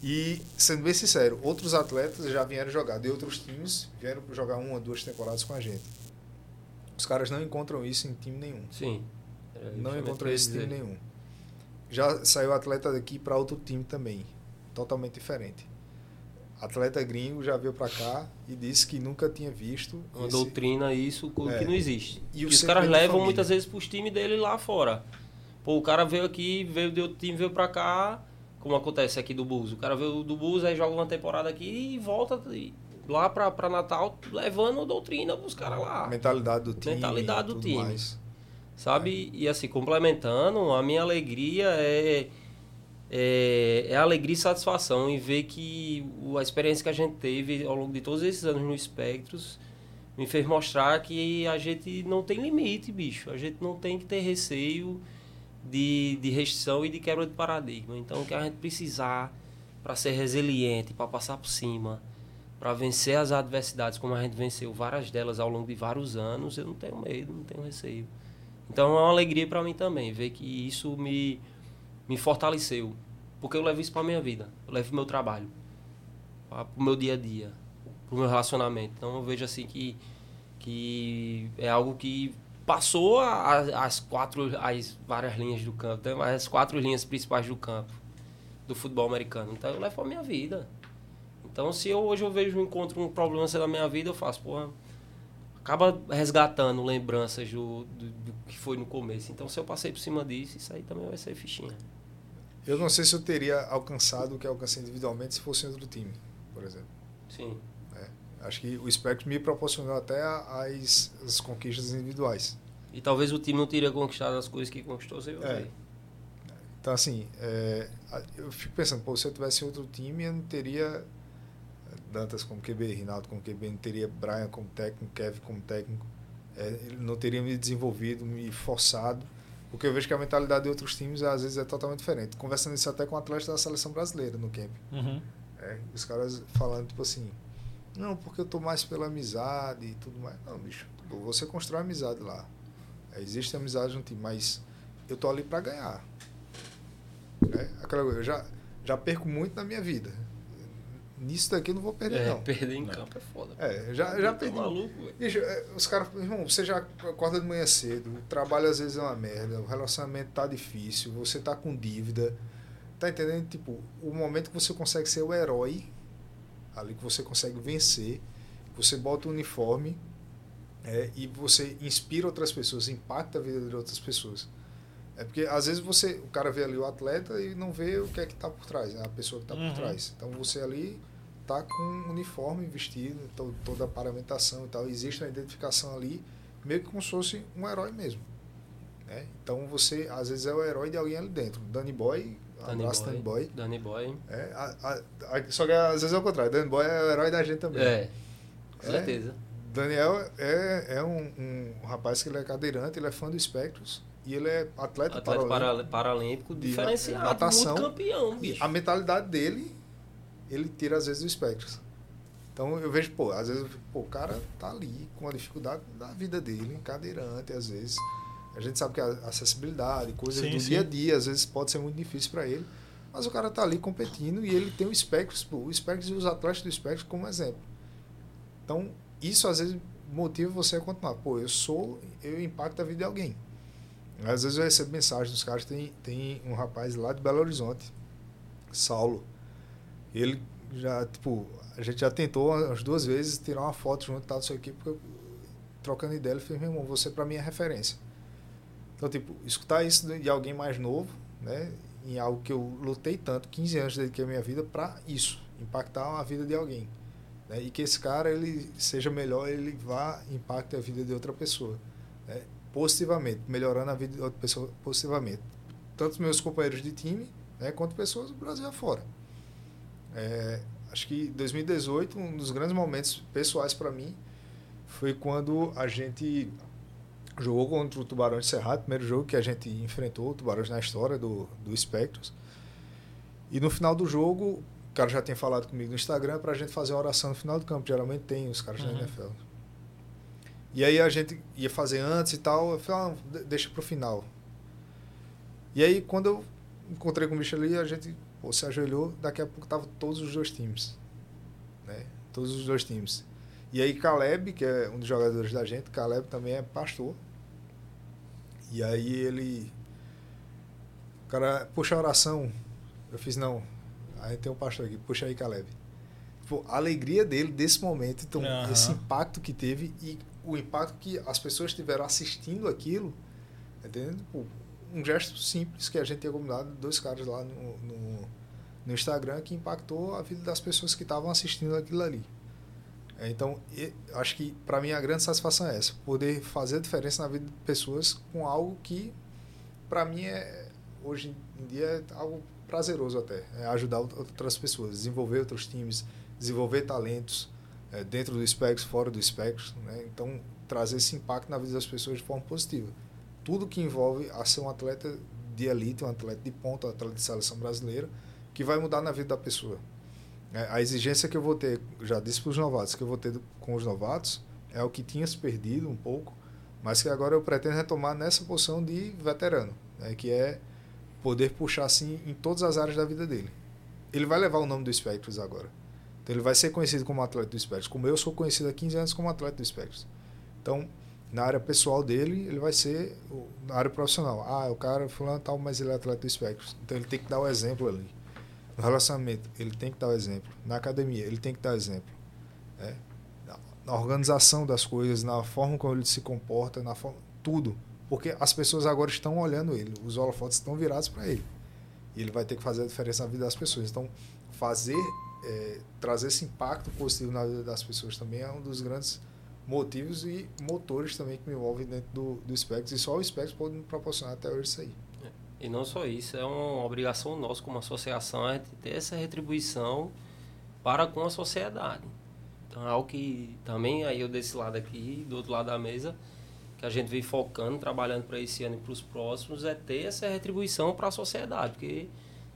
E, sendo bem sincero, outros atletas já vieram jogar de outros times, vieram jogar uma, duas temporadas com a gente. Os caras não encontram isso em time nenhum. Sim. Era Não eu ia esse time nenhum. Já saiu atleta daqui para outro time também, totalmente diferente. Atleta gringo já veio para cá e disse que nunca tinha visto. Uma esse- doutrina, isso É. que não existe. E E, os caras levam família. muitas vezes pros times dele lá fora. Pô, o cara veio aqui, veio de outro time, veio pra cá, como acontece aqui do Bulls. O cara veio do Bulls, aí joga uma temporada aqui e volta lá pra, pra Natal, levando doutrina pros caras lá. mentalidade do time. Mentalidade do time. mais. Sabe? E assim, complementando, a minha alegria é, é, é alegria e satisfação em ver que a experiência que a gente teve ao longo de todos esses anos no Espectros me fez mostrar que a gente não tem limite, bicho. A gente não tem que ter receio de, de restrição e de quebra de paradigma. Então, o que a gente precisar para ser resiliente, para passar por cima, para vencer as adversidades, como a gente venceu várias delas ao longo de vários anos, eu não tenho medo, não tenho receio. Então é uma alegria para mim também, ver que isso me, me fortaleceu. Porque eu levo isso para minha vida, eu levo meu trabalho, para o meu dia a dia, para o meu relacionamento. Então eu vejo assim que, que é algo que passou a- a- as quatro, as várias linhas do campo, tem as quatro linhas principais do campo do futebol americano. Então eu levo para minha vida. Então se eu, hoje eu vejo encontro, um problema na minha vida, eu faço, porra, acaba resgatando lembranças do, do, do que foi no começo. Então, se eu passei por cima disso, isso aí também vai ser fichinha. Eu não sei se eu teria alcançado o que alcancei individualmente se fosse em outro time, por exemplo. Sim. Acho que o Spectrum me proporcionou até as, as conquistas individuais. E talvez o time não teria conquistado as coisas que conquistou sem eu É. ver. Então, assim, é, eu fico pensando, pô, se eu tivesse outro time, eu não teria Dantas como QB, Rinaldo como QB, não teria Brian como técnico, Kevin como técnico. é, ele não teria me desenvolvido, me forçado, porque eu vejo que a mentalidade de outros times às vezes é totalmente diferente. Conversando isso até com atletas da seleção brasileira no camp. Uhum. É, os caras falando, tipo assim, não, porque eu tô mais pela amizade e tudo mais. Não, bicho, você constrói amizade lá. É, existe amizade no time, mas eu tô ali para ganhar. É, aquela coisa, eu já, já perco muito na minha vida. Nisso daqui eu não vou perder, É, não. perder em campo é foda. É, já, já Tá perdi. maluco, velho. Bicho, é, os caras, irmão, você já acorda de manhã cedo, o trabalho às vezes é uma merda, o relacionamento tá difícil, você tá com dívida. Tá entendendo? Tipo, o momento que você consegue ser o herói, ali que você consegue vencer, você bota o uniforme é, e você inspira outras pessoas, impacta a vida de outras pessoas. É porque às vezes você, o cara vê ali o atleta e não vê o que é que tá por trás, né? a pessoa que tá Uhum. por trás. Então você ali tá com uniforme vestido, to- toda a paramentação e tal, existe uma identificação ali, meio que como se fosse um herói mesmo. Né? Então você às vezes é o herói de alguém ali dentro. Danny Boy, Danny abraço Danny Boy. Boy. Danny Boy. É, a- a- a- só que às vezes é o contrário, Danny Boy é o herói da gente também. É, com É. certeza. Daniel é, é um, um rapaz que ele é cadeirante, ele é fã do Spectros e ele é atleta, Atleta paralímpico. paralímpico, diferenciado, natação. muito campeão, bicho. A mentalidade dele, ele tira às vezes do Spectros. Então eu vejo, pô, às vezes, pô, o cara tá ali com a dificuldade da vida dele, cadeirante, às vezes. A gente sabe que a acessibilidade, coisas Sim, do sim. dia a dia, às vezes pode ser muito difícil para ele. Mas o cara tá ali competindo e ele tem o Spectros, pô, o Spectros e os atletas do Spectros como exemplo. Então, isso às vezes motiva você a continuar. Pô, eu sou, eu impacto a vida de alguém. Às vezes eu recebo mensagem dos caras, tem, tem um rapaz lá de Belo Horizonte, Saulo. Ele já, tipo, a gente já tentou umas duas vezes tirar uma foto junto e tal, isso aqui, porque eu, trocando ideia, ele fez, meu irmão, você pra mim é referência. Então, tipo, escutar isso de alguém mais novo, né, em algo que eu lutei tanto, 15 anos dediquei a minha vida pra isso, impactar a vida de alguém. Né, e que esse cara, ele seja melhor, ele vá impacte a vida de outra pessoa. Né, positivamente, melhorando a vida de outra pessoa positivamente. Tanto meus companheiros de time, né, quanto pessoas do Brasil afora. É, acho que 2018, um dos grandes momentos pessoais para mim foi quando a gente jogou contra o Tubarões de Cerrado, primeiro jogo que a gente enfrentou o Tubarões na história do, do Spectros. E no final do jogo, o cara já tinha falado comigo no Instagram para a gente fazer uma oração no final do campo. Geralmente tem os caras da Uhum. NFL. E aí a gente ia fazer antes e tal. Eu falei, ah, de- deixa pro final. E aí quando eu encontrei com o bicho ali, a gente pô, se ajoelhou. Daqui a pouco tava todos os dois times. Né? Todos os dois times. E aí Caleb, que é um dos jogadores da gente, Caleb também é pastor. E aí ele. O cara, puxa a oração. Eu fiz, não. Aí tem um pastor aqui, puxa aí, Caleb. Pô, a alegria dele desse momento, então, Aham. esse impacto que teve e o impacto que as pessoas tiveram assistindo aquilo, entendendo? Pô, um gesto simples que a gente tinha combinado, dois caras lá no, no, no Instagram, que impactou a vida das pessoas que estavam assistindo aquilo ali. É, Então, acho que para mim a grande satisfação é essa, poder fazer diferença na vida de pessoas com algo que para mim é hoje em dia é algo prazeroso até, é ajudar out- outras pessoas, desenvolver outros times, desenvolver talentos é, dentro do Specs, fora do Specs, né? Então, trazer esse impacto na vida das pessoas de forma positiva. Tudo que envolve a ser um atleta de elite, um atleta de ponta, um atleta de seleção brasileira, que vai mudar na vida da pessoa. É, a exigência que eu vou ter, já disse para os novatos, que eu vou ter com os novatos, é o que tinha se perdido um pouco, mas que agora eu pretendo retomar nessa posição de veterano, né, que é poder puxar assim em todas as áreas da vida dele. Ele vai levar o nome do Spectros agora. Então ele vai ser conhecido como atleta do Spectros, como eu sou conhecido há 15 anos como atleta do Spectros. Então, na área pessoal dele, ele vai ser na área profissional. Ah, o cara fulano tal, mas ele é atleta do Spectros. Então ele tem que dar o exemplo ali. No relacionamento, ele tem que dar o exemplo. Na academia, ele tem que dar o exemplo. né? Na- organização das coisas, na forma como ele se comporta, na forma, tudo. Porque as pessoas agora estão olhando ele, os holofotes estão virados para ele. E ele vai ter que fazer a diferença na vida das pessoas. Então, fazer, eh, trazer esse impacto positivo na vida das pessoas também é um dos grandes motivos e motores também que me envolvem dentro do, do Specs. E só o Specs pode me proporcionar até hoje isso aí. E não só isso, é uma obrigação nossa como associação é ter essa retribuição para com a sociedade. Então é algo que também aí eu desse lado aqui, do outro lado da mesa, que a gente vem focando, trabalhando para esse ano e para os próximos, é ter essa retribuição para a sociedade, porque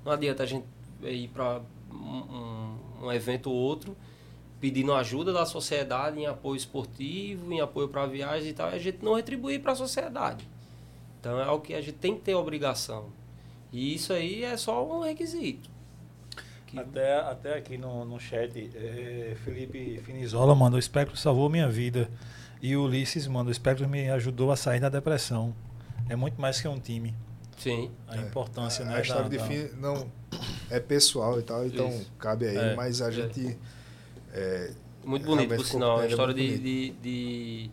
não adianta a gente ir para um, um evento ou outro pedindo ajuda da sociedade em apoio esportivo, em apoio para viagens e tal, e a gente não retribuir para a sociedade. Então é algo que a gente tem que ter obrigação. E isso aí é só um requisito. Que- Até, até aqui no, no chat, é, Felipe Finizola mandou: o espectro salvou minha vida. E o Ulisses mandou: o espectro me ajudou a sair da depressão. É muito mais que um time. Sim. A É. importância, a, né? a história da- de da- fim não é pessoal e tal, então Isso. cabe a ele, É. mas a É. gente é, Muito bonito, por sinal. É uma é história de, de, de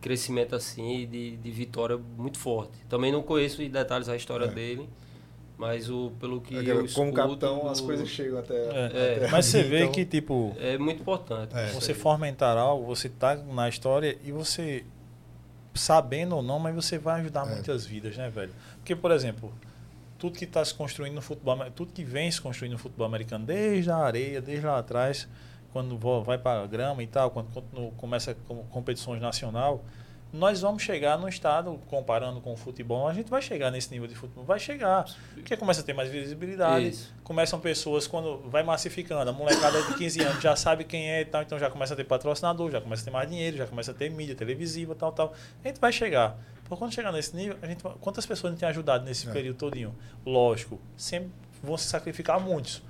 crescimento assim, e de, de vitória muito forte. Também não conheço em detalhes a história É. dele, mas o, pelo que eu como escuto capitão do- as coisas chegam até, É, até Mas você vê então- que, tipo, é muito importante. É. você fomentar algo, você tá na história e você, sabendo ou não, mas você vai ajudar É. muitas vidas, né, velho? Porque, por exemplo, tudo que está se construindo no futebol, tudo que vem se construindo no futebol americano, desde a areia, desde lá atrás, quando vai para a grama e tal, quando continua- começa com competições nacional, nós vamos chegar no estado, comparando com o futebol, a gente vai chegar nesse nível de futebol, vai chegar, porque começa a ter mais visibilidade, Isso. começam pessoas, quando vai massificando, a molecada de 15 anos já sabe quem é e tal, então já começa a ter patrocinador, já começa a ter mais dinheiro, já começa a ter mídia televisiva, tal, tal. A gente vai chegar. Por quando chegar nesse nível, a gente, quantas pessoas a gente tem ajudado nesse É. período todinho? Lógico, sempre vão se sacrificar muitos.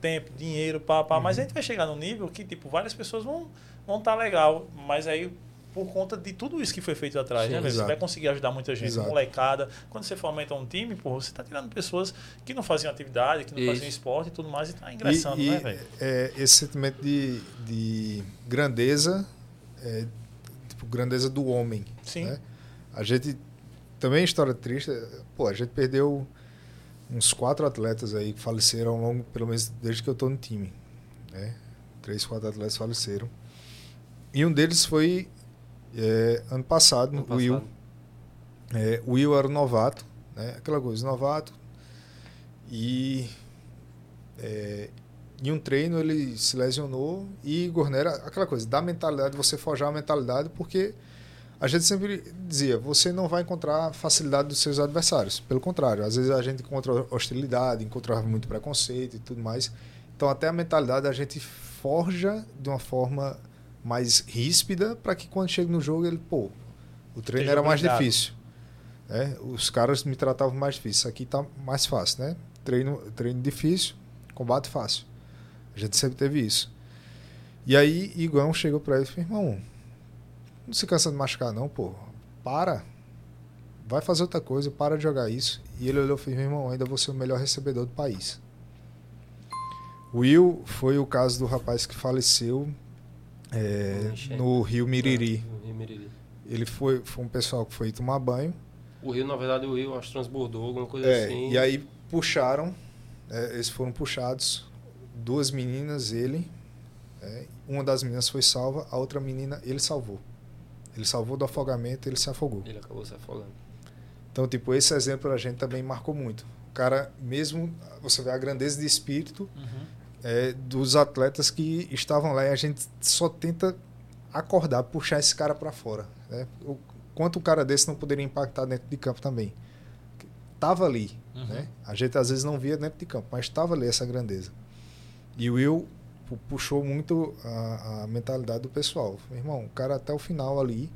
Tempo, dinheiro, pá, pá, mas a gente vai chegar num nível que, tipo, várias pessoas vão vão estar legal, mas aí por conta de tudo isso que foi feito atrás, Sim, né? Você vai conseguir ajudar muita gente, Exato. molecada. Quando você fomenta um time, pô, você tá tirando pessoas que não faziam atividade, que não Isso. faziam esporte e tudo mais, e tá ingressando, e, e, né, velho? é, esse sentimento de, de grandeza, é, tipo, grandeza do homem. Sim. né? A gente, também história triste, pô, a gente perdeu uns quatro atletas aí que faleceram ao longo, pelo menos desde que eu tô no time. Né? Três, quatro atletas faleceram. E um deles foi é, ano passado, Ano o Will. passado. É, o Will era o novato, né? Aquela coisa, novato. E é, em um treino ele se lesionou e Igor Nera, aquela coisa, da mentalidade, você forjar a mentalidade, porque a gente sempre dizia, você não vai encontrar facilidade dos seus adversários. Pelo contrário, às vezes a gente encontra hostilidade, encontra muito preconceito e tudo mais. Então até a mentalidade a gente forja de uma forma mais ríspida para que quando chega no jogo ele, pô, o treino era mais difícil. né? Os caras me tratavam mais difícil. Isso aqui tá mais fácil, né? Treino, treino difícil, combate fácil. A gente sempre teve isso. E aí, Iguão chegou para ele e falou: irmão, não se cansa de machucar, não, pô. Para. Vai fazer outra coisa, para de jogar isso. E ele olhou e falou: meu irmão, ainda vou ser o melhor recebedor do país. Will foi o caso do rapaz que faleceu é, Enchente. no Rio Miriri. No Rio Miriri. Ele foi, foi um pessoal que foi tomar banho. O rio, na verdade, o rio acho que transbordou, alguma coisa É, assim. e aí puxaram, é, eles foram puxados, duas meninas, ele, é, uma das meninas foi salva, a outra menina ele salvou. Ele salvou do afogamento, ele se afogou. Ele acabou se afogando. Então, tipo, esse exemplo a gente também marcou muito. O cara, mesmo, você vê a grandeza de espírito é, dos atletas que estavam lá e a gente só tenta acordar, puxar esse cara para fora. Né? O quanto um cara desse não poderia impactar dentro de campo também. Tava ali, Uhum. né? A gente às vezes não via dentro de campo, mas estava ali essa grandeza. E o Will pu- puxou muito a, a mentalidade do pessoal. Meu irmão, o cara até o final ali,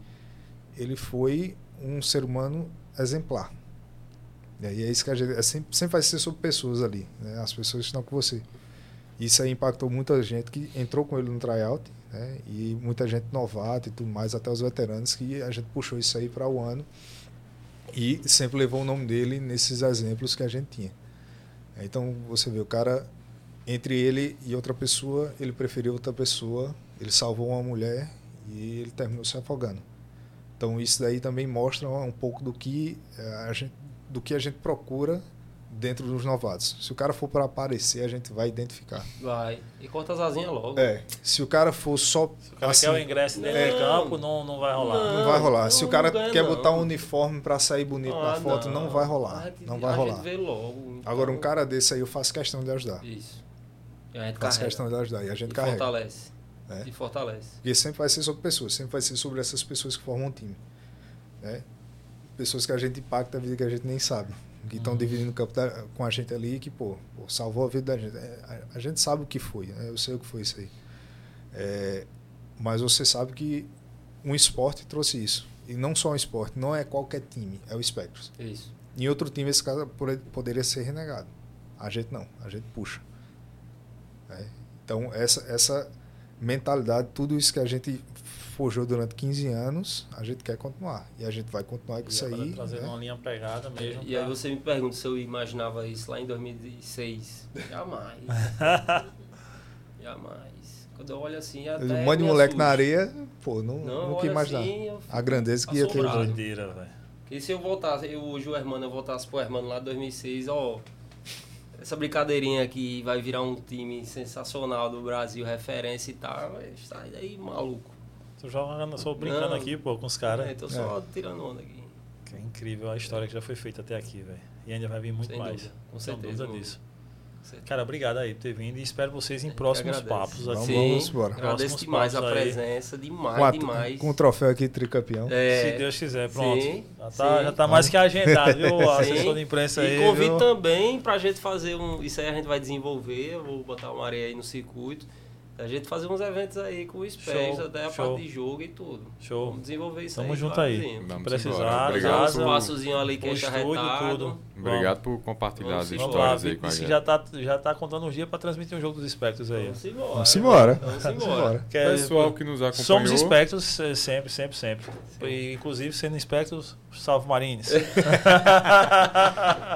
ele foi um ser humano exemplar. E é isso que a gente. É sempre, sempre vai ser sobre pessoas ali, né? As pessoas estão com você. Isso aí impactou muita gente que entrou com ele no tryout, né? E muita gente novata e tudo mais, até os veteranos, que a gente puxou isso aí para o ano. E sempre levou o nome dele nesses exemplos que a gente tinha. Então você vê, o cara, entre ele e outra pessoa, ele preferiu outra pessoa, ele salvou uma mulher e ele terminou se afogando. Então isso daí também mostra um pouco do que eh, a gente, do que a gente procura dentro dos novatos. Se o cara for para aparecer, a gente vai identificar. Vai. E corta as asinhas logo. É, se o cara for só O cara assim, quer o ingresso dentro É. de campo, não, não vai rolar. não vai rolar. Não, Se o não cara ganha, quer não. um botar um uniforme para sair bonito Ah, na foto, não, vai rolar. A Não vai a rolar. gente vê logo. então- Agora um cara desse aí eu faço questão de ajudar. Isso. E a gente Faço carrega. questão de ajudar e a gente e carrega. fortalece. É. E fortalece. Porque sempre vai ser sobre pessoas, sempre vai ser sobre essas pessoas que formam um time. né? Pessoas que a gente impacta a vida que a gente nem sabe. Que estão dividindo o campo da- com a gente ali que, pô, pô, salvou a vida da gente. É, a, a gente sabe o que foi, né? Eu sei o que foi isso aí. É, mas você sabe que um esporte trouxe isso. E não só um esporte, não é qualquer time, é o Spectros. Isso. Em outro time esse cara pode- poderia ser renegado. A gente não, a gente puxa. Né? Então essa, essa mentalidade, tudo isso que a gente forjou durante 15 anos, a gente quer continuar. E a gente vai continuar com isso E agora aí. Trazendo né? uma linha pegada mesmo. E aí pra- você me pergunta se eu imaginava isso lá em 2006. Jamais. Jamais. Quando eu olho assim, até Um monte de moleque na areia, pô, não, Não, nunca olha imaginar. assim, a grandeza que ia ter. Doideira, velho. Porque se eu voltasse, eu hoje o Hermano, eu voltasse pro Hermano lá em 2006, ó. Essa brincadeirinha aqui vai virar um time sensacional do Brasil, referência e tal. mas Sai daí maluco. Tô jogando, só brincando Não. aqui, pô, com os caras. É, tô só tirando onda aqui. Que é incrível a história que já foi feita até aqui, velho. E ainda vai vir muito Sem mais. dúvida, com Não certeza, dúvida irmão. disso. Cara, obrigado aí por ter vindo e espero vocês em próximos papos Vamos, aqui. vamos embora. Agradeço demais a presença, demais, Com, a- demais. com o troféu aqui, tricampeão. É, Se Deus quiser, pronto. Sim, já, tá, sim. já tá mais que agendado, viu? O Sim. assessor de imprensa aí. E convido viu? também pra gente fazer um. Isso aí a gente vai desenvolver. Eu vou botar uma areia aí no circuito. A gente fazer uns eventos aí com o Space, Show, até a show. parte de jogo e tudo. Show. Vamos desenvolver isso Tamo aí. junto aí. Precisar. Um Obrigado, casa, por, espaçozinho ali que é tudo. Obrigado por compartilhar as lá, histórias aí com a gente. já tá, já tá contando os dias pra transmitir um jogo dos espectros aí. Vamos embora. Vamos embora. Vamos embora. Que é- Pessoal que nos acompanhou. Somos espectros eh, sempre, sempre, sempre. E, inclusive, sendo espectros, salve Marines.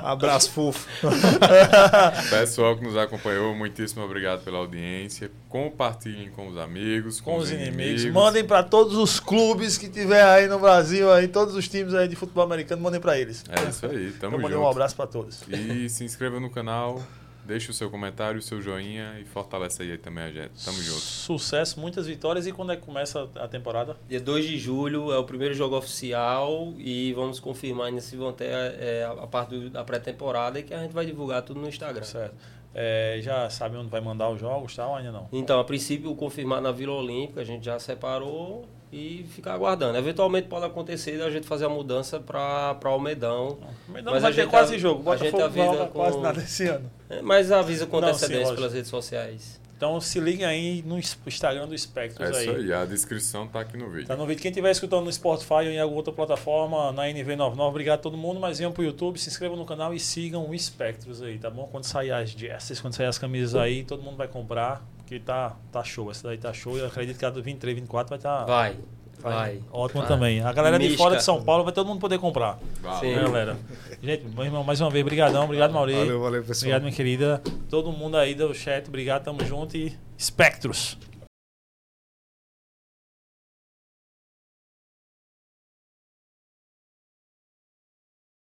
Abraço fofo. Pessoal que nos acompanhou, muitíssimo obrigado pela audiência. Compartilhem com os amigos, com, com os inimigos. Mandem pra todos os clubes que tiver aí no Brasil, aí, todos os times aí de futebol americano, mandem pra eles. É isso aí, tamo mandei um abraço pra todos. E se inscreva no canal, deixe o seu comentário, o seu joinha e fortalece aí também a gente. Tamo junto. Sucesso, muitas vitórias. E quando é que começa a temporada? Dia 2 de julho é o primeiro jogo oficial e vamos confirmar ainda se vão ter é, a parte do- da pré-temporada e que a gente vai divulgar tudo no Instagram. Certo. É, já sabe onde vai mandar os jogos e tal? Ainda não. Então, a princípio, confirmar na Vila Olímpica, a gente já separou e ficar aguardando. Eventualmente pode acontecer a gente fazer a mudança para Almedão. Mas Mas vai a ter gente quase av- jogo. a gente avisa com- quase nada esse ano. É, Mas avisa com antecedência pelas redes sociais. Então se liguem aí no Instagram do Spectros É aí. isso aí, a descrição tá aqui no vídeo. Tá no vídeo. Quem estiver escutando no Spotify ou em alguma outra plataforma, na NV99, obrigado a todo mundo. Mas venham pro YouTube, se inscrevam no canal e sigam o Spectros aí, tá bom? Quando sair as Jesses, quando sair as camisas aí, todo mundo vai comprar. Porque tá, tá show. Essa daí tá show. Eu acredito que a do 23, 24 vai estar. Vai, vai. Ótimo Vai. também. A galera de Mística. fora de São Paulo vai todo mundo poder comprar. Valeu. Sim. Né, galera? Gente, meu irmão, mais uma vez, brigadão. Obrigado, Mauri. Valeu, valeu, pessoal. Obrigado, minha querida. Todo mundo aí do chat, obrigado, tamo junto e Spectros.